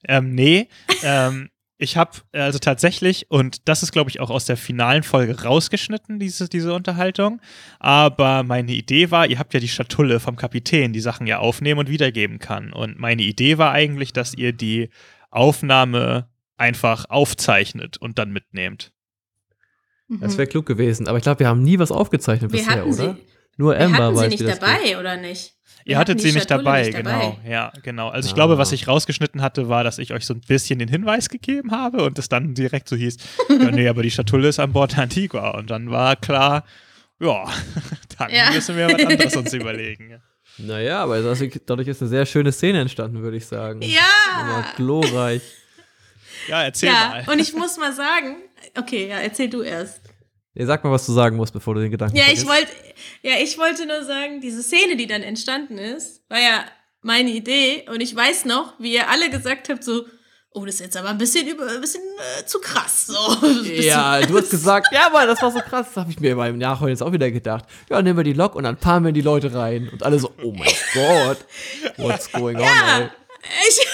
Ähm, nee, ähm, ich habe also tatsächlich, und das ist, glaube ich, auch aus der finalen Folge rausgeschnitten, diese, diese Unterhaltung. Aber meine Idee war, ihr habt ja die Schatulle vom Kapitän, die Sachen ja aufnehmen und wiedergeben kann. Und meine Idee war eigentlich, dass ihr die Aufnahme einfach aufzeichnet und dann mitnehmt. Das wäre klug gewesen. Aber ich glaube, wir haben nie was aufgezeichnet wir bisher, hatten oder? sie, Nur wir Amber hatten sie nicht dabei, geht. oder nicht? Ihr hattet sie nicht dabei, nicht genau. Ja, genau. Also ich Ah. glaube, was ich rausgeschnitten hatte, war, dass ich euch so ein bisschen den Hinweis gegeben habe und es dann direkt so hieß, ja, nee, aber die Schatulle ist an Bord der Antigua. Und dann war klar, ja, dann Ja. müssen wir was anderes uns überlegen. Naja, aber dadurch, ist eine sehr schöne Szene entstanden, würde ich sagen. Ja! Aber glorreich. Ja, erzähl Ja, mal. und ich muss mal sagen, okay, ja, erzähl du erst. Nee, sag mal, was du sagen musst, bevor du den Gedanken Ja, ich wollte, ja, ich wollte nur sagen, diese Szene, die dann entstanden ist, war ja meine Idee und ich weiß noch, wie ihr alle gesagt habt, so, oh, das ist jetzt aber ein bisschen über, ein bisschen äh, zu krass, so. Ja, du hast gesagt, ja, Mann, das war so krass. Das habe ich mir beim Nachholen jetzt auch wieder gedacht. Ja, nehmen wir die Lok und dann fahren wir die Leute rein. Und alle so, oh mein Gott, what's going on, ey? Ja, ich,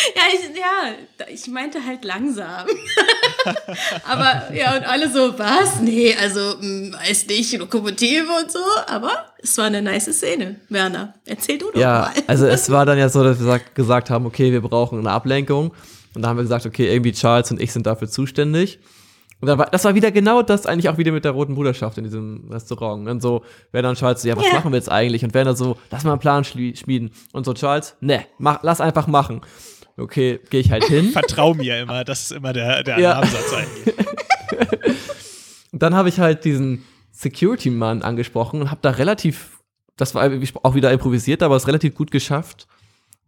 ja, ich, ja, ich meinte halt langsam. aber ja, und alle so, was? Nee, also, mh, weiß nicht, Lokomotive und so, aber es war eine nice Szene. Werner, erzähl du doch Ja, mal. also es war dann ja so, dass wir sag, gesagt haben, okay, wir brauchen eine Ablenkung. Und da haben wir gesagt, okay, irgendwie Charles und ich sind dafür zuständig. Und dann war, das war wieder genau das eigentlich auch wieder mit der Roten Bruderschaft in diesem Restaurant. Und dann so, Werner und Charles so, ja, was Ja. machen wir jetzt eigentlich? Und Werner so, lass mal einen Plan schmieden. Und so, Charles, ne, mach, lass einfach machen. Okay, gehe ich halt hin. Vertrau mir immer, das ist immer der, der Ja. Alarmsatz eigentlich. Und dann habe ich halt diesen Security-Mann angesprochen und habe da relativ, das war auch wieder improvisiert, aber es relativ gut geschafft,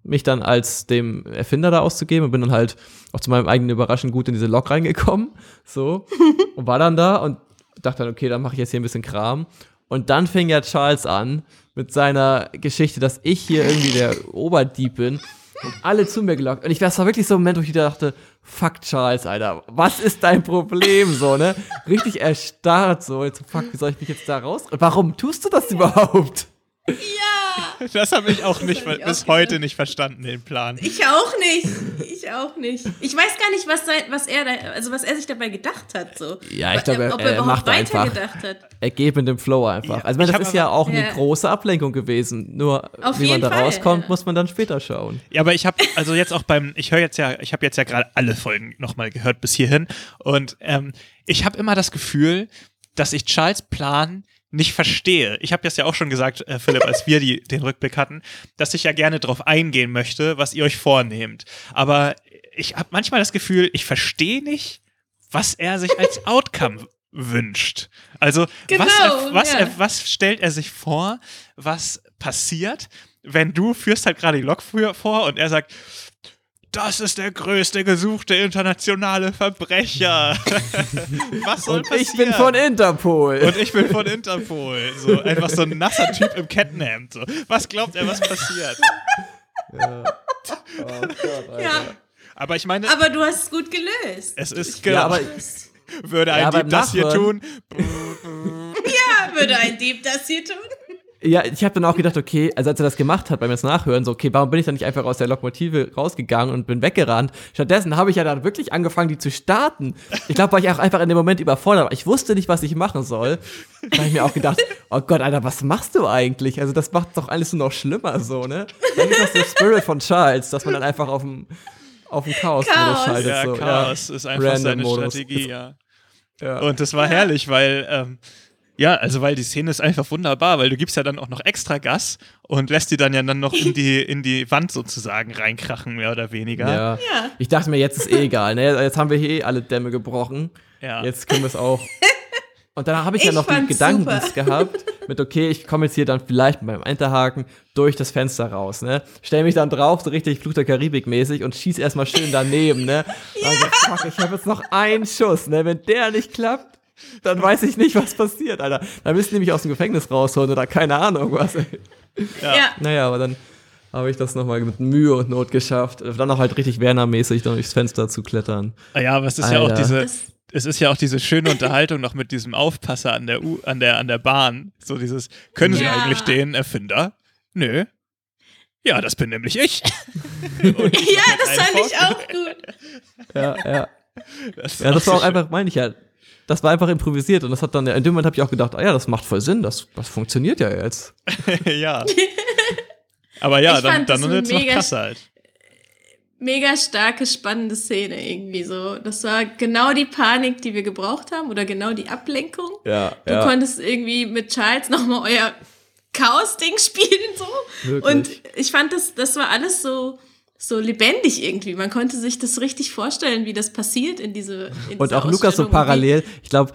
mich dann als dem Erfinder da auszugeben und bin dann halt auch zu meinem eigenen Überraschen gut in diese Lok reingekommen, so, und war dann da und dachte dann, okay, dann mache ich jetzt hier ein bisschen Kram. Und dann fing ja Charles an mit seiner Geschichte, dass ich hier irgendwie der Oberdieb bin und alle zu mir gelockt. Und ich war wirklich so ein Moment, wo ich wieder dachte, fuck Charles, Alter, was ist dein Problem, so, ne? Richtig erstarrt, so, jetzt, fuck, wie soll ich mich jetzt da raus? Warum tust du das überhaupt? Das habe ich auch nicht, hab ich auch bis gedacht. heute nicht verstanden, den Plan. Ich auch nicht. Ich auch nicht. Ich weiß gar nicht, was, sein, was er da, also was er sich dabei gedacht hat. So. Ja, ich glaube, er- ob er er macht überhaupt einfach. weitergedacht hat. Er geht mit dem Flow einfach. Ja, also, ich meine, ich das ist ja aber- auch eine Ja. große Ablenkung gewesen. Nur, Auf wie man da Fall, rauskommt, ja. muss man dann später schauen. Ja, aber ich habe also jetzt auch beim, ich höre jetzt ja, ich habe jetzt ja gerade alle Folgen nochmal gehört bis hierhin und ähm, ich habe immer das Gefühl, dass ich Charles Plan nicht verstehe. Ich habe das ja auch schon gesagt, äh, Philipp, als wir die, den Rückblick hatten, dass ich ja gerne drauf eingehen möchte, was ihr euch vornehmt. Aber ich habe manchmal das Gefühl, ich verstehe nicht, was er sich als Outcome wünscht. Also was, Genau, er, was, ja. er, was stellt er sich vor, was passiert, wenn du führst halt gerade die Lok vor und er sagt, das ist der größte gesuchte internationale Verbrecher. was soll Und passieren? ich bin von Interpol. und ich bin von Interpol. So einfach so ein nasser Typ im Kettenhemd. So. Was glaubt er, was passiert? Ja, Aber ich meine, aber du hast es gut gelöst. es ist genau. ja, aber würde ein Ja, Dieb das hier tun? Ja, würde ein Dieb das hier tun? Ja, ich habe dann auch gedacht, okay, also als er das gemacht hat beim jetzt Nachhören, so, okay, warum bin ich dann nicht einfach aus der Lokomotive rausgegangen und bin weggerannt? Stattdessen habe ich ja dann wirklich angefangen, die zu starten. Ich glaube, weil ich auch einfach in dem Moment überfordert war. Ich wusste nicht, was ich machen soll. Da habe ich mir auch gedacht, oh Gott, Alter, was machst du eigentlich? Also das macht doch alles nur noch schlimmer so, ne? Dann ist das der Spirit von Charles, dass man dann einfach auf dem auf dem Chaos-Modus Chaos. schaltet. Ja, so. Chaos ist einfach Random seine Modus. Strategie, ja. Ja. Und das war herrlich, weil, ähm, ja, also weil die Szene ist einfach wunderbar, weil du gibst ja dann auch noch extra Gas und lässt die dann ja dann noch in die, in die Wand sozusagen reinkrachen, mehr oder weniger. Ja. Ja. Ich dachte mir, jetzt ist eh egal, ne? Jetzt haben wir hier eh alle Dämme gebrochen. Ja. Jetzt können wir es auch. Und dann habe ich, ja Ich noch den Gedanken super. gehabt, mit okay, ich komme jetzt hier dann vielleicht beim Enterhaken durch das Fenster raus, ne? Stell mich dann drauf, so richtig Fluch der Karibik mäßig und schieß erstmal schön daneben, ne? Also, fuck, ich habe jetzt noch einen Schuss, ne? Wenn der nicht klappt, dann weiß ich nicht, was passiert, Alter. Dann müssen die mich aus dem Gefängnis rausholen oder keine Ahnung was. ey. Ja. Ja. Naja, aber dann habe ich das nochmal mit Mühe und Not geschafft. Dann auch halt richtig Werner-mäßig durchs Fenster zu klettern. Ah Ja, aber es ist ja auch Alter. diese, es ist ja auch diese schöne Unterhaltung noch mit diesem Aufpasser an der, U an der, an der Bahn. So dieses, können Sie Ja. eigentlich den Erfinder? Nö. Ja, das bin nämlich ich. Ja, das fand ich auch gut. Ja, ja. Das Ja, das war auch einfach, meine ich ja, das war einfach improvisiert und das hat dann, in dem Moment habe ich auch gedacht, ah ja, das macht voll Sinn, das, das funktioniert ja jetzt. ja. Aber ja, Ich dann, dann wird es noch mega krasser halt. Mega starke, spannende Szene irgendwie so. Das war genau die Panik, die wir gebraucht haben oder genau die Ablenkung. Ja, Du konntest irgendwie mit Charles nochmal euer Chaos-Ding spielen so. Wirklich. Und ich fand, das, das war alles so, so lebendig irgendwie. Man konnte sich das richtig vorstellen, wie das passiert in diese in Und auch Lukas so parallel, ich glaube,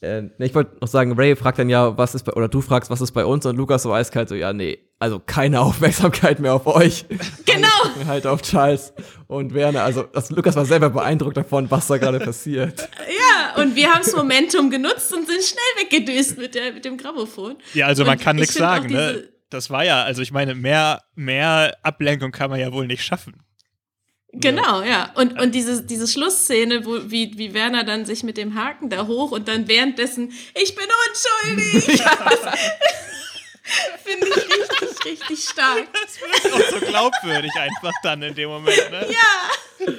äh, ne, ich wollte noch sagen, Ray fragt dann ja, was ist bei, oder du fragst, was ist bei uns und Lukas so eiskalt so, ja, nee, also keine Aufmerksamkeit mehr auf euch. Genau. halt auf Charles und Werner. Also das, Lukas war selber beeindruckt davon, was da gerade passiert. Ja, und wir haben das Momentum genutzt und sind schnell weggedüst mit, der, mit dem Grammophon. Ja, also man Und kann ich nichts sagen, ne? Das war ja, also ich meine, mehr, mehr Ablenkung kann man ja wohl nicht schaffen. Genau, ja. Und, und diese, diese Schlussszene, wo, wie, wie Werner dann sich mit dem Haken da hoch und dann währenddessen, ich bin unschuldig. Finde ich richtig, richtig stark. Das wird auch so glaubwürdig einfach dann in dem Moment, ne? Ja.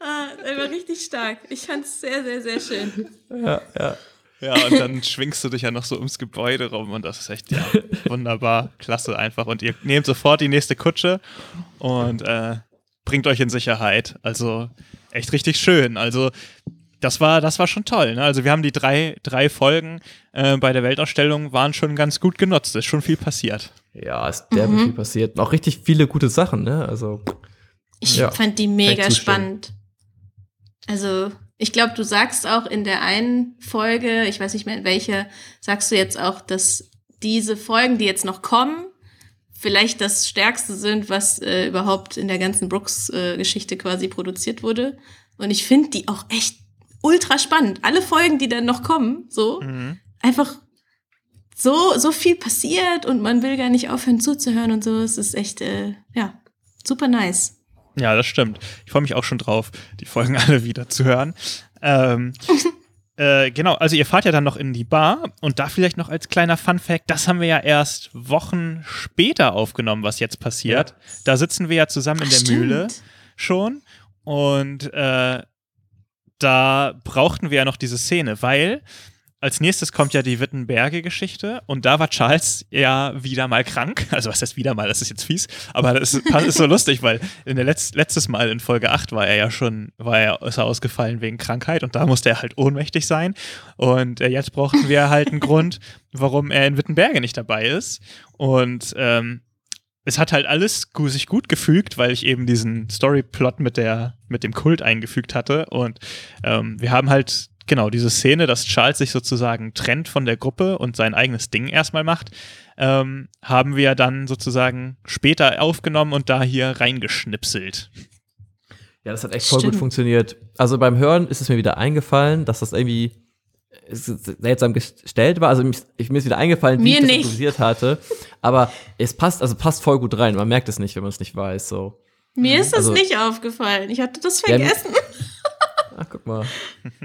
ah, er war richtig stark. Ich fand es sehr, sehr, sehr schön. Ja, ja. Ja, und dann schwingst du dich ja noch so ums Gebäude rum und das ist echt ja, wunderbar, klasse einfach. Und ihr nehmt sofort die nächste Kutsche und äh, bringt euch in Sicherheit. Also echt richtig schön. Also das war, das war schon toll. Ne? Also wir haben die drei, drei Folgen äh, bei der Weltausstellung waren schon ganz gut genutzt. Ist schon viel passiert. Ja, ist derbe viel passiert. Auch richtig viele gute Sachen, ne? Also, Ich Ja, fand die mega spannend. Also, ich glaube, du sagst auch in der einen Folge, ich weiß nicht mehr in welcher, sagst du jetzt auch, dass diese Folgen, die jetzt noch kommen, vielleicht das Stärkste sind, was äh, überhaupt in der ganzen Brooks-Geschichte quasi produziert wurde. Und ich finde die auch echt ultra spannend. Alle Folgen, die dann noch kommen, so, einfach so, so viel passiert und man will gar nicht aufhören zuzuhören und so. Es ist echt, äh, ja, super nice. Ja, das stimmt. Ich freue mich auch schon drauf, die Folgen alle wieder zu hören. Ähm, äh, genau, also ihr fahrt ja dann noch in die Bar und da vielleicht noch als kleiner Fun-Fact, das haben wir ja erst Wochen später aufgenommen, was jetzt passiert. Da sitzen wir ja zusammen in Ach, der stimmt. Mühle schon und äh, da brauchten wir ja noch diese Szene, weil als nächstes kommt ja die Wittenberge-Geschichte und da war Charles ja wieder mal krank. Also was heißt wieder mal, das ist jetzt fies, aber das ist, so lustig, weil in der Letz-, letztes Mal in Folge 8 war er ja schon, war er, ist er ausgefallen wegen Krankheit und da musste er halt ohnmächtig sein. Und äh, jetzt brauchten wir halt einen Grund, warum er in Wittenberge nicht dabei ist. Und ähm, es hat halt alles sich gut gefügt, weil ich eben diesen Storyplot mit der mit dem Kult eingefügt hatte und ähm, wir haben halt genau diese Szene, dass Charles sich sozusagen trennt von der Gruppe und sein eigenes Ding erstmal macht, ähm, haben wir dann sozusagen später aufgenommen und da hier reingeschnipselt. ja, das hat echt voll Stimmt. gut funktioniert. Also beim Hören ist es mir wieder eingefallen, dass das irgendwie seltsam gestellt war. Also mich, ich, mir ist wieder eingefallen, wie Mir ich das nicht. improvisiert hatte. Aber es passt, also passt voll gut rein. Man merkt es nicht, wenn man es nicht weiß. So. Mir ist das Also- nicht aufgefallen. Ich hatte das Ja, vergessen. Ach, guck mal.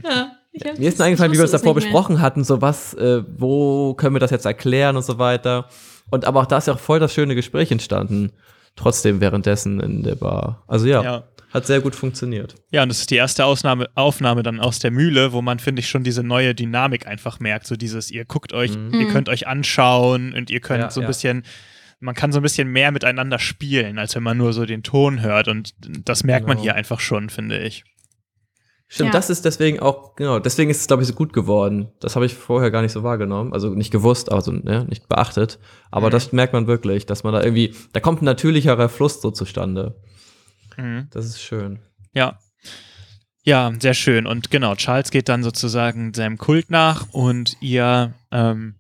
Ja, Ich Mir ist das- nur eingefallen, wie wir es davor mehr. besprochen hatten, so was, äh, wo können wir das jetzt erklären und so weiter. Und aber auch da ist ja auch voll das schöne Gespräch entstanden. Trotzdem währenddessen in der Bar. Also ja, Ja. hat sehr gut funktioniert. Ja, und das ist die erste Ausnahme, Aufnahme dann aus der Mühle, wo man, finde ich, schon diese neue Dynamik einfach merkt. So dieses, ihr guckt euch, ihr könnt euch anschauen und ihr könnt Ja, so ein ja. bisschen, man kann so ein bisschen mehr miteinander spielen, als wenn man nur so den Ton hört. Und das merkt man Genau. hier einfach schon, finde ich. Stimmt, Ja. das ist deswegen auch, genau, deswegen ist es, glaube ich, so gut geworden. Das habe ich vorher gar nicht so wahrgenommen. Also nicht gewusst, also ne, nicht beachtet. Aber Mhm. das merkt man wirklich, dass man da irgendwie, da kommt ein natürlicherer Fluss so zustande. Mhm. Das ist schön. Ja. Ja, sehr schön. Und genau, Charles geht dann sozusagen seinem Kult nach und ihr ähm,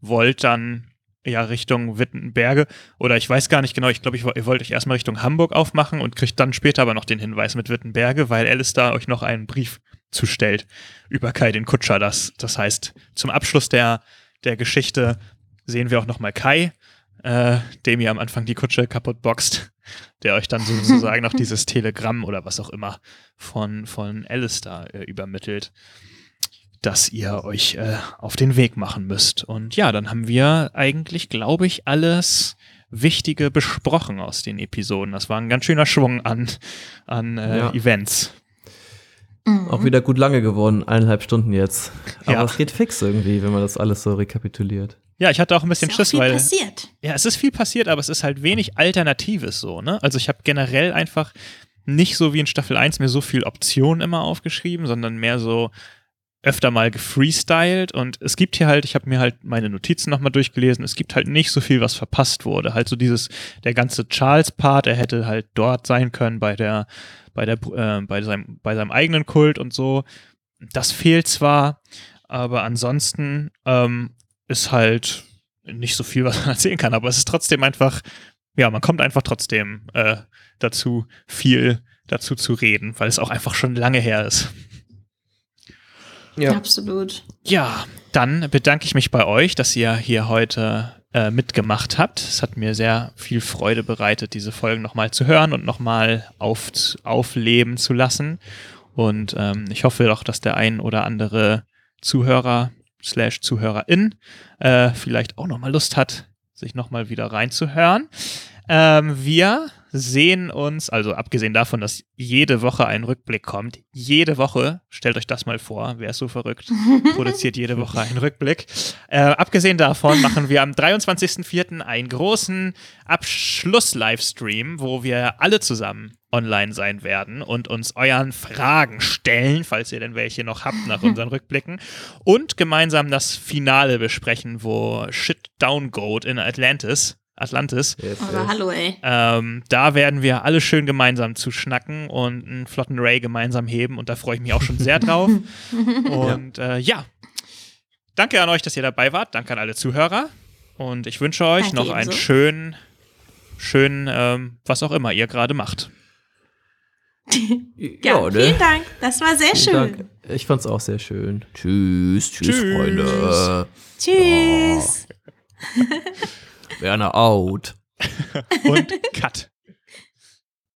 wollt dann ja Richtung Wittenberge oder ich weiß gar nicht genau, ich glaube, ich, ihr wollt euch erstmal Richtung Hamburg aufmachen und kriegt dann später aber noch den Hinweis mit Wittenberge, weil Alistair euch noch einen Brief zustellt über Kai den Kutscher. Das, das heißt, zum Abschluss der, der Geschichte sehen wir auch nochmal Kai, äh, dem ihr am Anfang die Kutsche kaputt boxt, der euch dann sozusagen noch dieses Telegramm oder was auch immer von, von Alistair äh, übermittelt, dass ihr euch äh, auf den Weg machen müsst. Und ja, dann haben wir eigentlich, glaube ich, alles Wichtige besprochen aus den Episoden. Das war ein ganz schöner Schwung an, an äh, Ja. Events. Mhm. Auch wieder gut lange geworden, eineinhalb Stunden jetzt. Aber Ja. es geht fix irgendwie, wenn man das alles so rekapituliert. Ja, ich hatte auch ein bisschen ist Schiss, viel weil passiert. Ja, es ist viel passiert, aber es ist halt wenig Alternatives so, ne? Also ich habe generell einfach nicht so wie in Staffel 1 mir so viel Optionen immer aufgeschrieben, sondern mehr so öfter mal gefreestylt und es gibt hier halt, ich habe mir halt meine Notizen nochmal durchgelesen, es gibt halt nicht so viel, was verpasst wurde. Halt so dieses, der ganze Charles-Part, er hätte halt dort sein können bei der, bei der, äh, bei seinem, bei seinem eigenen Kult und so. Das fehlt zwar, aber ansonsten ähm, ist halt nicht so viel, was man erzählen kann, aber es ist trotzdem einfach, ja, man kommt einfach trotzdem äh, dazu, viel dazu zu reden, weil es auch einfach schon lange her ist. Ja. Absolut. Ja, dann bedanke ich mich bei euch, dass ihr hier heute äh, mitgemacht habt. Es hat mir sehr viel Freude bereitet, diese Folgen nochmal zu hören und nochmal auf, aufleben zu lassen. Und ähm, ich hoffe doch, dass der ein oder andere Zuhörer slash Zuhörerin äh, vielleicht auch nochmal Lust hat, sich nochmal wieder reinzuhören. Ähm, wir sehen uns, also abgesehen davon, dass jede Woche ein Rückblick kommt, jede Woche, stellt euch das mal vor, wer ist so verrückt, produziert jede Woche einen Rückblick. Äh, abgesehen davon machen wir am 23.04. einen großen Abschluss-Livestream, wo wir alle zusammen online sein werden und uns euren Fragen stellen, falls ihr denn welche noch habt nach unseren Rückblicken und gemeinsam das Finale besprechen, wo Shit Down Goat in Atlantis, Atlantis Yes, Aber yes. hallo, ey. ähm, da werden wir alle schön gemeinsam zu schnacken und einen flotten Ray gemeinsam heben und da freue ich mich auch schon sehr drauf. Und ja. Äh, ja, danke an euch, dass ihr dabei wart. Danke an alle Zuhörer und ich wünsche euch Danke noch einen schönen, schönen, ähm, was auch immer ihr gerade macht. Ja, ne? vielen Dank. Das war sehr Vielen schön. Dank. Ich fand's auch sehr schön. Tschüss, tschüss, Tschüss. Freunde. Tschüss. Werner out. Und Cut.